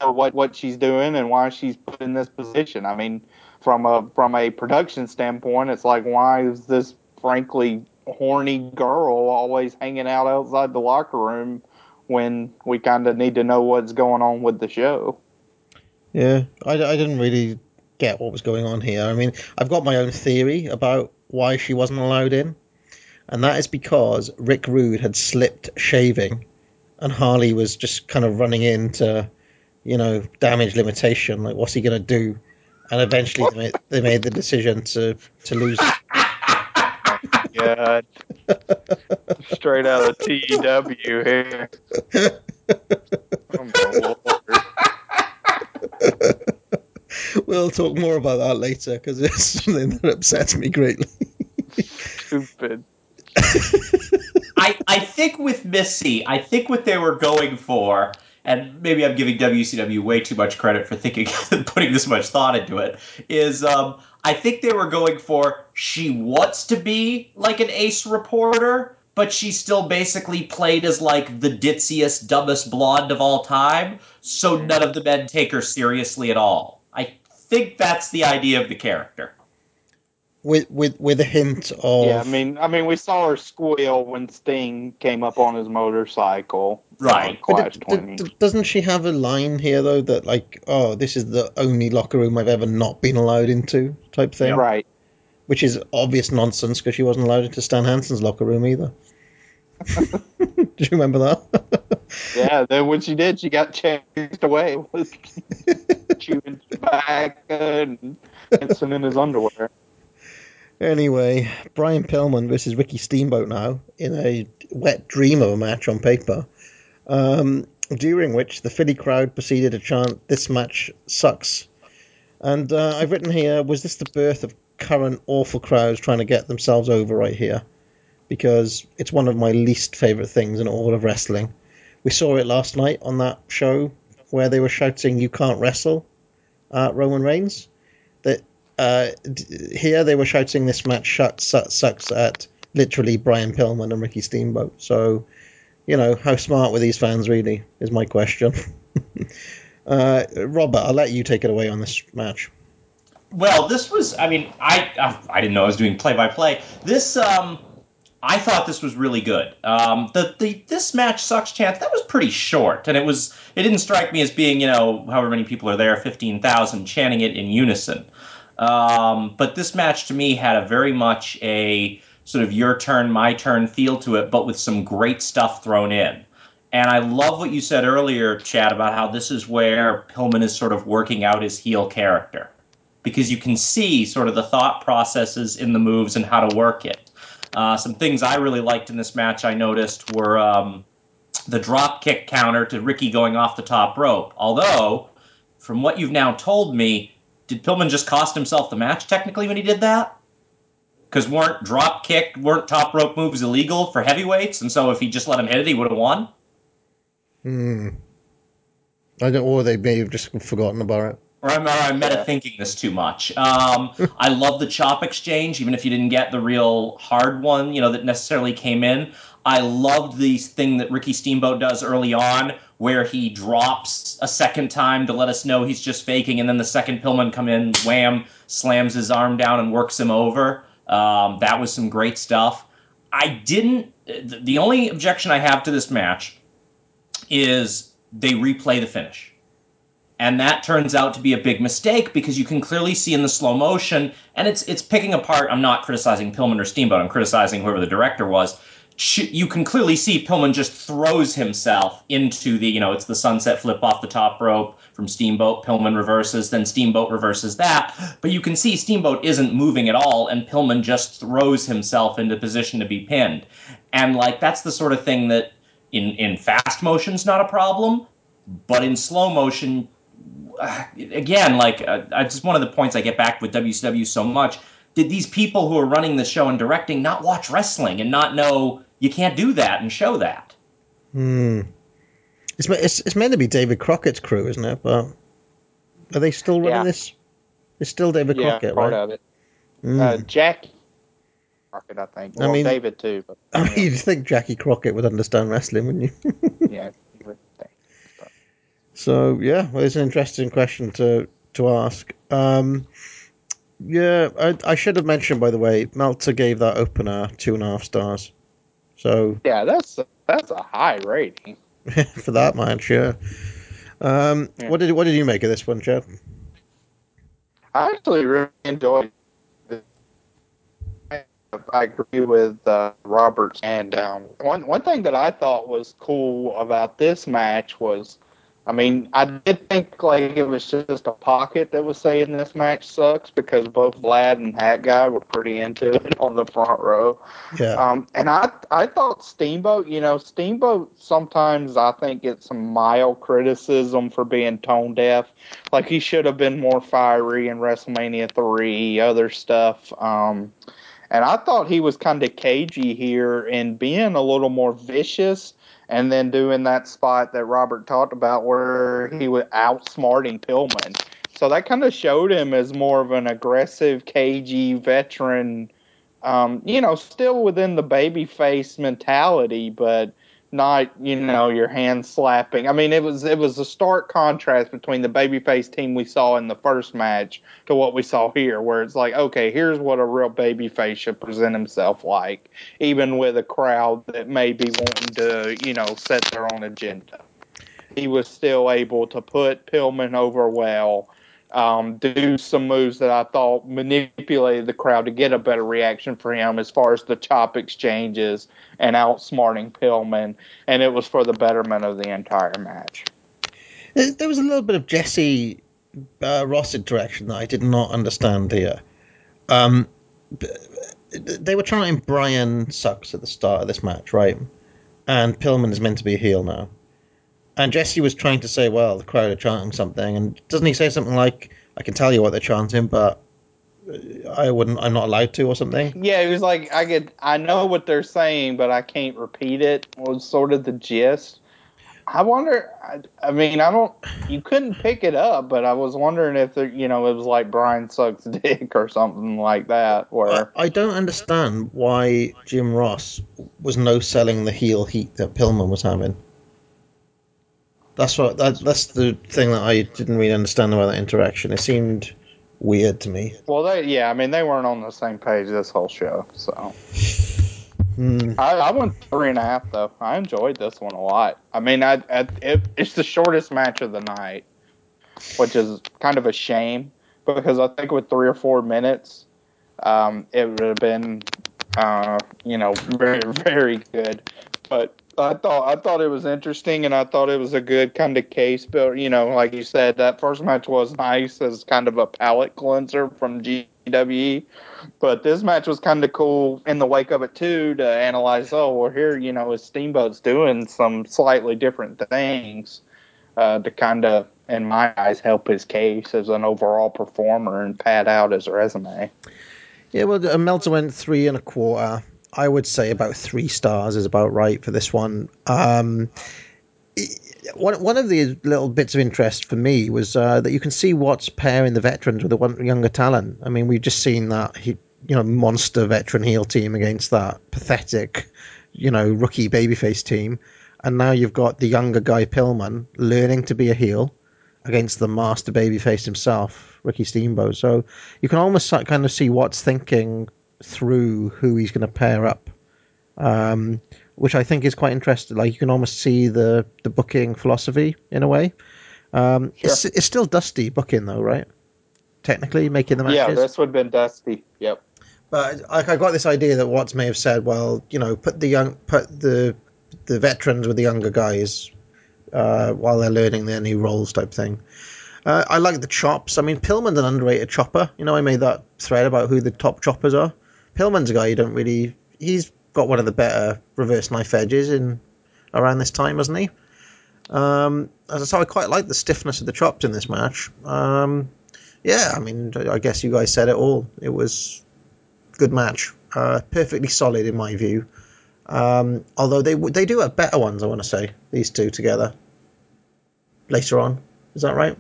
know what what she's doing and why she's put in this position. I mean from a from a production standpoint, it's like why is this frankly horny girl always hanging out outside the locker room when we kind of need to know what's going on with the show? Yeah, I, I didn't really get what was going on here. I mean, I've got my own theory about why she wasn't allowed in, and that is because Rick Rude had slipped shaving, and Harley was just kind of running into, you know, damage limitation. Like, what's he gonna do? And eventually, they made, they made the decision to to lose. (laughs) Yeah, straight out of TEW here. (laughs) Oh, my lord. (laughs) we'll talk more about that later because it's (laughs) something that upsets me greatly. Stupid. (laughs) I, I think with Missy, I think what they were going for, and maybe I'm giving WCW way too much credit for thinking putting this much thought into it, is um, I think they were going for she wants to be like an ace reporter, but she still basically played as like the ditziest, dumbest blonde of all time, so none of the men take her seriously at all. I think that's the idea of the character. with with with a hint of Yeah, I mean, I mean, we saw her squeal when Sting came up on his motorcycle. Right. on But Clash d- d- 20. d- doesn't she have a line here though that like, oh, this is the only locker room I've ever not been allowed into type thing, Right. which is obvious nonsense because she wasn't allowed into Stan Hansen's locker room either. (laughs) Do you remember that? (laughs) Yeah, then when she did, she got chased away with (laughs) chewing tobacco and dancing in his underwear. anyway, Brian Pillman versus Ricky Steamboat now in a wet dream of a match on paper. Um, during which the Philly crowd proceeded to chant, "This match sucks." And uh, I've written here, was this the birth of current awful crowds trying to get themselves over right here? Because it's one of my least favourite things in all of wrestling. We saw it last night on that show where they were shouting, "You can't wrestle," at Roman Reigns. That uh, d- here they were shouting, "This match sucks, sucks, sucks" at literally Brian Pillman and Ricky Steamboat. So, you know, how smart were these fans really? Is my question. (laughs) uh, Robert, I'll let you take it away on this match. Well, this was. I mean, I I, I didn't know I was doing play by play. This um, I thought this was really good. Um, the, the this match sucks chance that was pretty short, and it was it didn't strike me as being you know however many people are there, fifteen thousand chanting it in unison. Um, but this match to me had a very much a sort of your turn, my turn feel to it, but with some great stuff thrown in. And I love what you said earlier, Chad, about how this is where Pillman is sort of working out his heel character. Because you can see sort of the thought processes in the moves and how to work it. Uh, some things I really liked in this match I noticed were um, the drop kick counter to Ricky going off the top rope. Although, from what you've now told me, did Pillman just cost himself the match technically when he did that? Because weren't drop kick, weren't top rope moves illegal for heavyweights? And so if he just let him hit it, he would have won? Hmm. I don't. Or they may have just forgotten about it. Or I'm, or I'm meta thinking this too much. Um, (laughs) I love the chop exchange, even if you didn't get the real hard one, you know, that necessarily came in. I loved the thing that Ricky Steamboat does early on, where he drops a second time to let us know he's just faking, and then the second Pillman come in, wham, slams his arm down and works him over. Um, that was some great stuff. I didn't. The only objection I have to this match is they replay the finish. And that turns out to be a big mistake because you can clearly see in the slow motion, and it's it's picking apart. I'm not criticizing Pillman or Steamboat. I'm criticizing whoever the director was. You can clearly see Pillman just throws himself into the, you know, it's the sunset flip off the top rope from Steamboat. Pillman reverses, then Steamboat reverses that. But you can see Steamboat isn't moving at all, and Pillman just throws himself into position to be pinned. And like that's the sort of thing that in in fast motion's not a problem, but in slow motion again, like uh, I just one of the points I get back with WCW so much. Did these people who are running the show and directing not watch wrestling and not know you can't do that and show that? Hmm. It's, it's it's meant to be David Crockett's crew, isn't it? But are they still running Yeah. this? It's still David yeah, Crockett, part right? of it. Mm. Uh, Jackie Crockett, I think. I mean- David too, but (laughs) I mean, you'd think Jackie Crockett would understand wrestling, wouldn't you? yeah. You would think. So yeah, well, it's an interesting question to to ask. Um, yeah, I, I should have mentioned by the way, Meltzer gave that opener two and a half stars. So Yeah, that's that's a high rating. (laughs) for that match, yeah. Um, Yeah. What did what did you make of this one, Chad? I actually really enjoyed it. I agree with uh, Roberts. And um, one one thing that I thought was cool about this match was, I mean, I did think like it was just a pocket that was saying this match sucks because both Vlad and Hat Guy were pretty into it on the front row. Yeah. Um, and I I thought Steamboat, you know, Steamboat sometimes I think gets some mild criticism for being tone deaf. Like he should have been more fiery in WrestleMania three, other stuff. Um, and I thought he was kind of cagey here and being a little more vicious. And then doing that spot that Robert talked about where he was outsmarting Pillman. So that kind of showed him as more of an aggressive, cagey veteran um, you know, still within the baby face mentality, but not, you know, your hand slapping. I mean, it was it was a stark contrast between the babyface team we saw in the first match to what we saw here, where it's like, okay, here's what a real babyface should present himself like, even with a crowd that may be wanting to, you know, set their own agenda. He was still able to put Pillman over well um, do some moves that I thought manipulated the crowd to get a better reaction for him as far as the chop exchanges and outsmarting Pillman, and it was for the betterment of the entire match. There was a little bit of Jesse uh, Ross interaction that I did not understand here. Um, they were trying Brian sucks at the start of this match, right? And Pillman is meant to be a heel now. And Jesse was trying to say, well, the crowd are chanting something, and doesn't he say something like, "I can tell you what they're chanting, but I wouldn't, I'm not allowed to," or something? Yeah, he was like I could I know what they're saying, but I can't repeat it. Was sort of the gist. I wonder. I, I mean, I don't. You couldn't pick it up, but I was wondering if there, you know it was like Brian sucks (laughs) dick or something like that. Where I don't understand why Jim Ross was no selling the heel heat that Pillman was having. That's what that, that's the thing that I didn't really understand about that interaction. It seemed weird to me. well, they yeah, I mean they weren't on the same page this whole show, so Hmm. I, I went three and a half though. I enjoyed this one a lot. I mean, I, I it, it's the shortest match of the night, which is kind of a shame because I think with three or four minutes, um, it would have been, uh, you know, very (laughs) very good. But I thought I thought it was interesting, and I thought it was a good kind of case. But you know, like you said, that first match was nice as kind of a palate cleanser from GWE. But this match was kind of cool in the wake of it too to analyze. Oh, well, here you know, is Steamboat's doing some slightly different things uh, to kind of, in my eyes, help his case as an overall performer and pad out his resume. Yeah, well, Meltzer went three and a quarter. I would say about three stars is about right for this one. Um, one one of the little bits of interest for me was uh, that you can see what's pairing the veterans with the one younger talent. I mean, we've just seen that he, you know, monster veteran heel team against that pathetic, you know, rookie babyface team, and now you've got the younger guy Pillman learning to be a heel against the master babyface himself, Ricky Steamboat. So you can almost kind of see what's thinking through who he's going to pair up. Um, which I think is quite interesting. Like you can almost see the the booking philosophy in a way. Um, Sure. it's, it's still dusty booking though, right? Technically, making the matches. Yeah, this would have been Dusty. Yep. But like I got this idea that Watts may have said, well, you know, put the young, put the the veterans with the younger guys uh, while they're learning their new roles, type thing. Uh, I like the chops. I mean, Pillman's an underrated chopper. You know, I made that thread about who the top choppers are. Pillman's a guy you don't really. He's got one of the better reverse knife edges in around this time, hasn't he? Um, so I said I quite like the stiffness of the chops in this match. Um, yeah, I mean, I guess you guys said it all. It was good match, uh, perfectly solid in my view. Um, although they they do have better ones, I want to say these two together later on. Is that right?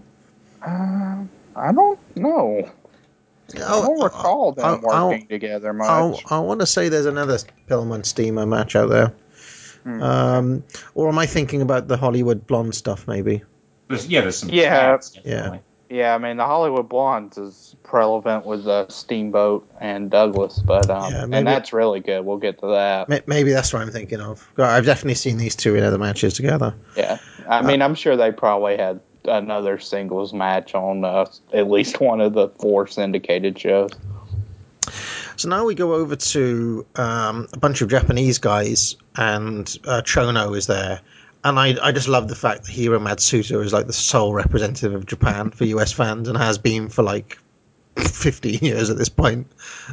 Uh, I don't know. I don't recall them I'll- I'll- working together much. I, I want to say there's another Pillman Steamer match out there. Hmm. Um, or am I thinking about the Hollywood blonde stuff? Maybe. There's, yeah, there's some. Yeah. cats, definitely. Yeah, I mean the Hollywood Blondes is relevant with uh, Steamboat and Douglas, but um, Yeah, maybe- and that's really good. We'll get to that. Maybe that's what I'm thinking of. I've definitely seen these two in other matches together. Yeah, I mean I'm sure they probably had another singles match on uh, at least one of the four syndicated shows. So now we go over to um, a bunch of Japanese guys, and uh, Chono is there. And I, I just love the fact that Hiro Matsuda is like the sole representative of Japan for US fans and has been for like 15 years at this point.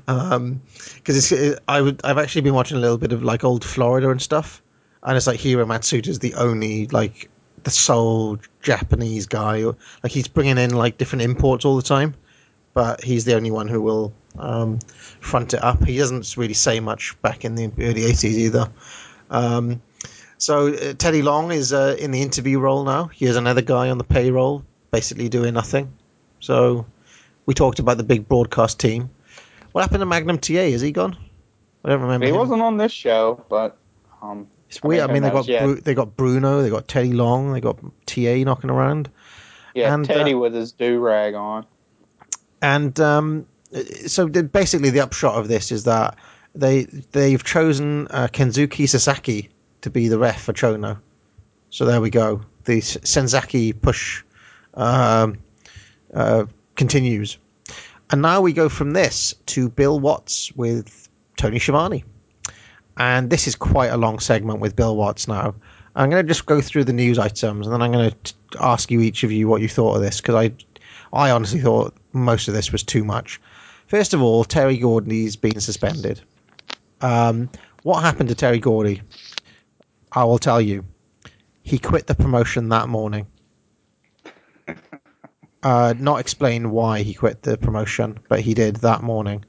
Because it's it, I've actually been watching a little bit of like old Florida and stuff, and it's like Hiro Matsuda is the only like the sole Japanese guy. Like he's bringing in like different imports all the time, but he's the only one who will um, front it up. He doesn't really say much back in the early 80s either. Um, so uh, Teddy Long is uh, in the interview role now. Here's another guy on the payroll, basically doing nothing. So we talked about the big broadcast team. What happened to Magnum TA? Is he gone? I don't remember. He him. wasn't on this show, but um, It's weird. I mean, who they got yeah, Bru- they got Bruno, they got Teddy Long, they got TA knocking around. yeah, and, Teddy uh, with his do rag on. And um, so the, basically, the upshot of this is that they they've chosen uh, Kensuke Sasaki to be the ref for Chono. So there we go. The Senzaki push um, uh, continues, and now we go from this to Bill Watts with Tony Schiavone, and this is quite a long segment with Bill Watts now. I'm going to just go through the news items, and then I'm going to ask you each of you what you thought of this because I I honestly thought most of this was too much. First of all, Terry Gordy's been suspended. Um, what happened to Terry Gordy? I will tell you. He quit the promotion that morning. (laughs) Uh, not explain why he quit the promotion, but he did that morning.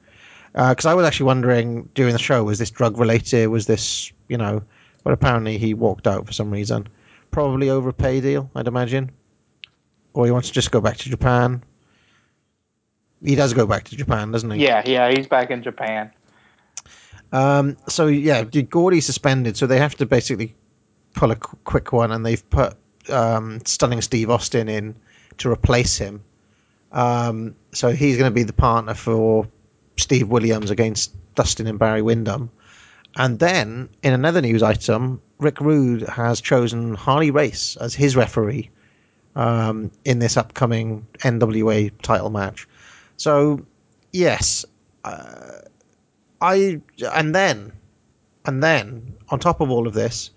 Because I was actually wondering during the show, was this drug related? Was this, you know, but apparently he walked out for some reason. Probably over a pay deal, I'd imagine. Or he wants to just go back to Japan. He does go back to Japan, doesn't he? Yeah, yeah, he's back in Japan. Um, so yeah, Gordy suspended, so they have to basically pull a qu- quick one, and they've put um, stunning Steve Austin in to replace him. Um, so he's going to be the partner for Steve Williams against Dustin and Barry Windham. And then, in another news item, Rick Rude has chosen Harley Race as his referee um, in this upcoming NWA title match. So, yes, uh, I and then and then on top of all of this,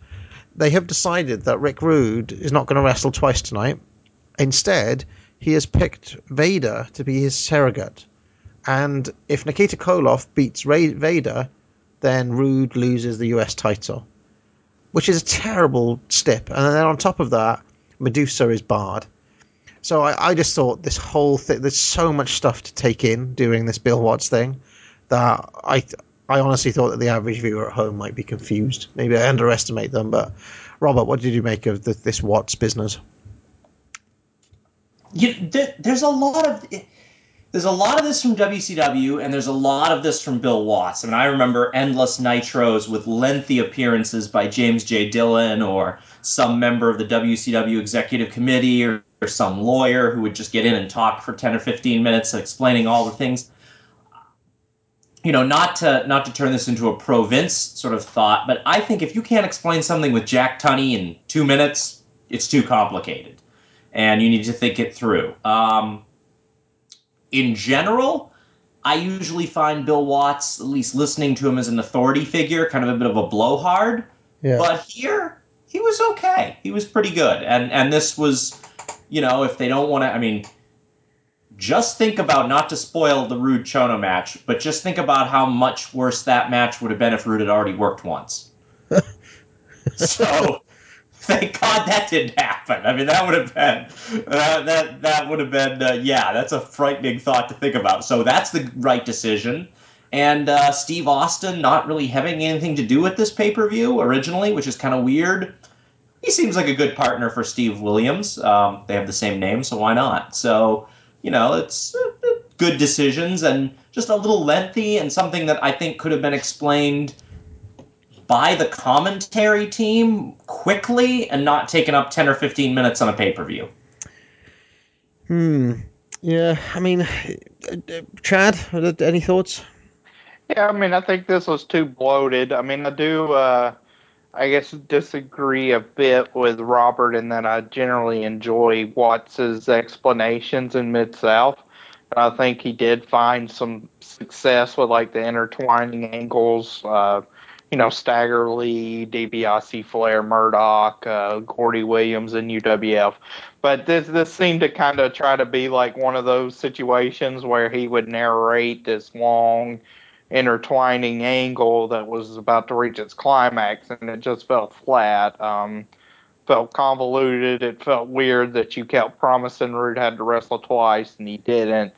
they have decided that Rick Rude is not going to wrestle twice tonight. Instead, he has picked Vader to be his surrogate. And if Nikita Koloff beats Ray- Vader, then Rude loses the US title, which is a terrible step. And then on top of that, Medusa is barred. So I, I just thought this whole thing, there's so much stuff to take in during this Bill Watts thing that I, I honestly thought that the average viewer at home might be confused. Maybe I underestimate them. But Robert, what did you make of the, this Watts business? You, there, there's a lot of there's a lot of this from WCW, and there's a lot of this from Bill Watts. I mean, I remember endless nitros with lengthy appearances by James J. Dillon or some member of the WCW executive committee or, or some lawyer who would just get in and talk for 10 or 15 minutes explaining all the things. You know, not to not to turn this into a pro Vince sort of thought, but I think if you can't explain something with Jack Tunney in two minutes, it's too complicated, and you need to think it through. Um, in general, I usually find Bill Watts, at least listening to him as an authority figure, kind of a bit of a blowhard. Yeah. But here, he was okay. He was pretty good. And and this was, you know, if they don't want to, I mean, just think about not to spoil the Rude Chono match, but just think about how much worse that match would have been if Rude had already worked once. (laughs) so (laughs) thank God that didn't happen. I mean, that would have been uh, that that would have been uh, yeah, that's a frightening thought to think about. So that's the right decision. And uh, Steve Austin not really having anything to do with this pay per view originally, which is kind of weird. He seems like a good partner for Steve Williams. Um, they have the same name, so why not? So you know, it's uh, good decisions and just a little lengthy and something that I think could have been explained by the commentary team quickly and not taken up 10 or 15 minutes on a pay per view. Hmm. Yeah. I mean, Chad, any thoughts? Yeah, I mean, I think this was too bloated. I mean, I do, uh, I guess, disagree a bit with Robert in that I generally enjoy Watts's explanations in Mid South. I think he did find some success with like the intertwining angles. Uh, you know, Stagger Lee, DiBiase, Flair, Murdoch, uh, Gordy Williams, and UWF. But this this seemed to kind of try to be like one of those situations where he would narrate this long, intertwining angle that was about to reach its climax, and it just felt flat. Um, felt convoluted. It felt weird that you kept promising Rude had to wrestle twice and he didn't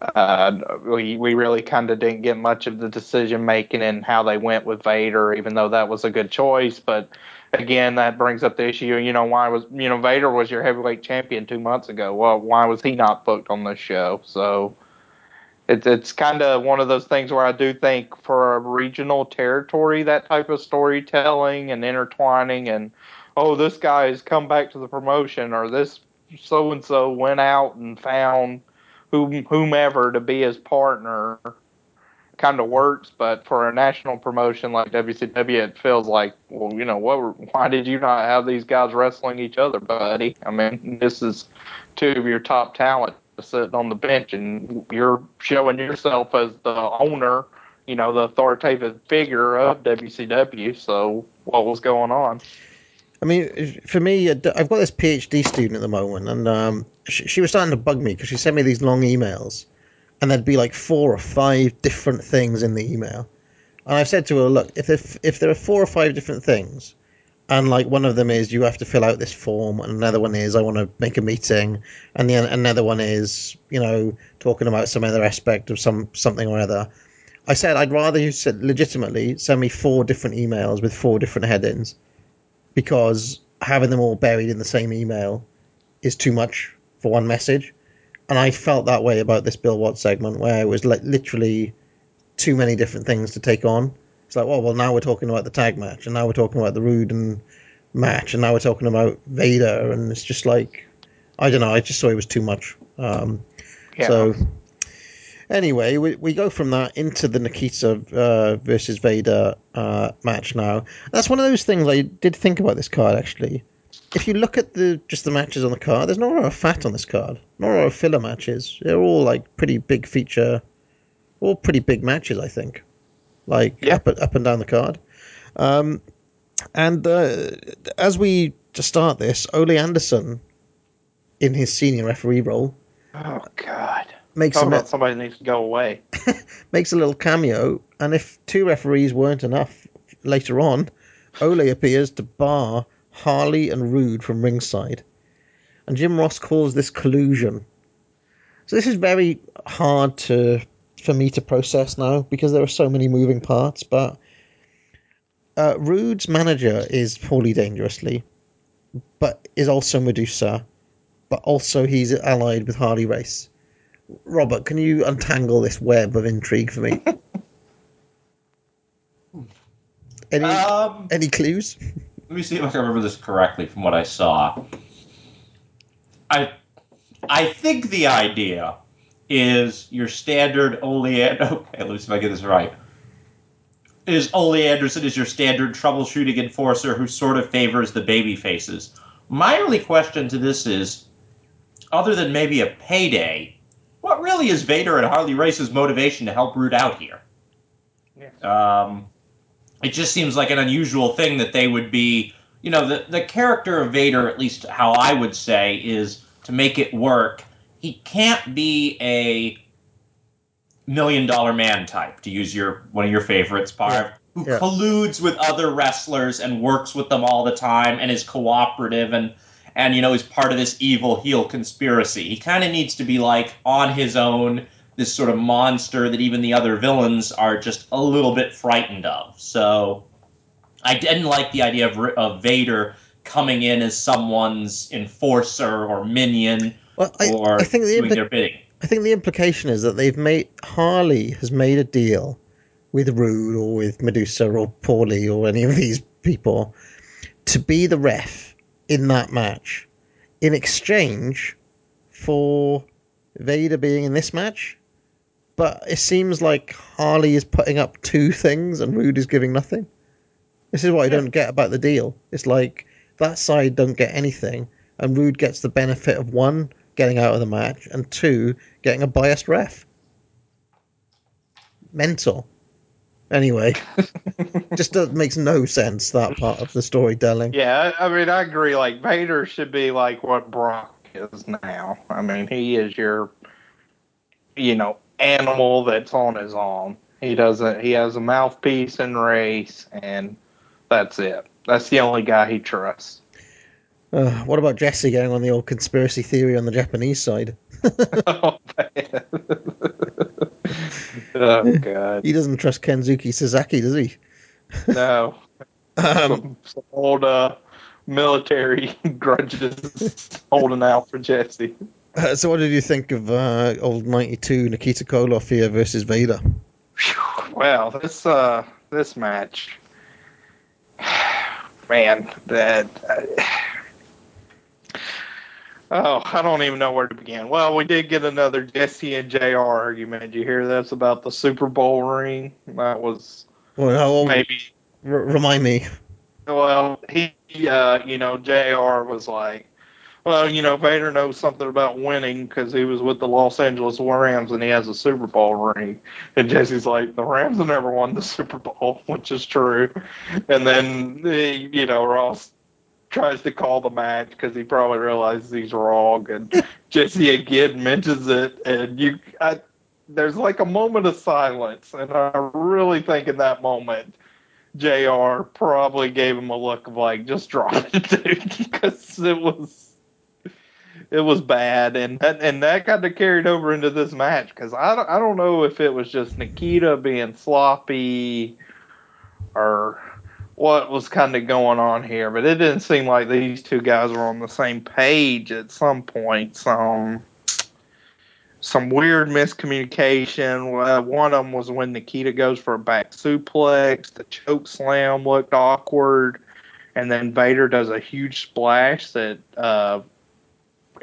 uh, we we really kind of didn't get much of the decision making and how they went with Vader, even though that was a good choice. But again, that brings up the issue. You know, why was you know Vader was your heavyweight champion two months ago? Well, why was he not booked on this show? So it's it's kind of one of those things where I do think for a regional territory, that type of storytelling and intertwining, and oh, this guy has come back to the promotion, or this so and so went out and found whomever to be his partner kind of works, but for a national promotion like WCW, it feels like, well, you know, what? Why did you not have these guys wrestling each other, buddy? I mean, this is two of your top talent sitting on the bench, and you're showing yourself as the owner, you know, the authoritative figure of WCW. So, what was going on? I mean, for me, I've got this PhD student at the moment, and um, she, she was starting to bug me because she sent me these long emails, and there'd be like four or five different things in the email. And I've said to her, look, if if, if there are four or five different things, and like one of them is you have to fill out this form, and another one is I want to make a meeting, and then another one is you know talking about some other aspect of some something or other. I said I'd rather you said legitimately send me four different emails with four different headings because having them all buried in the same email is too much for one message. And I felt that way about this Bill Watts segment where it was like literally too many different things to take on. It's like, oh, well, now we're talking about the tag match, and now we're talking about the Rude and match, and now we're talking about Vader, and it's just like, I don't know, I just saw it was too much. Um, Yeah. So, Anyway, we, we go from that into the Nikita uh, versus Vader uh, match now. That's one of those things I did think about this card actually. If you look at the just the matches on the card, there's not a lot of fat on this card. Not a lot of filler matches. They're all like pretty big feature, all pretty big matches. I think, like up up and down the card. Um, and uh, as we to start this, Ole Anderson, in his senior referee role, Oh God. Makes Talk a about somebody needs to go away. (laughs) makes a little cameo, and if two referees weren't enough later on, Ole appears to bar Harley and Rude from ringside. And Jim Ross calls this collusion. So this is very hard to for me to process now because there are so many moving parts, but uh, Rude's manager is Paulie Dangerously, but is also Medusa, but also he's allied with Harley Race. Robert, can you untangle this web of intrigue for me? (laughs) any Um, any clues? Let me see if I can remember this correctly from what I saw. I I think the idea is your standard Ole. (laughs) Okay, let me see if I get this right. Is Ole Anderson is your standard troubleshooting enforcer who sort of favors the baby faces? My only question to this is, other than maybe a payday, what really is Vader and Harley Race's motivation to help Rude out here? Um, it just seems like an unusual thing that they would be you know the the character of Vader at least how I would say is to make it work he can't be a million dollar man type to use your one of your favorites Parv who Yeah. colludes with other wrestlers and works with them all the time and is cooperative and and you know is part of this evil heel conspiracy he kind of needs to be like on his own this sort of monster that even the other villains are just a little bit frightened of so I didn't like the idea of, of Vader coming in as someone's enforcer or minion Well, I, or I think the doing impli- their bidding. I think the implication is that they've made Harley has made a deal with Rude or with Medusa or Paulie or any of these people to be the ref in that match in exchange for Vader being in this match. But it seems like Harley is putting up two things and Rude is giving nothing. This is what I don't get about the deal. It's like that side don't get anything, and Rude gets the benefit of one, getting out of the match, and two, getting a biased ref. Mental. Anyway, (laughs) just does, makes no sense that part of the storytelling. Yeah, I, mean, I agree. Like Vader should be like what Brock is now. I mean, he is your, you know, animal that's on his own. He doesn't. He has a mouthpiece and race, and that's it. That's the only guy he trusts. Uh, what about Jesse going on the old conspiracy theory on the Japanese side? (laughs) (laughs) oh, man. Oh (laughs) God, He doesn't trust Kensuke Sasaki, does he? no. (laughs) Um, some, some old uh, military (laughs) grudges holding out for Jesse. Uh, so, what did you think of uh, old '92 Nikita Koloff here versus Vader? Well, this uh this match, (sighs) man, that. Oh, I don't even know where to begin. Well, we did get another Jesse and Jr. argument. Did you hear this about the Super Bowl ring? That was Well, maybe. r- remind me. Well, he, uh, you know, Jr. was like, well, you know, Vader knows something about winning because he was with the Los Angeles Rams and he has a Super Bowl ring. And Jesse's like, the Rams have never won the Super Bowl, (laughs) which is true. And then, eh, you know, Ross tries to call the match because he probably realizes he's wrong. And (laughs) Jesse again mentions it, and you, I, there's like a moment of silence, and I really think in that moment. Jr. probably gave him a look of like, just drop it, (laughs) dude, because it was it was bad, and and, and that kind of carried over into this match because I don't, I don't know if it was just Nikita being sloppy or what was kind of going on here, but it didn't seem like these two guys were on the same page at some point. Some some weird miscommunication. One of them was when Nikita goes for a back suplex. The choke slam looked awkward, and then Vader does a huge splash that uh,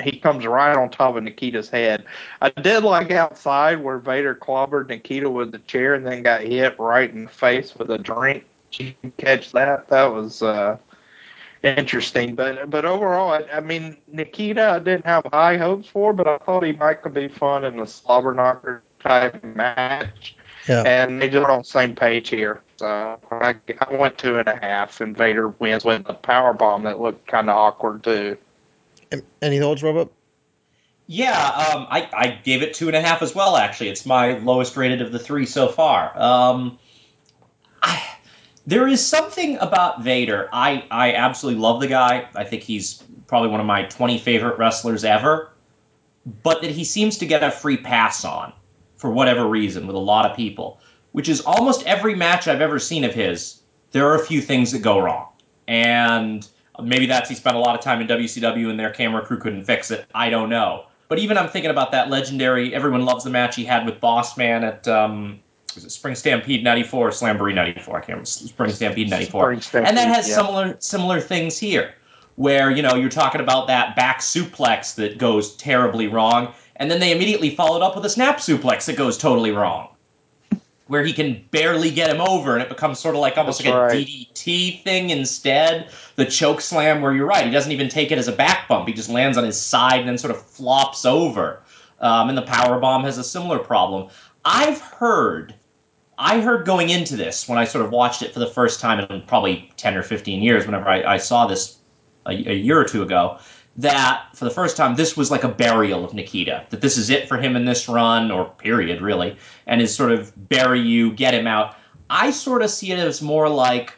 he comes right on top of Nikita's head. I did like outside where Vader clobbered Nikita with the chair and then got hit right in the face with a drink. Did you catch that? That was uh, interesting. But but overall, I, I mean, Nikita, I didn't have high hopes for, but I thought he might could be fun in a slobber knocker type match. Yeah. And they just on the same page here. So I, I went two and a half, and Vader wins with a power bomb that looked kind of awkward too. Any thoughts, Robert? Yeah, um, I, I gave it two and a half as well. Actually, it's my lowest rated of the three so far. Um, I, there is something about Vader. I I absolutely love the guy. I think he's probably one of my twenty favorite wrestlers ever. But that he seems to get a free pass on for whatever reason with a lot of people, which is almost every match I've ever seen of his. There are a few things that go wrong, and maybe that's he spent a lot of time in WCW and their camera crew couldn't fix it. I don't know. But even I'm thinking about that legendary, everyone loves the match he had with Boss Man at um, was it Spring Stampede '94 or Slamboree '94? I can't remember. Spring Stampede '94. And that has yeah. similar similar things here, where you know you're talking about that back suplex that goes terribly wrong, and then they immediately followed up with a snap suplex that goes totally wrong, where he can barely get him over, and it becomes sort of like almost That's like a. DDT thing instead. The choke slam, where you're right, he doesn't even take it as a back bump; he just lands on his side and then sort of flops over. Um, and the power bomb has a similar problem. I've heard I heard going into this when I sort of watched it for the first time in probably 10 or 15 years, whenever I, I saw this a, a year or two ago, that for the first time this was like a burial of Nikita. That this is it for him in this run, or period, really, and is sort of bury you, get him out. I sort of see it as more like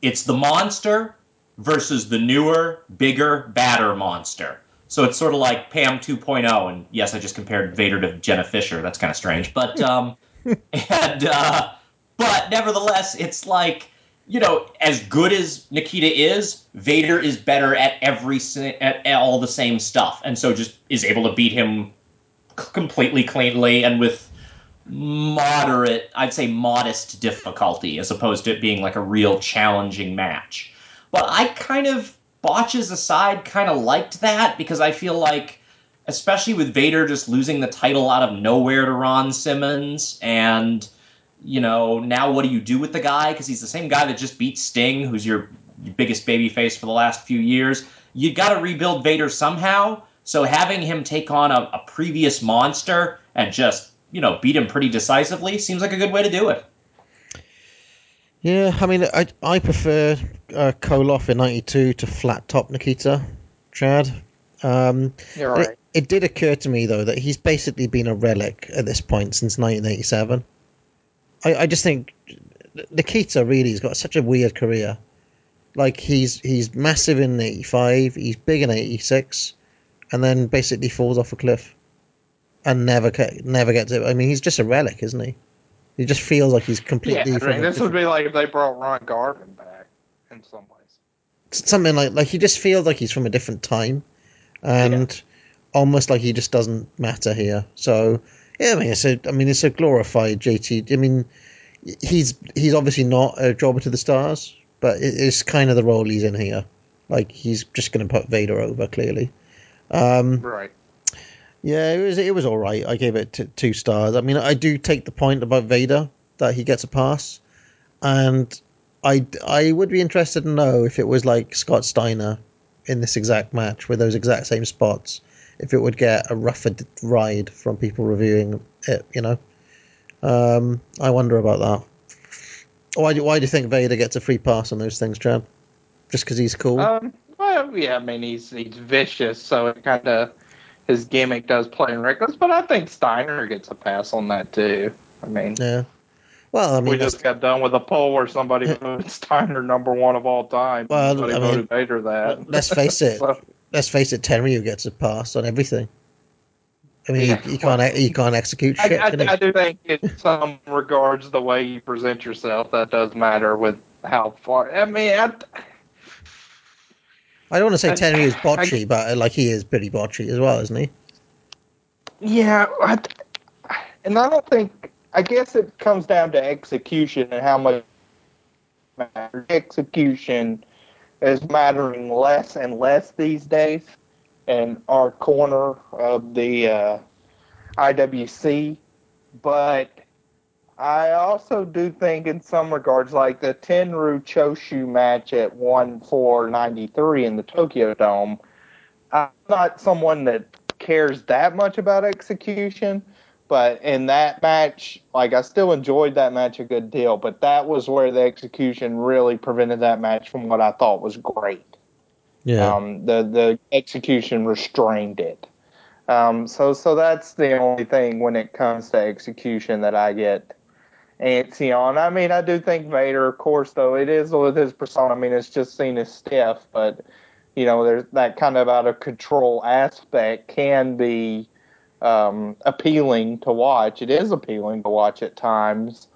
it's the monster versus the newer, bigger, badder monster. So it's sort of like Pam 2.0, and yes, I just compared Vader to Jenna Fischer. That's kind of strange, but um, and uh, but nevertheless, it's like you know, as good as Nikita is, Vader is better at every at, all the same stuff, and so just is able to beat him completely cleanly and with moderate, I'd say modest difficulty, as opposed to it being like a real challenging match. But I kind of botches aside, kind of liked that because I feel like especially with Vader just losing the title out of nowhere to Ron Simmons, and you know now what do you do with the guy? Because he's the same guy that just beat Sting, who's your biggest baby face for the last few years. You got to rebuild Vader somehow. So having him take on a, a previous monster and just you know beat him pretty decisively seems like a good way to do it. Yeah, I mean, I I prefer uh, Koloff in '92 to flat top Nikita, Chad. Um, You're right. It, did occur to me though that he's basically been a relic at this point since 1987. I, I just think Nikita really has got such a weird career. Like he's he's massive in '85, he's big in '86, and then basically falls off a cliff, and never never gets it. I mean, he's just a relic, isn't he? He just feels like he's Yeah, completely. I mean, this would be like if they brought Ron Garvin back in some ways. something like like he just feels like he's from a different time, and almost like he just doesn't matter here. So yeah, I mean it's a I mean it's a glorified JT. I mean he's he's obviously not a jobber to the stars, but it, it's kind of the role he's in here. Like he's just going to put Vader over clearly. Um, Right. yeah, it was it was all right. I gave it t- two stars. I mean, I do take the point about Vader that he gets a pass, and I I would be interested to know if it was like Scott Steiner in this exact match with those exact same spots, if it would get a rougher ride from people reviewing it. You know, um, I wonder about that. Why do why do you think Vader gets a free pass on those things, Chad? Just because he's cool? Um, well, yeah, I mean he's he's vicious, so it kind of his gimmick does play in reckless. But I think Steiner gets a pass on that too. I mean, yeah. Well, I mean, we just got done with a poll where somebody (laughs) voted Steiner number one of all time. Well, somebody I mean, voted Vader that. let's face it. (laughs) So- let's face it. Tenryu gets a pass on everything. I mean, Yeah. he, he can't he can't execute I, shit. I, can he? I do think in some regards the way you present yourself that does matter with how far. I mean, I, I don't want to say I- Tenryu is I- botchy, but uh, like he is pretty botchy as well, isn't he? Yeah, I, and I don't think. I guess it comes down to execution and how much execution is mattering less and less these days. in our corner of the uh, IWC, but I also do think, in some regards, like the Tenryu Choshu match at one four ninety three in the Tokyo Dome. I'm not someone that cares that much about execution, but in that match, like I still enjoyed that match a good deal. But that was where the execution really prevented that match from what I thought was great. Yeah. Um, the the execution restrained it. Um, so so that's the only thing when it comes to execution that I get antsy on. I mean, I do think Vader, of course, though it is with his persona. I mean, it's just seen as stiff, but you know, there's that kind of out of control aspect can be um, appealing to watch. It is appealing to watch at times,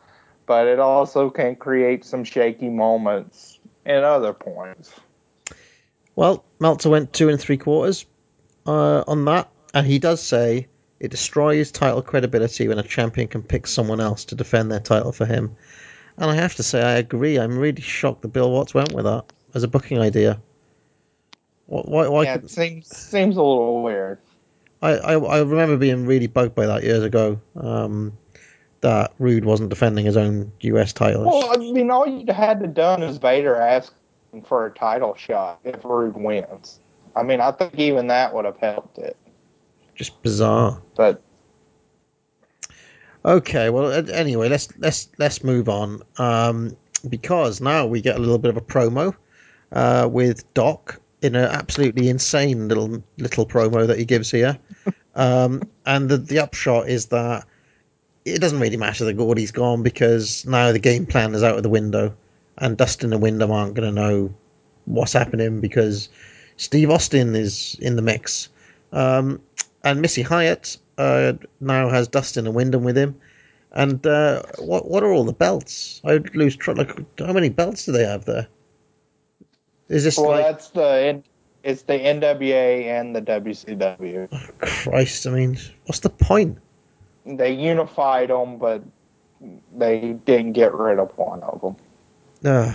but it also can create some shaky moments at other points. Well, Meltzer went two and three quarters uh, on that, and he does say it destroys title credibility when a champion can pick someone else to defend their title for him. And I have to say, I agree. I'm really shocked that Bill Watts went with that as a booking idea. Why? why yeah, could, it seems seems a little weird. I, I I remember being really bugged by that years ago. Um, that Rude wasn't defending his own U.S. title. Well, I mean, all you had to done is Vader asking for a title shot if Rude wins. I mean, I think even that would have helped it. Just bizarre. But Okay, well, anyway, let's let's let's move on um, because now we get a little bit of a promo uh, with Doc in an absolutely insane little little promo that he gives here, (laughs) um, and the the upshot is that it doesn't really matter that Gordy's gone because now the game plan is out of the window, and Dustin and Windham aren't going to know what's happening because Steve Austin is in the mix, um, and Missy Hyatt uh, now has Dustin and Windham with him. And uh, what what are all the belts? I would lose track. Like, how many belts do they have there? Is this well, like that's the it's the NWA and the WCW. Christ? I mean, what's the point? They unified them, but they didn't get rid of one of them. Uh,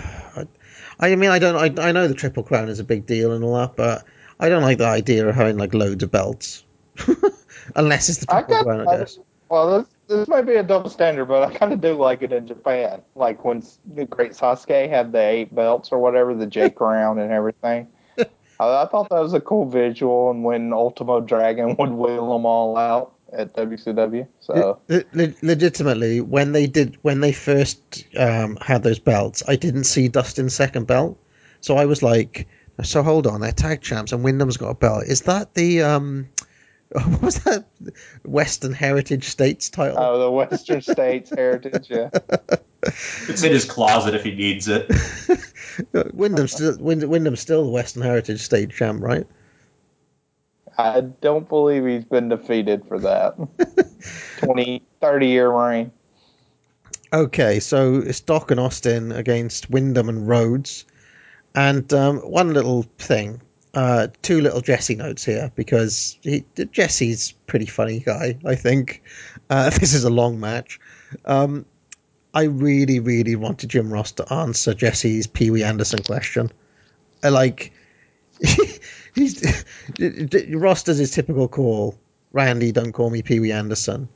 I, I mean, I don't. I, I know the Triple Crown is a big deal and all that, but I don't like the idea of having like loads of belts, (laughs) unless it's the Triple Crown, I guess. well, this might be a double standard, but I kind of do like it in Japan. Like when the Great Sasuke had the eight belts or whatever, the J Crown and everything. (laughs) I, I thought that was a cool visual, and when Ultimo Dragon would wheel them all out at WCW. So Le- le- legitimately, when they did, when they first um, had those belts, I didn't see Dustin's second belt, so I was like, "So hold on, they're tag champs, and Windham's got a belt. Is that the um, (laughs) what was that Western Heritage States title? oh, the Western States Heritage, yeah. (laughs) It's in his closet if he needs it. (laughs) Windham's still Windham's still the Western Heritage State champ, right? I don't believe he's been defeated for that. 20, 30 year reign. Okay, so it's Doc and Austin against Windham and Rhodes. And um, one little thing, uh, two little Jesse notes here because he, Jesse's pretty funny guy, I think. Uh, (laughs) this is a long match. Um, I really, really wanted Jim Ross to answer Jesse's Pee Wee Anderson question. I like, (laughs) he's (laughs) Ross does his typical call, Randy, don't call me Pee Wee Anderson.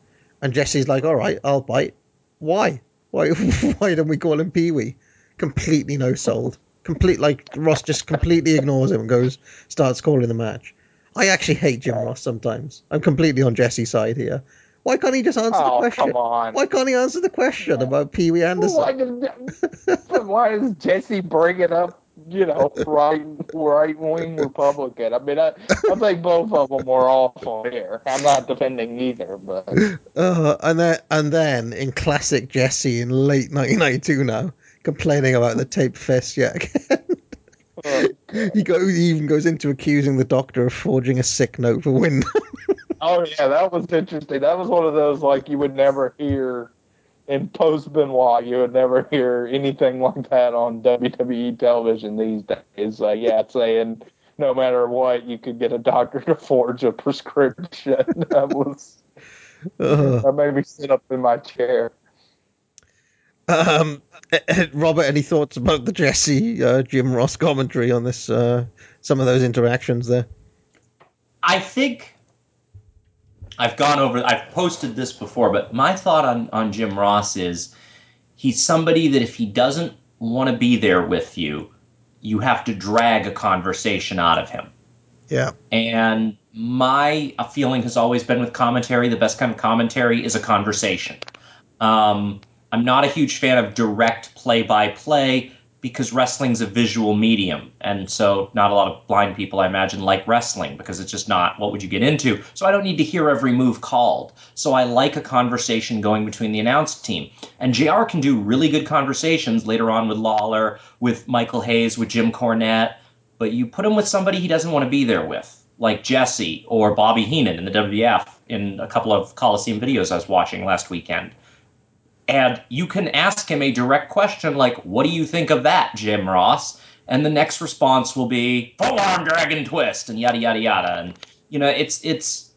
And Jesse's like, all right, I'll bite. Why? Why? Why don't we call him Pee Wee? Completely no sold. Complete like Ross just completely ignores him and goes starts calling the match. I actually hate Jim Ross sometimes. I'm completely on Jesse's side here. Why can't he just answer the Oh, question? come on. Why can't he answer the question about Pee Wee Anderson? Why, (laughs) does, why does Jesse bringing up? You know, right, right wing Republican. I mean, I, I think both of them were awful here. I'm not defending either, but Uh, and then and then in classic Jesse in late 1992 now, complaining about the tape fest yet again. (laughs) he go he even goes into accusing the doctor of forging a sick note for Windham. (laughs) oh yeah, that was interesting. That was one of those like you would never hear in post Benoit. You would never hear anything like that on WWE television these days. Uh, yeah, saying no matter what, you could get a doctor to forge a prescription. (laughs) that was Ugh. that made me sit up in my chair. Um, (laughs) Robert, any thoughts about the Jesse uh, Jim Ross commentary on this? Uh, some of those interactions there. I think I've gone over. I've posted this before, but my thought on on Jim Ross is he's somebody that if he doesn't want to be there with you, you have to drag a conversation out of him. Yeah. And my feeling has always been with commentary, the best kind of commentary is a conversation. Um, I'm not a huge fan of direct play by play because wrestling's a visual medium. And so not a lot of blind people, I imagine, like wrestling because it's just not what would you get into. So I don't need to hear every move called. So I like a conversation going between the announced team. And JR can do really good conversations later on with Lawler, with Michael Hayes, with Jim Cornette. But you put him with somebody he doesn't want to be there with, like Jesse or Bobby Heenan in the WWF in a couple of Coliseum videos I was watching last weekend and you can ask him a direct question like, "What do you think of that, Jim Ross?" And the next response will be full arm dragon twist and yada yada yada. And you know, it's it's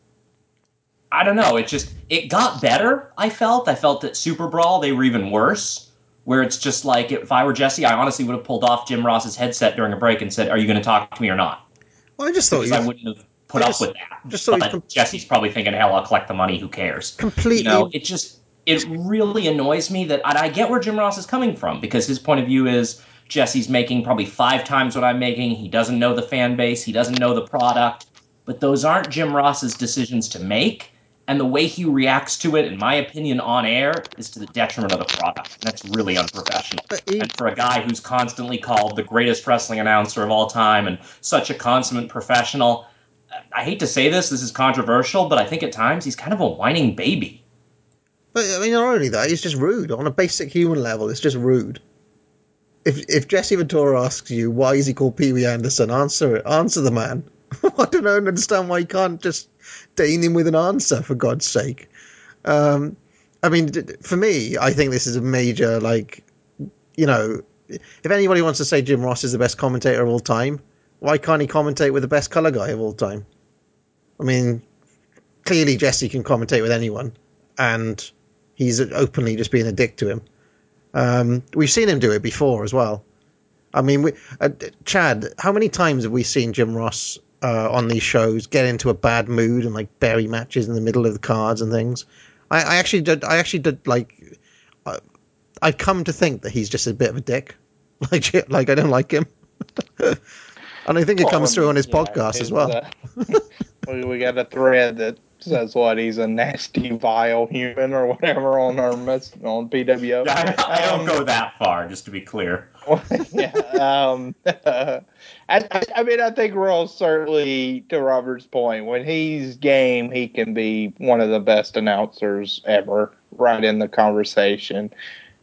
I don't know. It just it got better. I felt. I felt that Super Brawl they were even worse. Where it's just like if I were Jesse, I honestly would have pulled off Jim Ross's headset during a break and said, "Are you going to talk to me or not?" Well, I just thought because I wouldn't have put I up with that. just but com- Jesse's probably thinking, "Hell, I'll collect the money. Who cares?" Completely. You know, it just it really annoys me that I get where Jim Ross is coming from because his point of view is Jesse's making probably five times what I'm making. He doesn't know the fan base. He doesn't know the product. But those aren't Jim Ross's decisions to make. And the way he reacts to it, in my opinion, on air, is to the detriment of the product. And that's really unprofessional. and for a guy who's constantly called the greatest wrestling announcer of all time and such a consummate professional, I hate to say this, this is controversial, but I think at times he's kind of a whining baby. But I mean, not only that, it's just rude. On a basic human level, it's just rude. If if Jesse Ventura asks you why is he called Pee Wee Anderson, answer it. Answer the man. (laughs) I don't know, understand why you can't just deign him with an answer for God's sake. Um, I mean, for me, I think this is a major like, you know, if anybody wants to say Jim Ross is the best commentator of all time, why can't he commentate with the best color guy of all time? I mean, clearly Jesse can commentate with anyone, and he's openly just being a dick to him. Um, we've seen him do it before as well. I mean, we, uh, Chad, how many times have we seen Jim Ross uh, on these shows get into a bad mood and like bury matches in the middle of the cards and things? I, I actually did. I actually did like. I, I come to think that he's just a bit of a dick. (laughs) Like, like I don't like him. (laughs) and I think it comes through on his podcast as well. uh, (laughs) we got a thread that says what he's a nasty, vile human or whatever on our mess on PWO. I, I don't go that far, just to be clear. (laughs) yeah. Um, I, (laughs) I, I mean, I think we're all certainly to Robert's point. When he's game, he can be one of the best announcers ever, right in the conversation.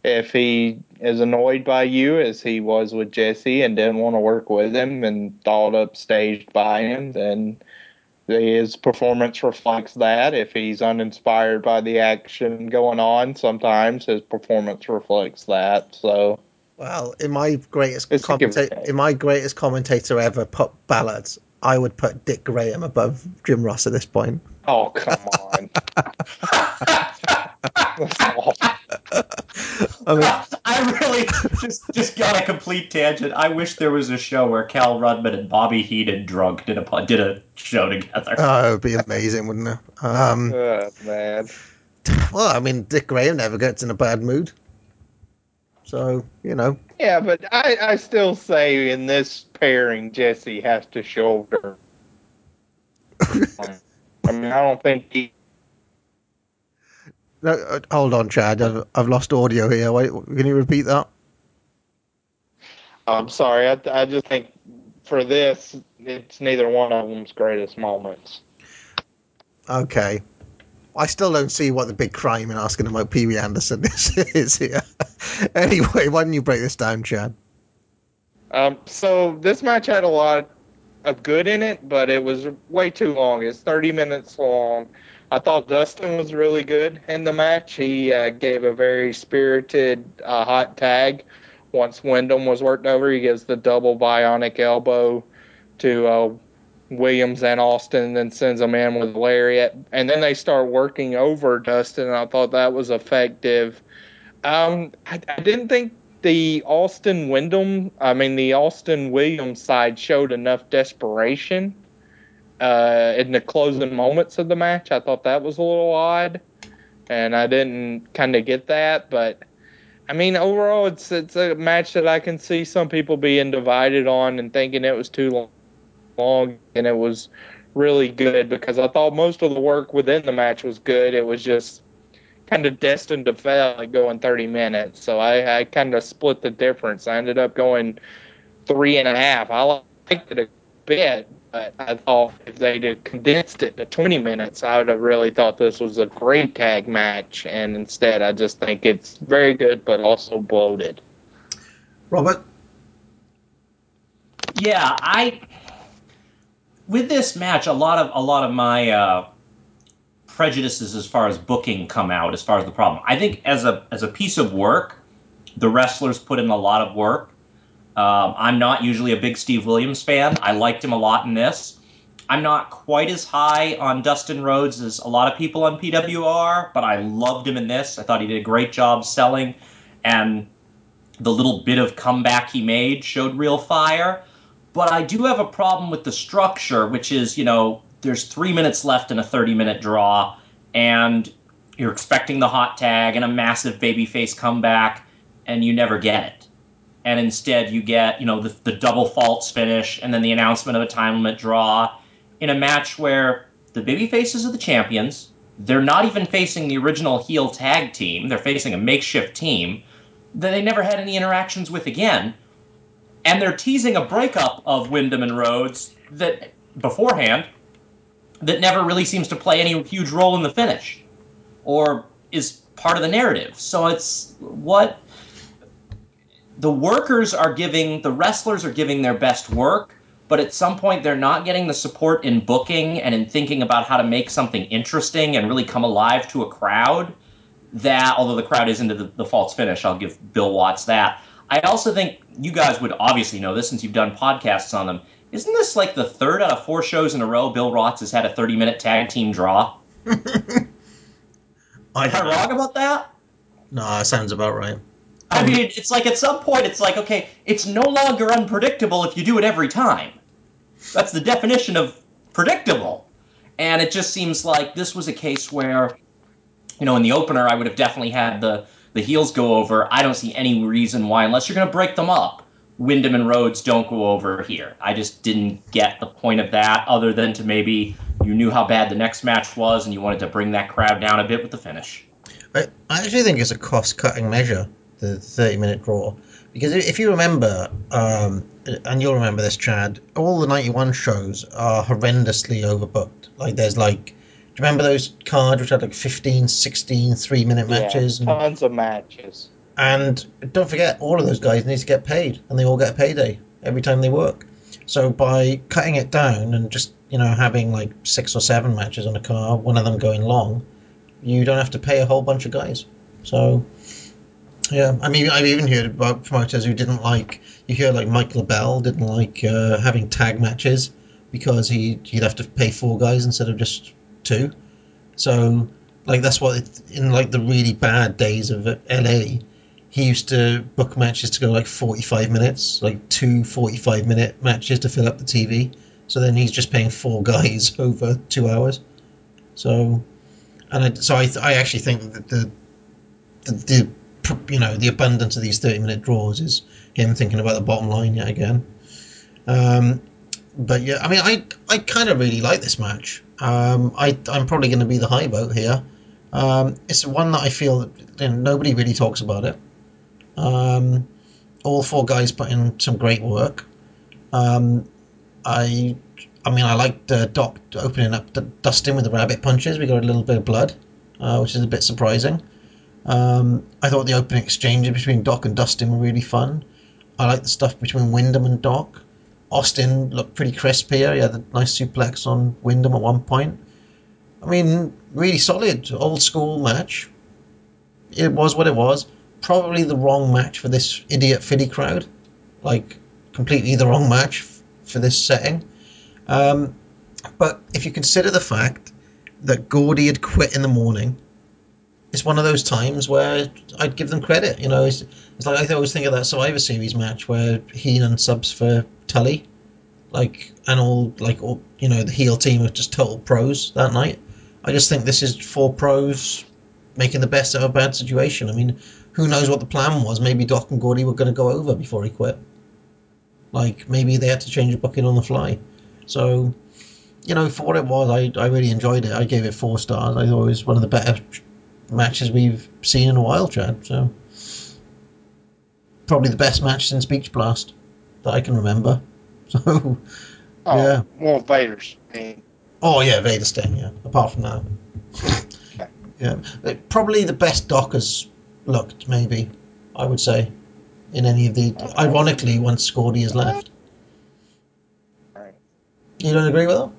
If he is annoyed by you, as he was with Jesse, and didn't want to work with him and thought upstaged by him, then his performance reflects that. If he's uninspired by the action going on, sometimes his performance reflects that. So. Well, in my greatest It's a give or commentator, in my greatest commentator ever put ballads, I would put Dick Graham above Jim Ross at this point. Oh come on! (laughs) I mean, I really just just got a complete tangent. I wish there was a show where Cal Rudman and Bobby Heenan drunk did a did a show together. oh, it would be amazing, wouldn't it? Um, Oh, man. well, I mean, Dick Graham never gets in a bad mood, so you know. Yeah, but I, I still say in this pairing, Jesse has to shoulder. (laughs) I mean, I don't think he. No, uh, hold on, Chad. I've, I've lost audio here. Wait, can you repeat that? I'm sorry. I, I just think for this, it's neither one of them's greatest moments. Okay. I still don't see what the big crime in asking about Pee Wee Anderson (laughs) is, is here. (laughs) anyway, why don't you break this down, Chad? Um, so this match had a lot of good in it, but it was way too long. It's 30 minutes long. I thought Dustin was really good in the match. He uh, gave a very spirited uh, hot tag. Once Windham was worked over, he gives the double bionic elbow to uh, Williams and Austin, and then sends him in with lariat. And then they start working over Dustin, and I thought that was effective. Um, I, I didn't think the Austin Windham, I mean the Austin Williams side showed enough desperation uh, in the closing moments of the match. I thought that was a little odd, and I didn't kind of get that. But I mean, overall, it's it's a match that I can see some people being divided on and thinking it was too long, long and it was really good because I thought most of the work within the match was good. It was just kind of destined to fail at going 30 minutes. So I, I kind of split the difference. I ended up going three and a half. I liked it a bit, but I thought if they'd have condensed it to 20 minutes, I would have really thought this was a great tag match. And instead, I just think it's very good, but also bloated. Robert? Yeah, I with this match, a lot of a lot of my uh, prejudices as far as booking come out. As far as the problem, I think as a as a piece of work, the wrestlers put in a lot of work. Um, I'm not usually a big Steve Williams fan. I liked him a lot in this. I'm not quite as high on Dustin Rhodes as a lot of people on PWR, but I loved him in this. I thought he did a great job selling, and the little bit of comeback he made showed real fire. But I do have a problem with the structure, which is, you know, there's three minutes left in a 30 minute draw, and you're expecting the hot tag and a massive babyface comeback, and you never get it. And instead, you get, you know, the, the double faults finish and then the announcement of a time limit draw in a match where the babyfaces are the champions. They're not even facing the original heel tag team, they're facing a makeshift team that they never had any interactions with again and they're teasing a breakup of Windham and Rhodes that beforehand that never really seems to play any huge role in the finish or is part of the narrative. So it's what the workers are giving, the wrestlers are giving their best work, but at some point they're not getting the support in booking and in thinking about how to make something interesting and really come alive to a crowd. That, although the crowd is into the, the false finish, I'll give Bill Watts that. I also think you guys would obviously know this since you've done podcasts on them. Isn't this like the third out of four shows in a row Bill Watts has had a 30 minute tag team draw? (laughs) Am I wrong about that? No, sounds about right. I um, mean, it's like at some point, it's like, okay, it's no longer unpredictable if you do it every time. That's the definition of predictable. And it just seems like this was a case where, you know, in the opener, I would have definitely had the the heels go over. I don't see any reason why, unless you're going to break them up, Windham and Rhodes don't go over here. I just didn't get the point of that, other than to maybe you knew how bad the next match was and you wanted to bring that crowd down a bit with the finish. I, I actually think it's a cost cutting measure, the 30 minute draw. Because if you remember, um, and you'll remember this, Chad, all the 91 shows are horrendously overbooked. Like, there's like do you remember those cards which had like 15, 16 three minute matches? Yeah, tons of matches. And don't forget, all of those guys need to get paid, and they all get a payday every time they work. So by cutting it down and just you know having like six or seven matches on a card, one of them going long, you don't have to pay a whole bunch of guys. So yeah, I mean I've even heard about promoters who didn't like. You hear like Mike LeBell didn't like uh, having tag matches because he he'd have to pay four guys instead of just two. So like that's what it, in like the really bad days of LA, he used to book matches to go like 45 minutes, like two 45 minute matches to fill up the TV. So then he's just paying four (laughs) guys over two hours. So, and I, so I, I actually think that the, the, the, you know, the abundance of these 30 minute draws is him thinking about the bottom line yet again. Um, but yeah, I mean, I, I kind of really like this match. Um, I, I'm probably going to be the high boat here. Um, it's one that I feel that you know, nobody really talks about it. Um, all four guys put in some great work. Um, I, I mean, I liked uh, Doc opening up the Dustin with the rabbit punches. We got a little bit of blood, uh, which is a bit surprising. Um, I thought the opening exchanges between Doc and Dustin were really fun. I like the stuff between Windham and Doc. Austin looked pretty crisp here. He had a nice suplex on Windham at one point. I mean, really solid, old school match. It was what it was. Probably the wrong match for this idiot Philly crowd. Like, completely the wrong match for this setting. Um, but if you consider the fact that Gordy had quit in the morning, it's one of those times where I'd give them credit. You know, it's, it's like I always think of that Survivor Series match where Heenan subs for Tully. like and all like all you know the heel team were just total pros that night. I just think this is four pros making the best of a bad situation. I mean, who knows what the plan was? Maybe Doc and Gordy were going to go over before he quit. Like maybe they had to change the booking on the fly. So, you know, for what it was, I, I really enjoyed it. I gave it four stars. I thought it was one of the better matches we've seen in a while, Chad. So, probably the best match since Beach Blast that I can remember. (laughs) So, Oh, yeah. well, Vader's. Oh yeah, Vader's Sting. Yeah. Apart from that, (laughs) yeah, probably the best Doc has looked. Maybe I would say in any of the. Ironically, once Gordy has left. Right. You don't agree with that?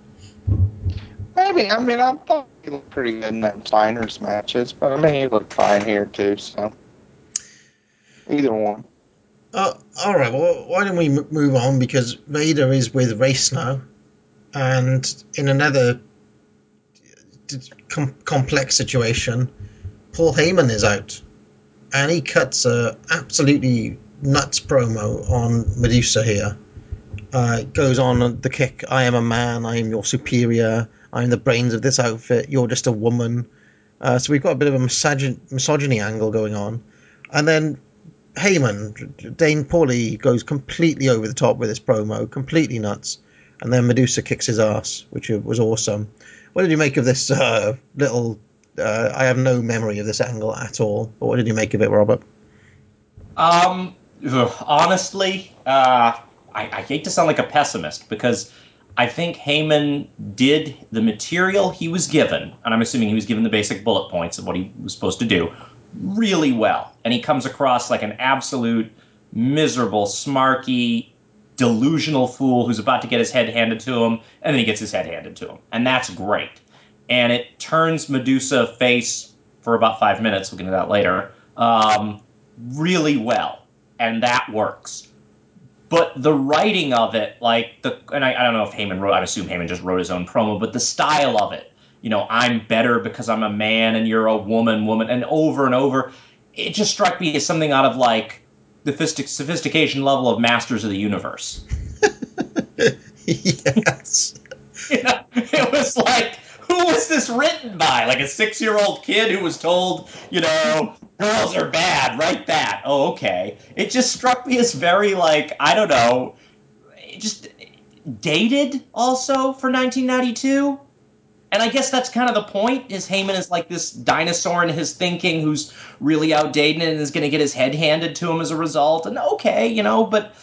Maybe. I mean, I thought he looked pretty good in them Steiner's matches, but I mean, he looked fine here too. So either one. Uh, all right. Well, why don't we m- move on because Vader is with Race now, and in another com- complex situation, Paul Heyman is out, and he cuts a absolutely nuts promo on Medusa here. Uh, goes on the kick. I am a man. I am your superior. I'm the brains of this outfit. You're just a woman. Uh, so we've got a bit of a misogyn- misogyny angle going on, and then Heyman, Dane Pauly goes completely over the top with this promo, completely nuts, and then Medusa kicks his ass, which was awesome. What did you make of this uh, little? Uh, I have no memory of this angle at all. But what did you make of it, Robert? Um, honestly, uh, I, I hate to sound like a pessimist because I think Heyman did the material he was given, and I'm assuming he was given the basic bullet points of what he was supposed to do, really well. And he comes across like an absolute miserable, smarky, delusional fool who's about to get his head handed to him, and then he gets his head handed to him. And that's great. And it turns Medusa face for about five minutes. We'll get into that later. Um, really well, and that works. But the writing of it, like the, and I, I don't know if Heyman wrote. I assume Heyman just wrote his own promo, but the style of it, you know, I'm better because I'm a man and you're a woman, woman, and over and over, it just struck me as something out of like the sophistication level of Masters of the Universe. (laughs) yes. (laughs) You know, it was like, who was this written by? Like a six year old kid who was told, you know, girls are bad, write that. Oh, okay. It just struck me as very, like, I don't know, just dated also for 1992. And I guess that's kind of the point. Is Heyman is like this dinosaur in his thinking who's really outdated and is going to get his head handed to him as a result. And okay, you know, but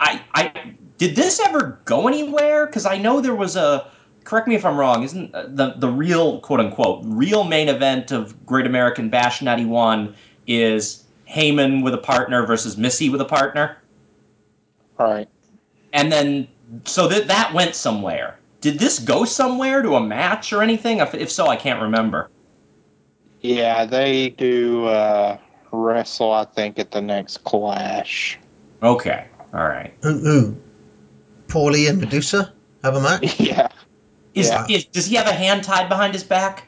I, I did this ever go anywhere? Because I know there was a. Correct me if I'm wrong. Isn't the the real quote unquote real main event of Great American Bash '91 is Heyman with a partner versus Missy with a partner? Right. And then so that that went somewhere. Did this go somewhere to a match or anything? If, if so, I can't remember. Yeah, they do uh, wrestle. I think at the next Clash. Okay. All right. Who? who? Paulie and Medusa have a match. (laughs) Yeah. Is, Yeah. is does he have a hand tied behind his back?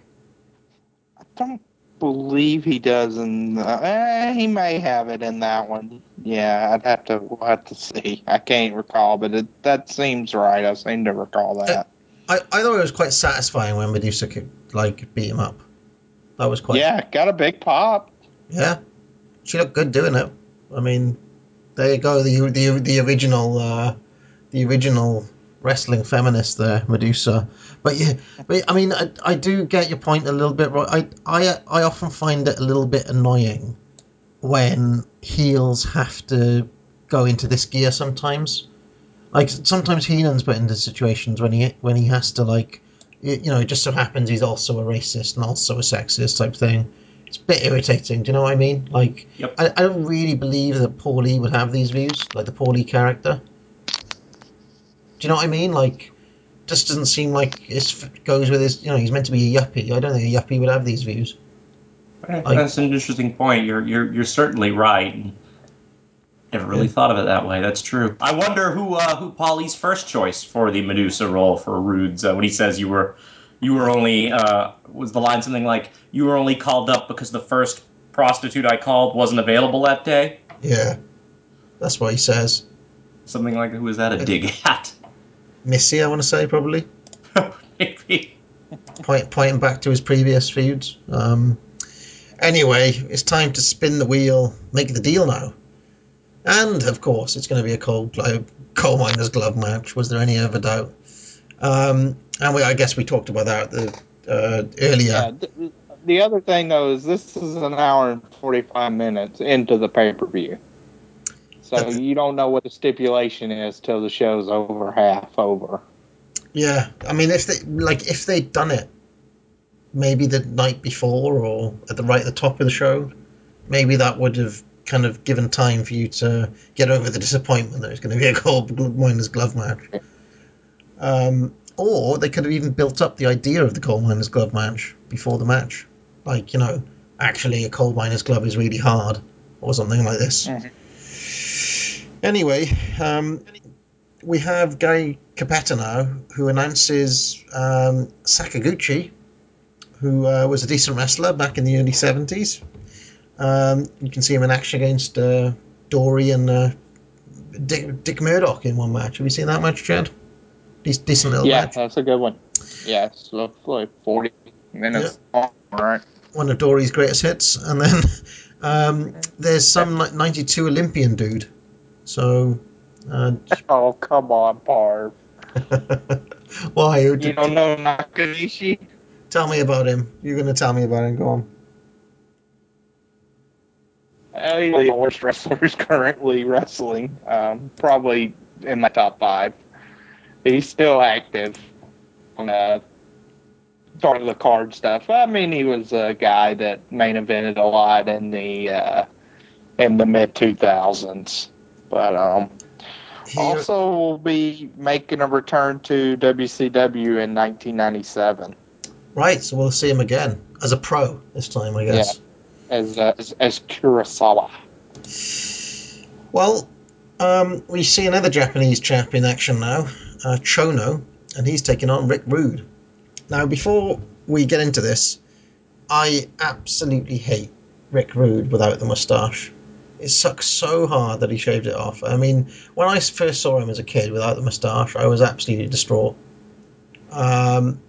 I don't believe he does and The, eh, he may have it in that one. Yeah, I'd have to. We'll have to see. I can't recall, but it, that seems right. I seem to recall that. I, I thought it was quite satisfying when Medusa could like beat him up. That was quite. yeah, got a big pop. Yeah, she looked good doing it. I mean, there you go. The the the original uh, the original wrestling feminist there, Medusa. But yeah, but I mean, I, I do get your point a little bit. Right, I I I often find it a little bit annoying when heels have to go into this gear sometimes. Like sometimes Heenan's put into situations when he when he has to like, you know, it just so happens he's also a racist and also a sexist type thing. It's a bit irritating. Do you know what I mean? Like, Yep. I, I don't really believe that Paulie would have these views, like the Paulie character. Do you know what I mean? Like, just doesn't seem like it goes with his. You know, he's meant to be a yuppie. I don't think a yuppie would have these views. That's an interesting point. You're you're you're certainly right. Never really thought of it that way. That's true. I wonder who uh, who Paulie's first choice for the Medusa role for Rude's uh, when he says you were you were only uh, was the line something like you were only called up because the first prostitute I called wasn't available that day. Yeah, that's what he says. something like who is that a dig at? Missy, I want to say probably. (laughs) Maybe. Point, pointing back to his previous feuds. Um, anyway, it's time to spin the wheel, make the deal now. And of course, it's going to be a coal, glo- coal miner's glove match. Was there any other doubt? Um, and we, I guess we talked about that the, uh, earlier. Yeah, th- the other thing though is this is an hour and forty five minutes into the pay per view, so you don't know what the stipulation is till the show's over half over. Yeah, I mean, if they like, if they'd done it, maybe the night before or at the right at the top of the show, maybe that would have kind of given time for you to get over the disappointment that it's going to be a gold miners glove match. Um, or they could have even built up the idea of the coal miners glove match before the match, like you know, actually a coal miners glove is really hard, or something like this. Anyway, um, we have Guy Cappetta now, who announces um, Sakaguchi, who uh, was a decent wrestler back in the early 70s. Um, you can see him in action against uh, Dory and uh, Dick, Dick Murdoch in one match. Have you seen that match, Chad? Dec- decent little yeah, match. Yeah, that's a good one. Yeah, it's like forty minutes long, right? One of Dory's greatest hits. And then (laughs) um, there's some like 92 Olympian dude. So, uh, (laughs) Oh come on, Parv. (laughs) why? You did- don't know Nakanishi? Tell me about him. You're going to tell me about him. Go on. Uh, he's one of the worst wrestlers (laughs) currently wrestling. Um, probably in my top five. He's still active on uh, part of the card stuff. I mean, he was a guy that main evented a lot in the uh, in the mid two thousands, but um, also will be making a return to WCW in 1997 Right, so we'll see him again as a pro this time, I guess. as uh, as, as Kurosawa. Well, um, we see another Japanese chap in action now, uh, Chono, and he's taking on Rick Rude. Now, before we get into this, I absolutely hate Rick Rude without the moustache. It sucks so hard that he shaved it off. I mean, when I first saw him as a kid without the moustache, I was absolutely distraught. Um,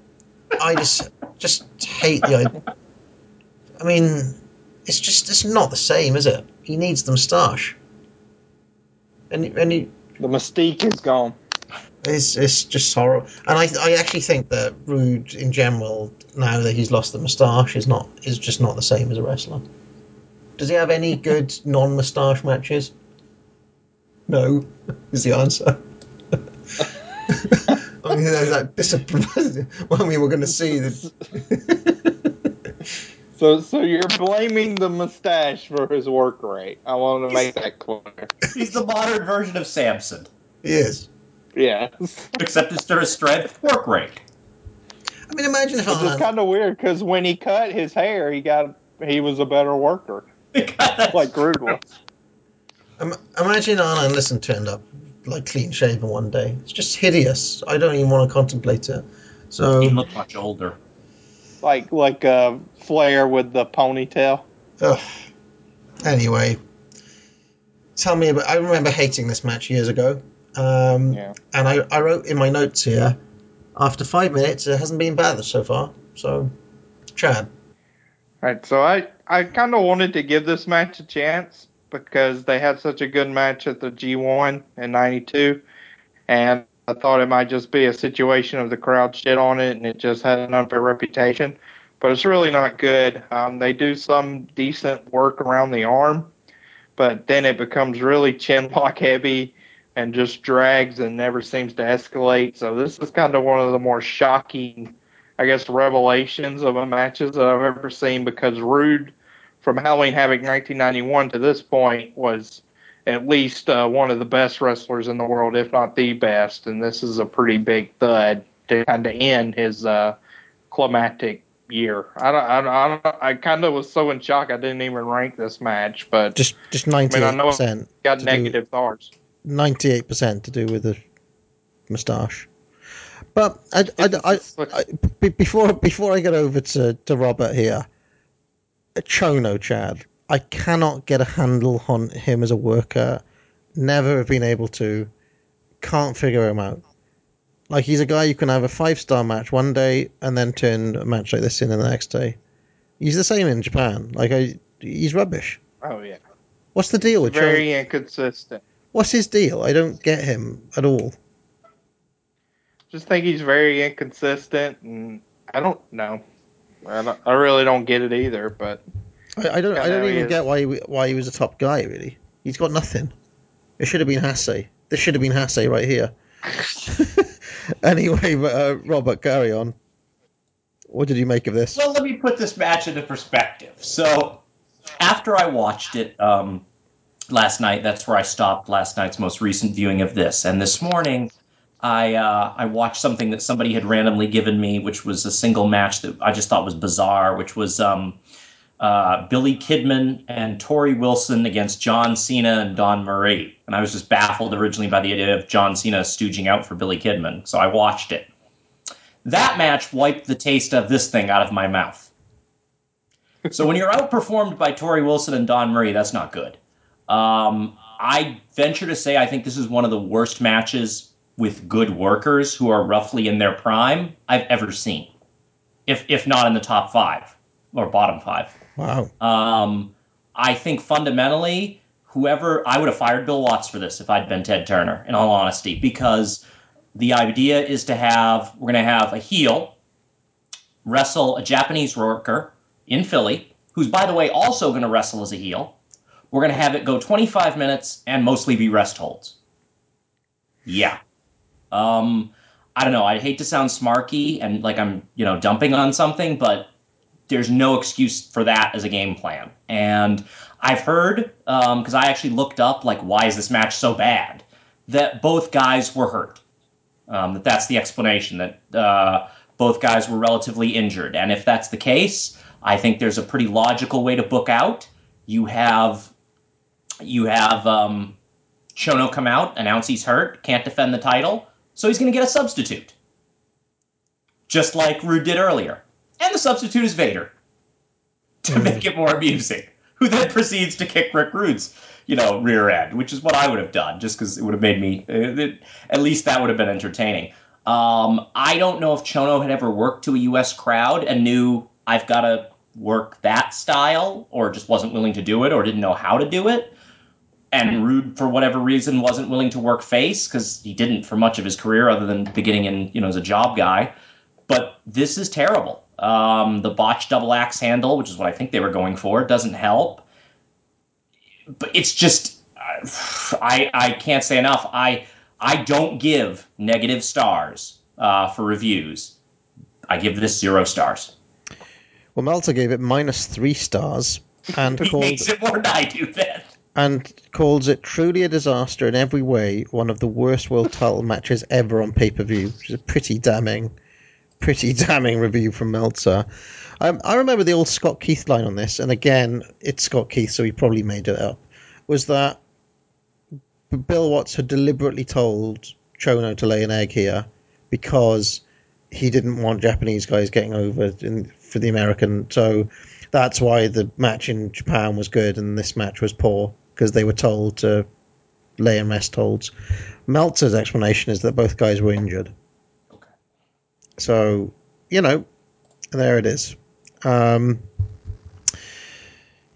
I just just hate the idea. I mean, it's just it's not the same, is it? He needs the moustache. And and he, The mystique is gone. it's it's just horrible. And I I actually think that Rude in general, now that he's lost the moustache, is not is just not the same as a wrestler. Does he have any good non moustache matches? No, is the answer. (laughs) I mean, there's that disappointment (laughs) when we were going to see the. (laughs) So, so you're blaming the mustache for his work rate. I want to make that clear. He's the modern version of Samson, He is. Yeah, except instead of strength, work rate. I mean, imagine if which is Arn, kind of weird because when he cut his hair, he got he was a better worker, like Rude was. Im- imagine Arn Anderson turned up like clean shaven one day. It's just hideous. I don't even want to contemplate it. So He looked much older. Like like uh, Flair with the ponytail. Ugh. Anyway, tell me about. I remember hating this match years ago, um, Yeah. and I, I wrote in my notes here. After five minutes, it hasn't been bad so far. So, Chad, Right, so I I kind of wanted to give this match a chance because they had such a good match at the G1 in '92, and I thought it might just be a situation of the crowd shit on it and it just had an unfair reputation. But it's really not good. Um, they do some decent work around the arm, but then it becomes really (laughs) chin lock heavy and just drags and never seems to escalate. So this is kind of one of the more shocking I guess, revelations of a matches that I've ever seen because Rude, from Halloween Havoc 1991 to this point, was at least uh, one of the best wrestlers in the world, if not the best. And this is a pretty big thud to kind of end his uh, climatic year. I don't, I, don't, I, I kind of was so in shock I didn't even rank this match, but just just ninety eight percent, got do- negative thoughts. ninety eight percent to do with the moustache. But I, I, I, I, be- before before I get over to, to Robert here, Chono Chad, I cannot get a handle on him as a worker. Never have been able to. can't figure him out. Like he's a guy you can have a five star match one day and then turn a match like this in the next day. He's the same in Japan. Like I, he's rubbish. Oh yeah, What's the deal with Chono? very inconsistent. What's his deal? I don't get him at all. Just think he's very inconsistent, and I don't know. I, don't, I really don't get it either. But I, I don't. I Yeah, don't even get why he, why he was a top guy. Really, he's got nothing. It should have been Hase. This should have been Hase right here. (laughs) (laughs) anyway, but, uh, Robert, carry on. What did you make of this? Well, let me put this match into perspective. So, after I watched it um, last night, that's where I stopped last night's most recent viewing of this. And this morning, I uh, I watched something that somebody had randomly given me, which was a single match that I just thought was bizarre, which was um, uh, Billy Kidman and Torrie Wilson against John Cena and Dawn Marie, And I was just baffled originally by the idea of John Cena stooging out for Billy Kidman, so I watched it. That match wiped the taste of this thing out of my mouth. So when you're outperformed by Torrie Wilson and Dawn Marie, that's not good. Um, I venture to say I think this is one of the worst matches with good workers who are roughly in their prime I've ever seen, if if not in the top five or bottom five. Wow. Um, I think fundamentally, whoever I would have fired Bill Watts for this if I'd been Ted Turner, in all honesty, because the idea is to have we're going to have a heel wrestle a Japanese worker in Philly, who's by the way also going to wrestle as a heel. We're going to have it go 25 minutes and mostly be rest holds. Yeah. Um, I don't know. I hate to sound smarky and like I'm, you know, dumping on something, but there's no excuse for that as a game plan. And I've heard, because I actually looked up, like, why is this match so bad? That both guys were hurt. Um, that that's the explanation. That uh, both guys were relatively injured. And if that's the case, I think there's a pretty logical way to book out. You have you have um, Chono come out, announce he's hurt, can't defend the title, so he's going to get a substitute, just like Rude did earlier. And the substitute is Vader to make it more amusing, who then proceeds to kick Rick Rude's, you know, rear end, which is what I would have done, just because it would have made me, uh, it- at least that would have been entertaining. Um, I don't know if Chono had ever worked to a U.S. crowd and knew I've got to work that style, or just wasn't willing to do it, or didn't know how to do it. And Rude, for whatever reason, wasn't willing to work face because he didn't for much of his career, other than beginning in, you know, as a job guy but this is terrible. Um, the botched double axe handle, which is what I think they were going for, doesn't help. But it's just, I I can't say enough. I I don't give negative stars uh, for reviews. I give this zero stars. Well, Meltzer gave it minus three stars and (laughs) He called makes it more than I do then. And calls it truly a disaster in every way. One of the worst world title matches ever on pay per view, which is a pretty damning, pretty damning review from Meltzer. Um, I remember the old Scott Keith line on this, and again, it's Scott Keith, so he probably made it up. Was that Bill Watts had deliberately told Chono to lay an egg here because he didn't want Japanese guys getting over in, for the American. So that's why the match in Japan was good and this match was poor because they were told to lay and rest holds. Meltzer's explanation is that both guys were injured. Okay. So, you know, there it is. Um,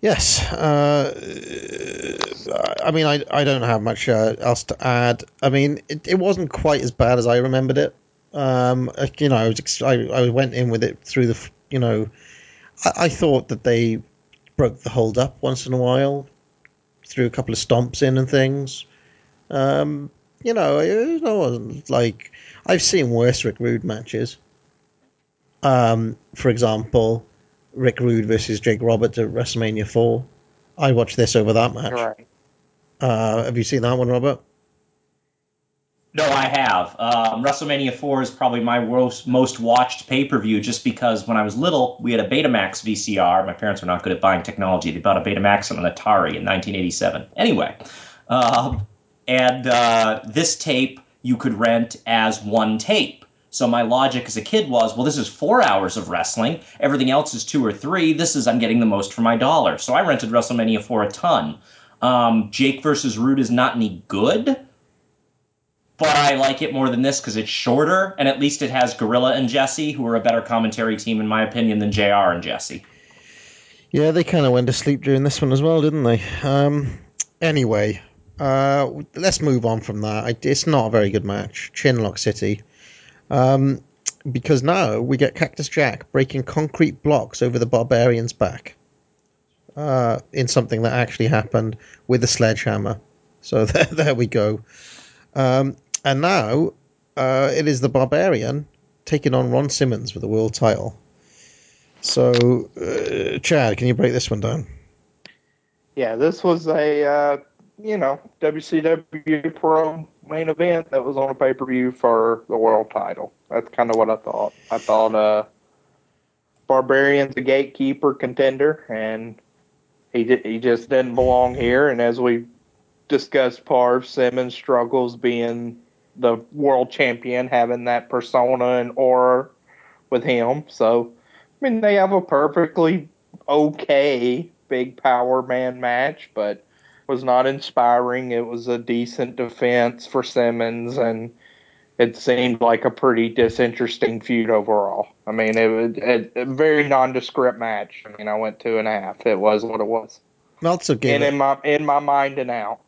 yes. Uh, I mean, I, I don't have much uh, else to add. I mean, it, it wasn't quite as bad as I remembered it. Um, you know, I was ex- I, I went in with it through the, you know, I, I thought that they broke the hold up once in a while, threw a couple of stomps in and things. Um, you know, it, wasn't like I've seen worse Rick Rude matches. Um, for example, Rick Rude versus Jake Roberts at WrestleMania four. I watched this over that match. Right. Uh, have you seen that one, Robert? No, I have. Um, WrestleMania 4 is probably my most, most watched pay per view just because when I was little, we had a Betamax VCR. My parents were not good at buying technology. They bought a Betamax and an Atari in 1987. Anyway, um, and uh, this tape you could rent as one tape. So my logic as a kid was, well, this is four hours of wrestling. Everything else is two or three. This is I'm getting the most for my dollar. So I rented WrestleMania 4 a ton. Um, Jake versus Rude is not any good but I like it more than this because it's shorter, and at least it has Gorilla and Jesse, who are a better commentary team, in my opinion, than JR and Jesse. Yeah, they kind of went to sleep during this one as well, didn't they? Um, anyway, uh, let's move on from that. It's not a very good match. Chinlock City. Um, because now we get Cactus Jack breaking concrete blocks over the Barbarian's back. Uh, in something that actually happened with a sledgehammer. So (laughs) there, there we go. Um, and now uh, it is the Barbarian taking on Ron Simmons for the world title. So, uh, Chad, can you break this one down? Yeah, this was a uh, you know WCW Pro main event that was on a pay per view for the world title. That's kind of what I thought. I thought uh, Barbarian's a gatekeeper contender, and he he just didn't belong here. And as we discussed, Parv Simmons struggles being the world champion, having that persona and aura with him. So, I mean, they have a perfectly okay big power man match, but was not inspiring. It was a decent defense for Simmons, and it seemed like a pretty disinteresting feud overall. I mean, it was a, a very nondescript match. I mean, I went two and a half. It was what it was. Meltzer gave And it, in my in my mind and out.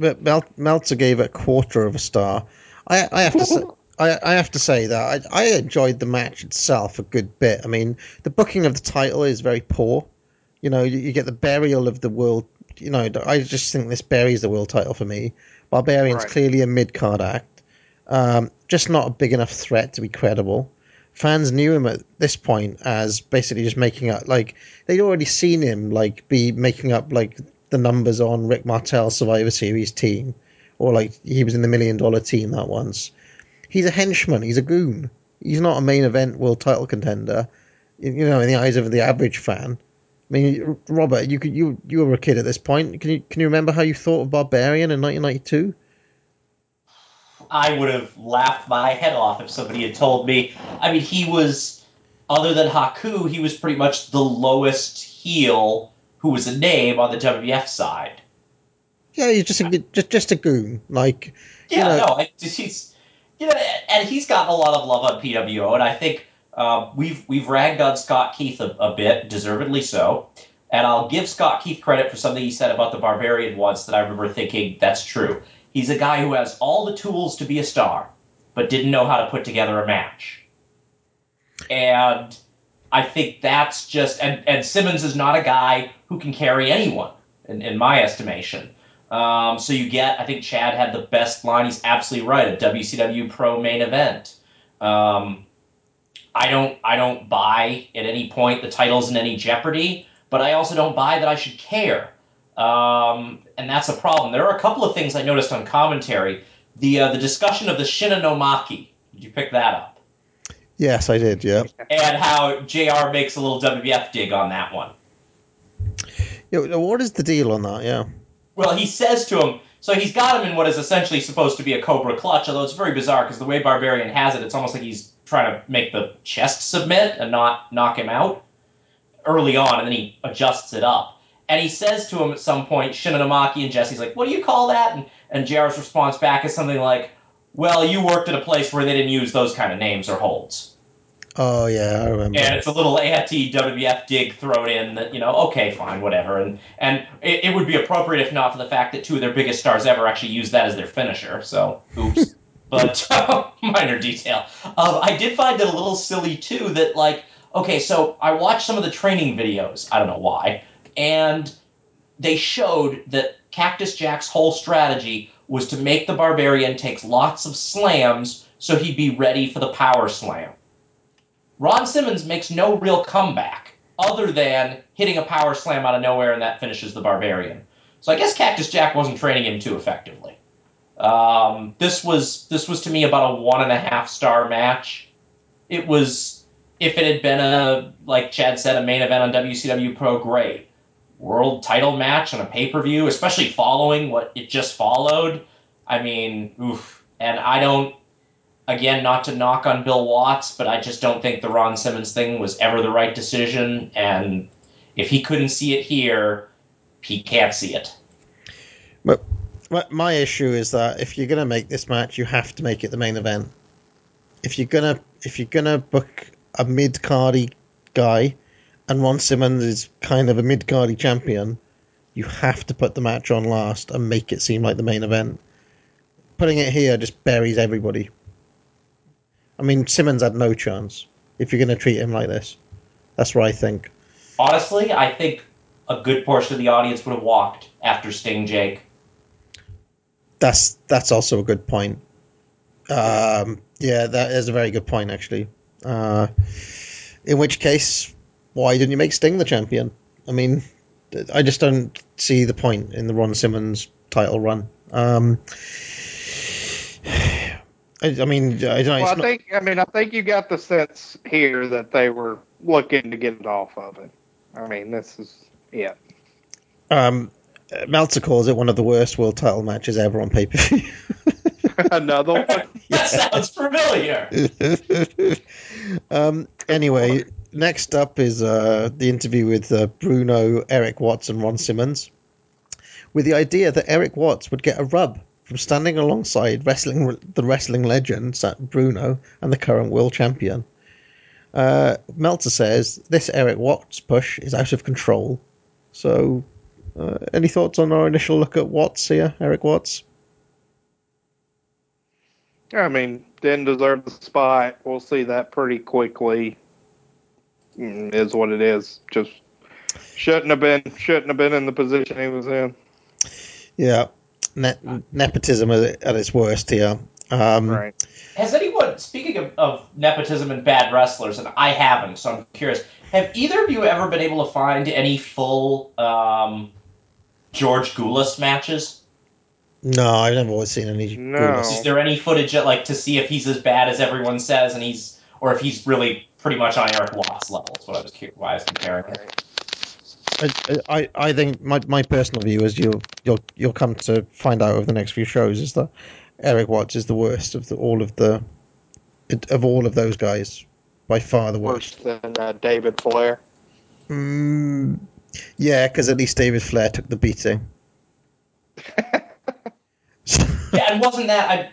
But Mel, Meltzer gave it a quarter of a star. I, I have to say. (laughs) I, I have to say that I, I enjoyed the match itself a good bit. I mean, the booking of the title is very poor. You know, you, you get the burial of the world. You know, I just think this buries the world title for me. Barbarian's Right. clearly a mid card act, um, just not a big enough threat to be credible. Fans knew him at this point as basically just making up like they'd already seen him like be making up like the numbers on Rick Martel's Survivor Series team, or like he was in the Million Dollar Team that once. He's a henchman. He's a goon. He's not a main event world title contender. You know, in the eyes of the average fan. I mean, Robert, you could you you were a kid at this point. Can you can you remember how you thought of Barbarian in 1992? I would have laughed my head off if somebody had told me. I mean, he was, other than Haku, he was pretty much the lowest heel who was a name on the WWF side. Yeah, he's just a just just a goon. Like Yeah, you know, no, I, he's, you know, and he's gotten a lot of love on PWO, and I think uh, we've we've ragged on Scott Keith a, a bit, deservedly so. And I'll give Scott Keith credit for something he said about the Barbarian once that I remember thinking that's true. He's a guy who has all the tools to be a star, but didn't know how to put together a match. And I think that's just and, and Simmons is not a guy who can carry anyone, in, in my estimation. Um, so you get, I think Chad had the best line. He's absolutely right. A WCW Pro main event. Um, I don't, I don't buy at any point the title's in any jeopardy, but I also don't buy that I should care. Um, and that's a problem. There are a couple of things I noticed on commentary. The uh, the discussion of the Shinanomaki. Did you pick that up? Yes, I did. Yeah. And how JR makes a little WWF dig on that one. yeah. What is the deal on that? Yeah. Well, he says to him, so he's got him in what is essentially supposed to be a Cobra clutch, although it's very bizarre because the way Barbarian has it, it's almost like he's trying to make the chest submit and not knock him out early on, and then he adjusts it up. And he says to him at some point, Shinonamaki and Jesse's like, what do you call that? And, and JR's response back is something like, well, you worked at a place where they didn't use those kind of names or holds. Oh yeah, I remember. And it's a little anti WWF dig thrown in that, you know, okay, fine, whatever. And and it, it would be appropriate if not for the fact that two of their biggest stars ever actually used that as their finisher. So, oops. (laughs) but (laughs) minor detail. Um, I did find it a little silly, too, that, like, okay, so I watched some of the training videos. I don't know why. And they showed that Cactus Jack's whole strategy was to make the Barbarian take lots of slams so he'd be ready for the power slam. Ron Simmons makes no real comeback other than hitting a power slam out of nowhere and that finishes the Barbarian. So I guess Cactus Jack wasn't training him too effectively. Um, this was this was to me about a one and a half star match. It was if it had been a like Chad said a main event on WCW Pro, great world title match on a pay per view, especially following what it just followed. I mean, oof. And I don't again, not to knock on Bill Watts, but I just don't think the Ron Simmons thing was ever the right decision. And if he couldn't see it here, he can't see it. But My, issue is that if you're going to make this match, you have to make it the main event. If you're gonna if you're gonna book a mid cardy guy, and Ron Simmons is kind of a mid cardy champion, you have to put the match on last and make it seem like the main event. Putting it here just buries everybody. I mean, Simmons had no chance if you're going to treat him like this. That's what I think. Honestly, I think a good portion of the audience would have walked after Sting Jake. That's that's also a good point. Um, yeah, that is a very good point, actually. Uh, in which case, why didn't you make Sting the champion? I mean, I just don't see the point in the Ron Simmons title run. Um, (sighs) I, I mean, I don't know. Well, I it's not- think I mean I think you got the sense here that they were looking to get it off of it. I mean, this is yeah. um, Meltzer calls it one of the worst world title matches ever on pay per view. (laughs) Another one. (laughs) That sounds familiar. (laughs) um, anyway, next up is uh, the interview with uh, Bruno, Eric Watts, and Ron Simmons, with the idea that Eric Watts would get a rub from standing alongside wrestling the wrestling legend Bruno and the current world champion. Uh, Meltzer says this Eric Watts push is out of control. So, uh, any thoughts on our initial look at Watts here, Eric Watts? Yeah, I mean, didn't deserve the spot. We'll see that pretty quickly. Mm, Is what it is. Just shouldn't have been. Shouldn't have been in the position he was in. Yeah, ne- nepotism at, at its worst here. Um, Right. Has anyone, speaking of, of nepotism and bad wrestlers, and I haven't, so I'm curious, have either of you ever been able to find any full um, George Gulas matches? No, I've never always seen any. No. Gulas. Is there any footage that, like to see if he's as bad as everyone says, and he's, or if he's really pretty much on Eric Watts level? Is what I was why I was comparing it. I, I, I think my, my personal view is you'll you'll you'll come to find out over the next few shows is that Eric Watts is the worst of the, all of the of all of those guys by far the worst. Worse than uh, David Flair. Mm, yeah, because at least David Flair took the beating. (laughs) (laughs) Yeah, and wasn't that I?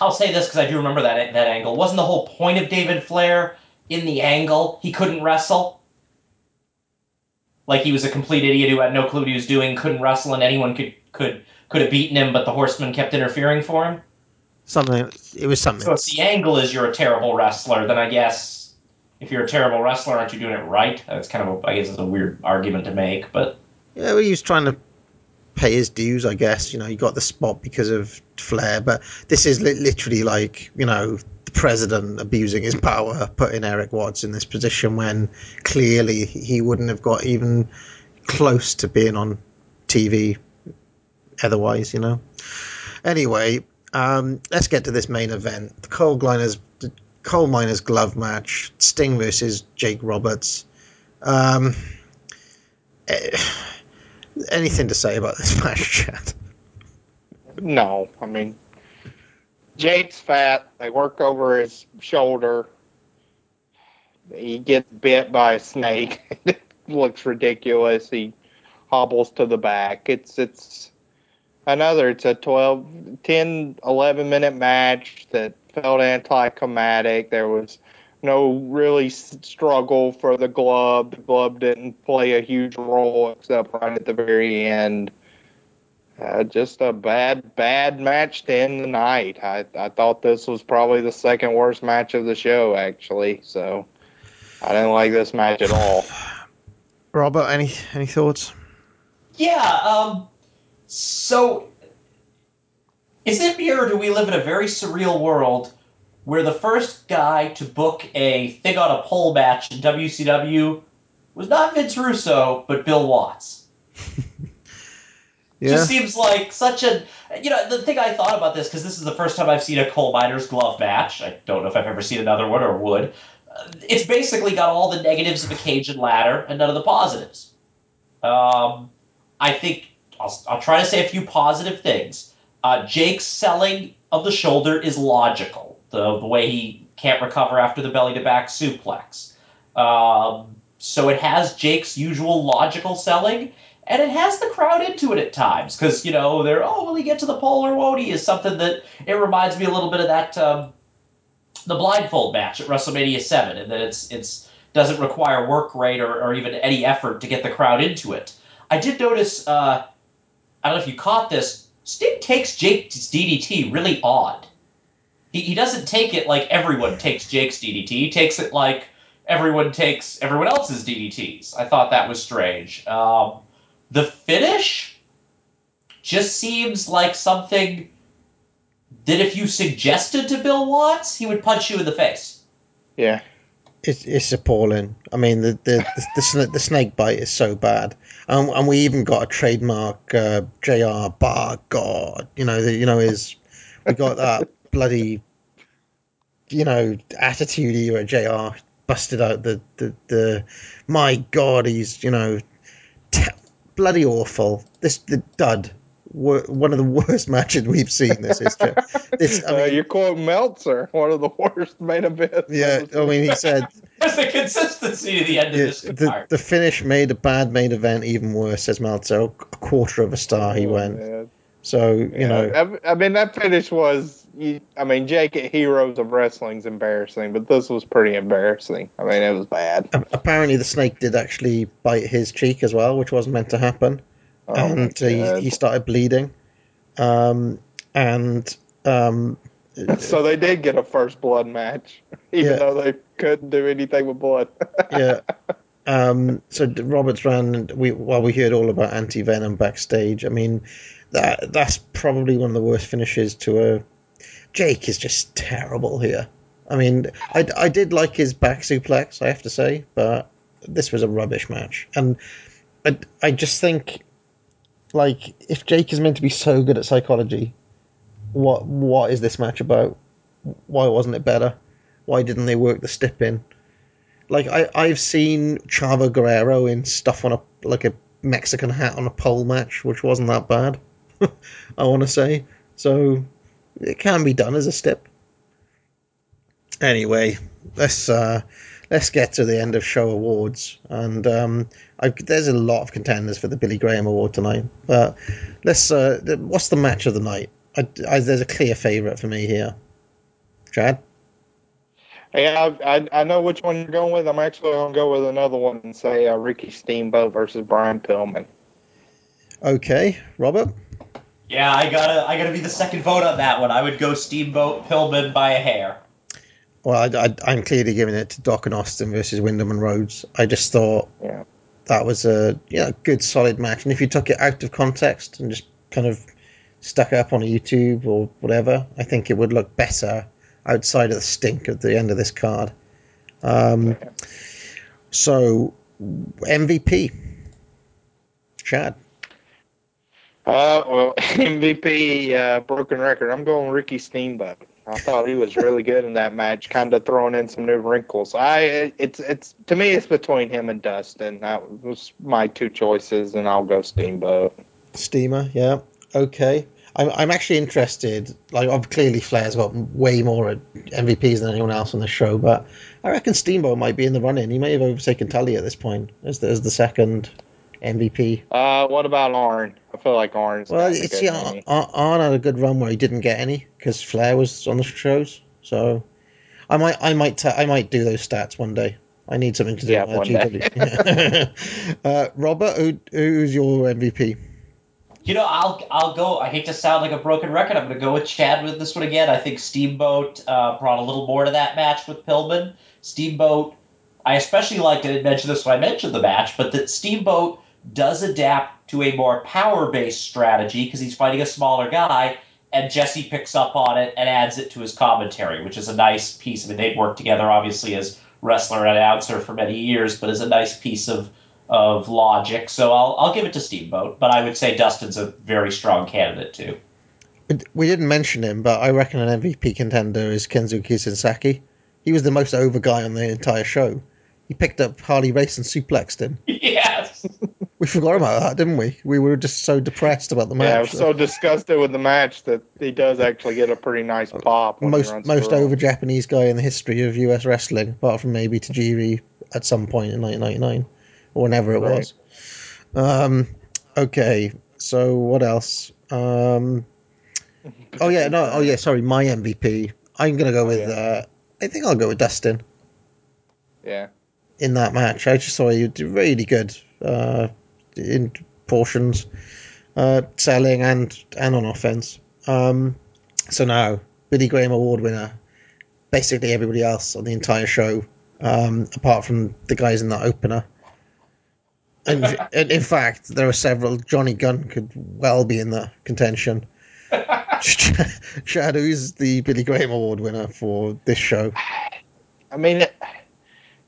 I'll say this because I do remember that that angle. Wasn't the whole point of David Flair in the angle he couldn't wrestle? Like he was a complete idiot who had no clue what he was doing, couldn't wrestle, and anyone could could could have beaten him, but the Horseman kept interfering for him. Something it was something. So if the angle is you're a terrible wrestler, then I guess if you're a terrible wrestler, aren't you doing it right? That's kind of a, I guess it's a weird argument to make, but Yeah, well, he was trying to pay his dues, I guess. You know, he got the spot because of Flair, but this is li- literally like you know president abusing his power, putting Eric Watts in this position when clearly he wouldn't have got even close to being on TV otherwise. You know. Anyway, um, let's get to this main event: the coal miners, the coal miners glove match, Sting versus Jake Roberts. Um, eh, (sighs) anything to say about this (laughs) match, Chad? No, I mean, Jake's fat. They work over his shoulder. He gets bit by a snake. it (laughs) looks ridiculous. He hobbles to the back. It's it's another. It's a 12, 10, 11 minute match that felt anticlimactic. There was no really struggle for the glove. The glove didn't play a huge role except right at the very end. Uh, just a bad, bad match to end the night. I, I thought this was probably the second worst match of the show, actually. So I didn't like this match at all. Robert, any any thoughts? Yeah, um, so is it me or do we live in a very surreal world where the first guy to book a thing on a pole match in WCW was not Vince Russo, but Bill Watts? (laughs) Yeah. Just seems like such a. You know, the thing I thought about this, because this is the first time I've seen a coal miner's glove match. I don't know if I've ever seen another one or would. Uh, It's basically got all the negatives of a Cajun ladder and none of the positives. Um, I think I'll, I'll try to say a few positive things. Uh, Jake's selling of the shoulder is logical. The, the way he can't recover after the belly to back suplex. Um, so it has Jake's usual logical selling. And it has the crowd into it at times because you know they're oh will he get to the pole or won't he is something that it reminds me a little bit of that um, the blindfold match at WrestleMania seven, and that it's it's doesn't require work rate or, or even any effort to get the crowd into it. I did notice. Uh, I don't know if you caught this. Sting takes Jake's DDT really odd. He, he doesn't take it like everyone takes Jake's DDT. He takes it like everyone takes everyone else's DDTs. I thought that was strange. Um, the finish just seems like something that if you suggested to Bill Watts, he would punch you in the face. Yeah. It's, it's appalling. I mean, the the the, the, sna- the snake bite is so bad, and, and we even got a trademark uh, Jr. Bar God. You know, the, you know his. We got that (laughs) bloody, you know, attitude here at Jr. Busted out the the the. My God, he's you know, t- bloody awful. This the dud. One of the (laughs) worst matches we've seen this history. This, I uh, mean, you quote Meltzer, one of the worst main events. yeah, I mean, he said (laughs) There's the consistency of the end of this the, the finish made a bad main event even worse, says Meltzer. A quarter of a star he Oh, went. man. So, you know, I, I mean, that finish was. You- I mean, Jake at Heroes of Wrestling's embarrassing, but this was pretty embarrassing. I mean, it was bad. apparently the snake did actually bite his cheek as well, which wasn't meant to happen. Oh, and he, he started bleeding. Um, and um, So they did get a first blood match, even Yeah. though they couldn't do anything with blood. (laughs) yeah. Um, so Roberts ran. We while we heard all about anti venom backstage. I mean, that that's probably one of the worst finishes to a. Jake is just terrible here. I mean, I, I did like his back suplex, I have to say, but this was a rubbish match, and I I just think, like, if Jake is meant to be so good at psychology, what what is this match about? Why wasn't it better? Why didn't they work the stip in? Like I, I've seen Chavo Guerrero in stuff on a like a Mexican hat on a pole match, which wasn't that bad. (laughs) I want to say so. It can be done as a step. Anyway, let's uh, let's get to the end of show awards, and um, there's a lot of contenders for the Billy Graham Award tonight. But let's uh, what's the match of the night? I, I, there's a clear favourite for me here. Chad. Yeah, I, I, I know which one you're going with. I'm actually going to go with another one and say uh, Ricky Steamboat versus Brian Pillman. Okay, Robert. Yeah, I gotta I gotta be the second vote on that one. I would go Steamboat Pillman by a hair. Well, I, I, I'm clearly giving it to Doc and Austin versus Windham and Rhodes. I just thought Yeah. that was a you know, good, solid match. And if you took it out of context and just kind of stuck it up on YouTube or whatever, I think it would look better outside of the stink at the end of this card. Um, so, MVP. Chad. Uh, well, (laughs) MVP uh, broken record. I'm going Ricky Steamboat. I thought he was really good in that match, kind of throwing in some new wrinkles. I it's it's to me it's between him and Dustin. That was my two choices, and I'll go Steamboat. Steamer, yeah. Okay. I'm, I'm actually interested. Like, ob- clearly, Flair's got way more MVPs than anyone else on the show, but I reckon Steamboat might be in the running. He may have overtaken Tully at this point as the, as the second MVP. Uh, what about Arn? I feel like Arn's Well, got a it's good yeah, Arn had a good run where he didn't get any because Flair was on the shows. So I might I might ta- I might do those stats one day. I need something to do. Yeah, one GW. (laughs) uh, Robert, who, who's your MVP? You know, I'll I'll go. I hate to sound like a broken record. I'm going to go with Chad with this one again. I think Steamboat uh, brought a little more to that match with Pillman. Steamboat, I especially liked. I didn't mention this when I mentioned the match, but that Steamboat does adapt to a more power-based strategy because he's fighting a smaller guy, and Jesse picks up on it and adds it to his commentary, which is a nice piece. I mean, they've worked together obviously as wrestler and announcer for many years, but is a nice piece of of logic. So I'll I'll give it to Steamboat, but I would say Dustin's a very strong candidate too. We didn't mention him, but I reckon an MVP contender is Kensuke Sasaki. He was the most over guy on the entire show. He picked up Harley Race and suplexed him. (laughs) yes. We forgot about that, didn't we? We were just so depressed about the match. Yeah, I was so disgusted with the match that he does actually get a pretty nice pop. When most most over Japanese guy in the history of US wrestling, apart from maybe Tajiri at some point in 1999 or whenever it Right. was. Um, Okay, so what else? Um, oh yeah, no, oh yeah, sorry, my MVP. I'm gonna go with. Uh, I think I'll go with Dustin Yeah. in that match. I just saw you did really good uh, in portions, uh, selling and and on offense. Um, so now Billy Graham Award winner, basically everybody else on the entire show, um, apart from the guys in that opener. And, (laughs) and in fact, there are several. Johnny Gunn could well be in the contention. (laughs) Chad, is the Billy Graham Award winner for this show? I mean, it,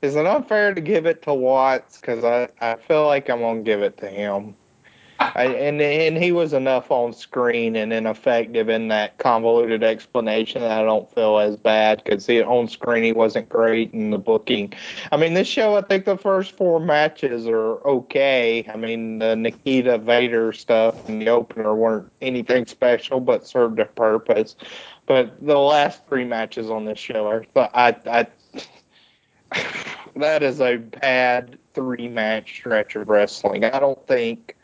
is it unfair to give it to Watts? Because I, I feel like I'm gonna give it to him. I, and and he was enough on screen and ineffective in that convoluted explanation that I don't feel as bad because on screen he wasn't great in the booking. I mean, this show I think the first four matches are okay. I mean, the Nikita Vader stuff and the opener weren't anything special, but served a purpose. But the last three matches on this show are I I (laughs) that is a bad three match stretch of wrestling. I don't think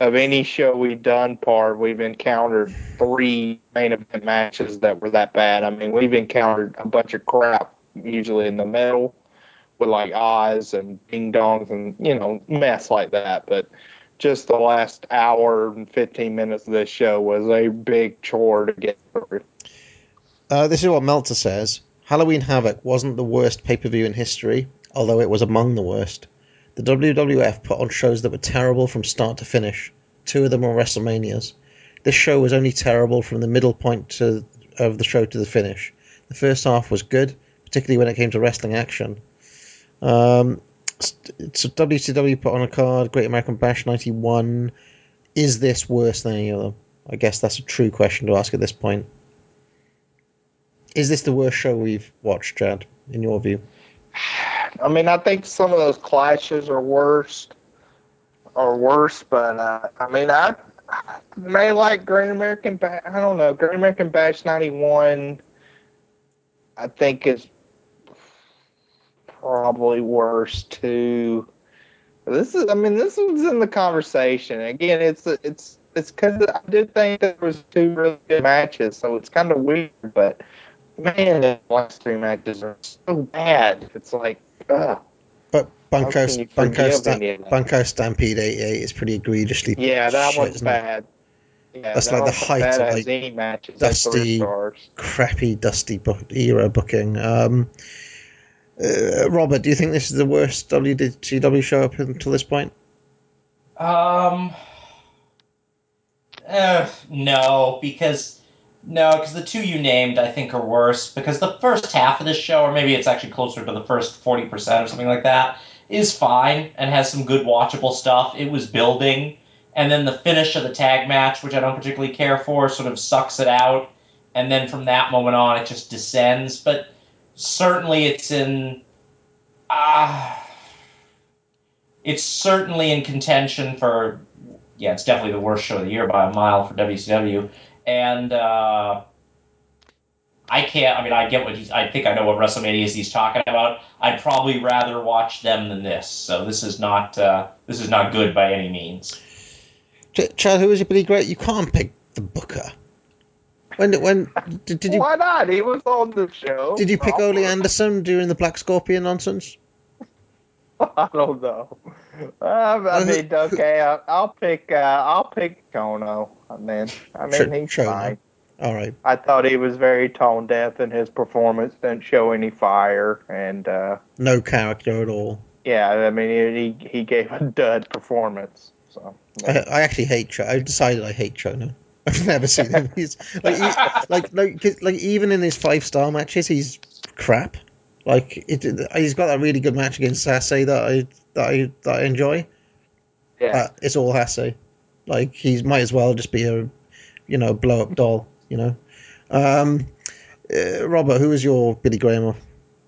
of any show we've done part we've encountered three main event matches that were that bad. I mean, we've encountered a bunch of crap usually in the middle with like Oz and Ding Dongs and you know mess like that, but. Just the last hour and 15 minutes of this show was a big chore to get through. Uh, this is what Meltzer says. Halloween Havoc wasn't the worst pay per view in history, although it was among the worst. The WWF put on shows that were terrible from start to finish. Two of them were WrestleManias. This show was only terrible from the middle point to, of the show to the finish. The first half was good, particularly when it came to wrestling action. Um, so WCW put on a card, Great American Bash 91. Is this worse than any of them? I guess that's a true question to ask at this point. Is this the worst show we've watched, Chad, in your view? I mean, I think some of those clashes are worse, are worse. But uh, I mean, I may like Great American Bash. I don't know. Great American Bash '91, I think is probably worse too. This is, I mean, this was in the conversation. Again, it's it's it's because I did think there was two really good matches, so it's kind of weird. But man, the last three matches are so bad. It's like, ugh. But Bunkhouse, can you Bunkhouse, Sta- any of that? Bunkhouse Stampede 88 is pretty egregiously Yeah, that shit, one's bad. Yeah, That's that like the height of, like, matches Dusty, crappy, dusty book, era booking. Um, uh, Robert, do you think this is the worst WCW show up until this point? Um. Uh, no, because no, because the two you named I think are worse. Because the first half of this show, or maybe it's actually closer to the first forty percent or something like that, is fine and has some good watchable stuff. It was building, and then the finish of the tag match, which I don't particularly care for, sort of sucks it out. And then from that moment on, it just descends. But certainly, it's in. Ah. it's certainly in contention for yeah, it's definitely the worst show of the year by a mile for WCW. And uh, I can't. I mean, I get what he's. I think I know what WrestleMania is he's talking about. I'd probably rather watch them than this. So this is not. Uh, this is not good by any means. Ch- Chad, who was your Billy Great? You can't pick the Booker. When when did, did you Why not? He was on the show. did you pick Ole Anderson during the Black Scorpion nonsense? (laughs) I don't know. Um, I mean, okay, I'll, I'll pick. Uh, I'll pick Chono. I mean, I mean, he's sure, fine. All right. I thought he was very tone deaf in his performance. Didn't show any fire, and uh, No character at all. yeah, I mean, he he gave a dud performance. So I, I actually hate Cho. I've decided I hate Chono. (laughs) I've never seen him. He's like, he, like, like, like, even in his five star matches, he's crap. Like, it, he's got that really good match against Hase that I that I that I enjoy. yeah, But it's all Hase. Like, he might as well just be a, you know, blow up doll. You know. Um, uh, Robert, who is your Billy Graham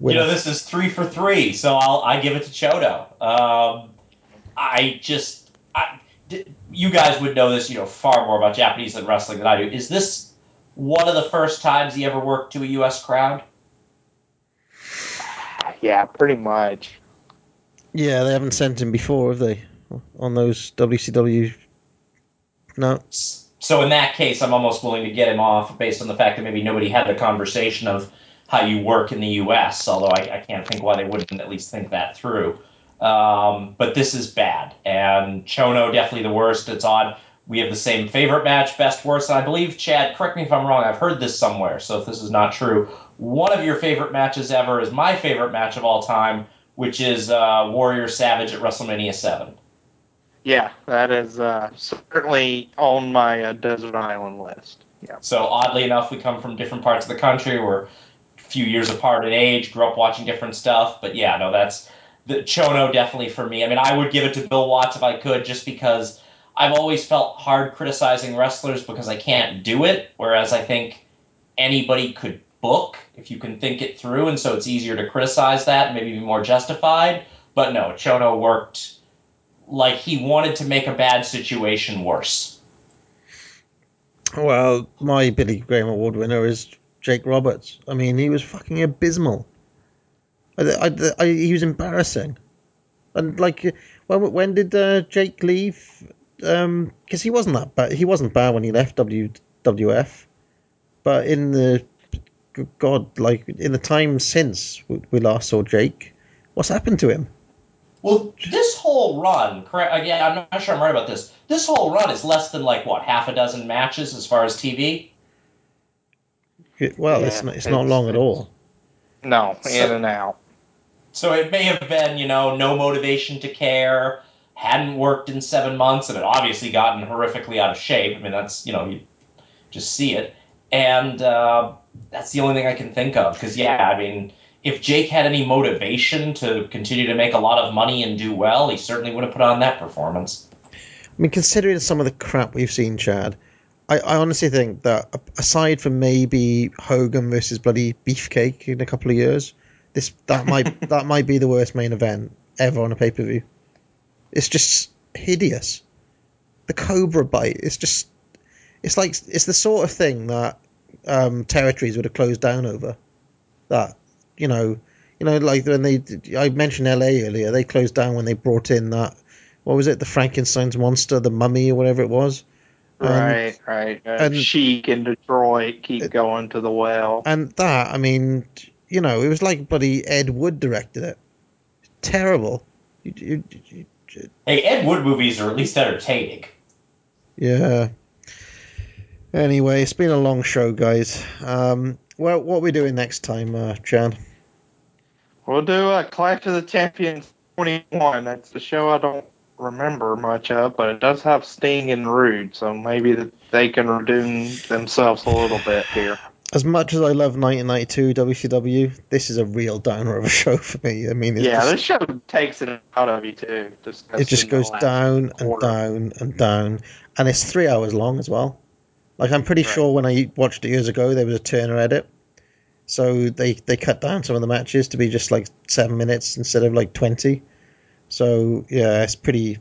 You know, this is three for three, so I'll I give it to Chono. Um, I just, I, d- you guys would know this, you know, far more about Japanese than wrestling than I do. Is this one of the first times he ever worked to a U.S. crowd? yeah, pretty much. Yeah, they haven't sent him before, have they? On those WCW No. So in that case, I'm almost willing to get him off based on the fact that maybe nobody had the conversation of how you work in the U.S. Although I, I can't think why they wouldn't at least think that through. Um, but this is bad, and Chono definitely the worst. It's odd. We have the same favorite match, best worst, and I believe Chad. Correct me if I'm wrong. I've heard this somewhere, so if this is not true, one of your favorite matches ever is my favorite match of all time, which is uh, Warrior Savage at WrestleMania Seven. Yeah, that is uh, certainly on my uh, desert island list. Yeah. So oddly enough, we come from different parts of the country. We're a few years apart in age. Grew up watching different stuff, but yeah, no, that's the Chono definitely for me. I mean, I would give it to Bill Watts if I could, just because I've always felt hard criticizing wrestlers because I can't do it. Whereas I think anybody could book if you can think it through, and so it's easier to criticize that maybe be more justified. But no, Chono worked like he wanted to make a bad situation worse. Well, my Billy Graham Award winner is Jake Roberts. I mean, he was fucking abysmal. I, I, I, he was embarrassing. And like, when when did uh, Jake leave? Because um, he wasn't that bad. He wasn't bad when he left WWF. But in the God, like in the time since we last saw Jake, what's happened to him? Well, this whole run, correct? Again, I'm not sure I'm right about this. This whole run is less than like what half a dozen matches as far as TV. well, yeah, it's not, it's, it's not long at all. No, in and out. So it may have been, you know, no motivation to care, hadn't worked in seven months, and had obviously gotten horrifically out of shape. I mean, that's you know, you just see it, and uh, that's the only thing I can think of. Because yeah, I mean if Jake had any motivation to continue to make a lot of money and do well, he certainly would have put on that performance. I mean, considering some of the crap we've seen, Chad, I, I honestly think that aside from maybe Hogan versus bloody Beefcake in a couple of years, this that might (laughs) that might be the worst main event ever on a pay per view. It's just hideous. The Cobra bite. It's just. It's like it's the sort of thing that um, territories would have closed down over. That you know, you know, like when they, I mentioned L.A. earlier, they closed down when they brought in that, what was it, the Frankenstein's monster, the mummy or whatever it was. Um, right, right. Uh, and Sheik in Detroit, keep it, going to the well. And that, I mean, you know, it was like buddy Ed Wood directed it. Terrible. You, you, you, hey, Ed Wood movies are at least entertaining. Yeah. Anyway, it's been a long show, guys. Um, well, what are we doing next time, uh, Chad? We'll do a Clash of the Champions 21. That's the show I don't remember much of, but it does have Sting and Rude, so maybe they can redeem themselves a little bit here. As much as I love 1992 WCW, this is a real downer of a show for me. I mean, yeah, just, this show takes it out of you too. It just goes down and down and down, and it's three hours long as well. Like I'm pretty right. sure when I watched it years ago, there was a Turner edit, so they they cut down some of the matches to be just like seven minutes instead of like twenty. So yeah, it's pretty.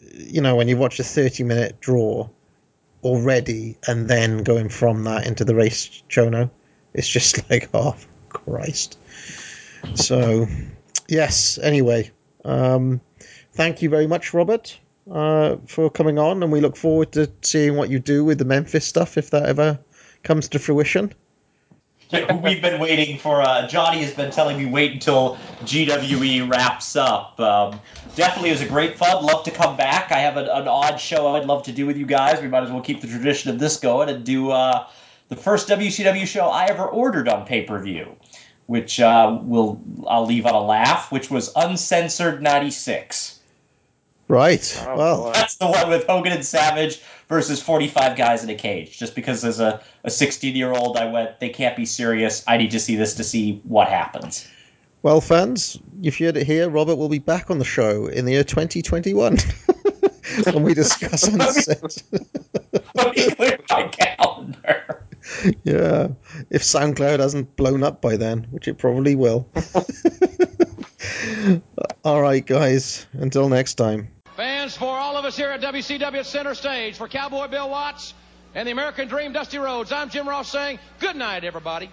You know, when you watch a thirty-minute draw already, and then going from that into the race chono, it's just (laughs) like oh Christ. So yes. Anyway, um, thank you very much, Robert, uh, for coming on, and we look forward to seeing what you do with the Memphis stuff if that ever comes to fruition. (laughs) We've been waiting for. Uh, Johnny has been telling me wait until GWE wraps up. Um, definitely is a great fun. Love to come back. I have an, an, odd show I'd love to do with you guys. We might as well keep the tradition of this going and do uh, the first WCW show I ever ordered on pay per view, which uh, will I'll leave on a laugh, which was Uncensored '96. Right. Oh, well, that's the one with Hogan and Savage versus 45 guys in a cage. Just because as a, a 16 year old, I went, they can't be serious. I need to see this to see what happens. Well, fans, if you heard it here, Robert will be back on the show in the year 2021 (laughs) when we discuss (laughs) Uncensored. (laughs) Let me clear my calendar. Yeah, if SoundCloud hasn't blown up by then, which it probably will. All right, guys. Until next time. Fans, for all of us here at WCW Center Stage, for Cowboy Bill Watts and the American Dream Dusty Rhodes, I'm Jim Ross saying good night, everybody.